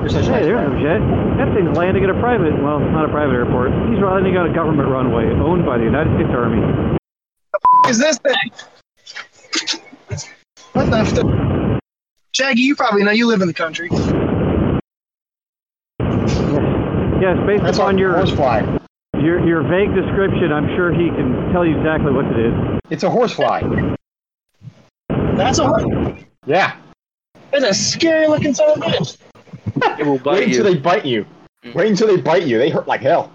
You're such a Hey, nice there's guy. jet. That thing's landing at a private, well, not a private airport. He's landing on a government runway owned by the United States Army. What the Is this thing? What the? F- Shaggy, you probably know. You live in the country. Yes, based That's upon your horsefly. your your vague description, I'm sure he can tell you exactly what it is. It's a horsefly. That's a horse. Yeah. It's a scary looking son of a bitch. It will bite Wait until you. they bite you. Mm. Wait until they bite you. They hurt like hell.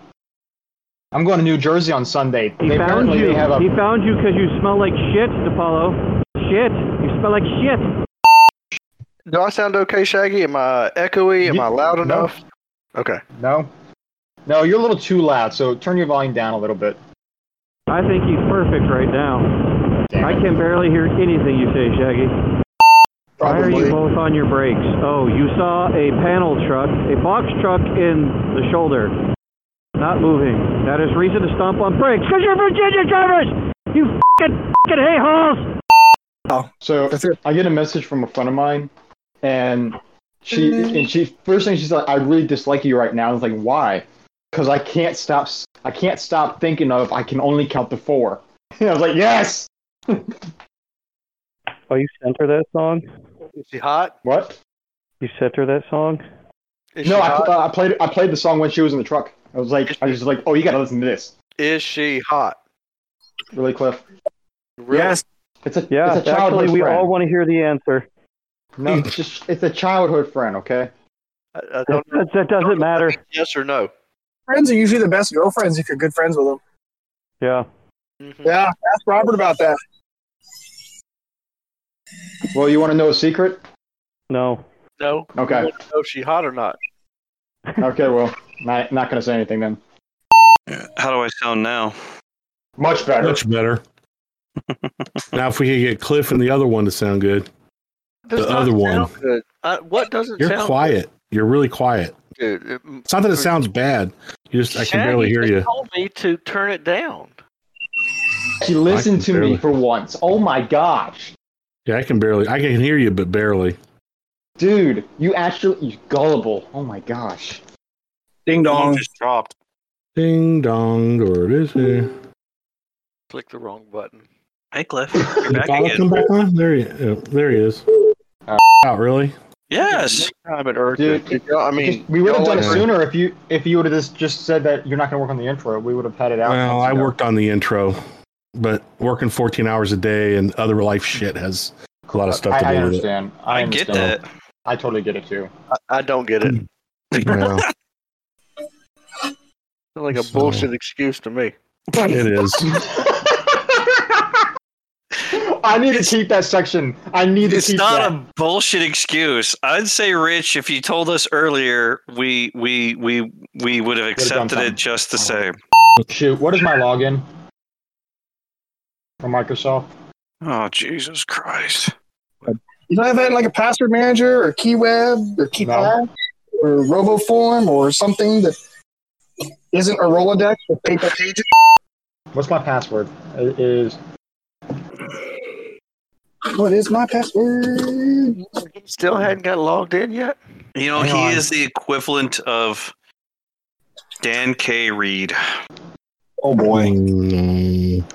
I'm going to New Jersey on Sunday. He they found you. have a He found you because you smell like shit, DePaulo. Shit. You smell like shit. Do I sound okay, Shaggy? Am I echoey? Am I loud enough? Okay. no, no. You're a little too loud. So turn your volume down a little bit. I think he's perfect right now. Damn I can barely hear anything you say, Shaggy. Why are you both on your brakes? Oh, you saw a panel truck, a box truck in the shoulder. Not moving. That is reason to stomp on brakes. Because you're Virginia drivers! You fucking fucking hay-holes! Oh, so I get a message from a friend of mine, and she mm-hmm. and she first thing she's like, "I really dislike you right now." I was like, "Why?" Because I can't stop. I can't stop thinking of. I can only count to four. And I was like, "Yes." Oh, you sent her that song? Is she hot? What? You sent her that song? Is No, I, uh, I played. I played the song when she was in the truck. I was like, I was like, "Oh, you gotta listen to this." Is she hot? Really, Cliff? Really? Yes. It's a Yeah, it's a childhood actually, we friend. all want to hear the answer. No, it's just it's a childhood friend. Okay. I, I don't. That, that doesn't matter. Yes or no? Friends are usually the best girlfriends if you're good friends with them. Yeah. Mhm. Yeah, ask Robert about that. Well, you want to know a secret? No. No. Okay. You know if she hot or not? Okay. Well, not not gonna say anything then. How do I sound now? Much better. Much better. now, if we could get Cliff and the other one to sound good, Does The not other one. sound Good. Uh, what doesn't you're sound quiet. You're really quiet. good? Dude, it- It's not that it sounds bad. You just I can barely hear just you. told me to turn it down. She listened to barely- me for once. Oh my gosh. Yeah, I can barely. I can hear you, but barely. Dude, you actually you gullible. Oh my gosh. Ding dong. just dropped. Ding dong, Or it is here. Click the wrong button. Hey, Cliff. You're back again. come back on. There he, yeah, there he is. Uh, out really? Yes. Time at Earth. Dude, Did y'all- I mean, we would have done it sooner if you if you would have just, just said that you're not gonna work on the intro. We would have had it out. Well, I ago. worked on the intro, but working 14 hours a day and other life shit has a lot of stuff to I, I do with understand. I, I get understand. that. I totally get it too. I, I don't get it. it. Yeah, like a So- bullshit excuse to me. it is. I need to keep that section. I need to It's keep not that. a bullshit excuse. I'd say, Rich, if you told us earlier, we we we we would have accepted it just the uh-huh. same. Shoot, what is my login for Microsoft? Oh Jesus Christ! You don't have that like a password manager or KeyWeb or KeePass or RoboForm or something that isn't a Rolodex with paper pages? What's my password? It is What is my password? Still hadn't got logged in yet. You know, Hang he on. is the equivalent of Dan K. Reed. Oh boy. Mm,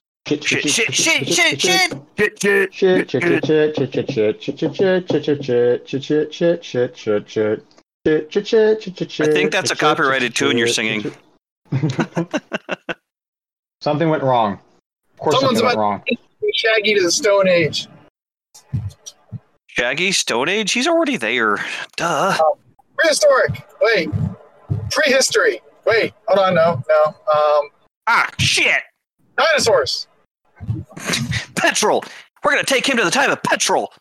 Shit, Shit. Shit. Shit. Shit. Shit. Shit. Shit, Shit. shit, shit, shit, I think that's a copyrighted tune you're singing. Something went wrong. Of course, Someone's something went about- wrong. Shaggy to the Stone Age. Shaggy Stone Age. He's already there. Duh. Prehistoric. Wait. Prehistory. Wait. Hold on. No. No. Um. Ah, shit. Dinosaurs. Petrol. We're gonna take him to the time of petrol.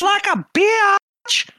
Like a bitch.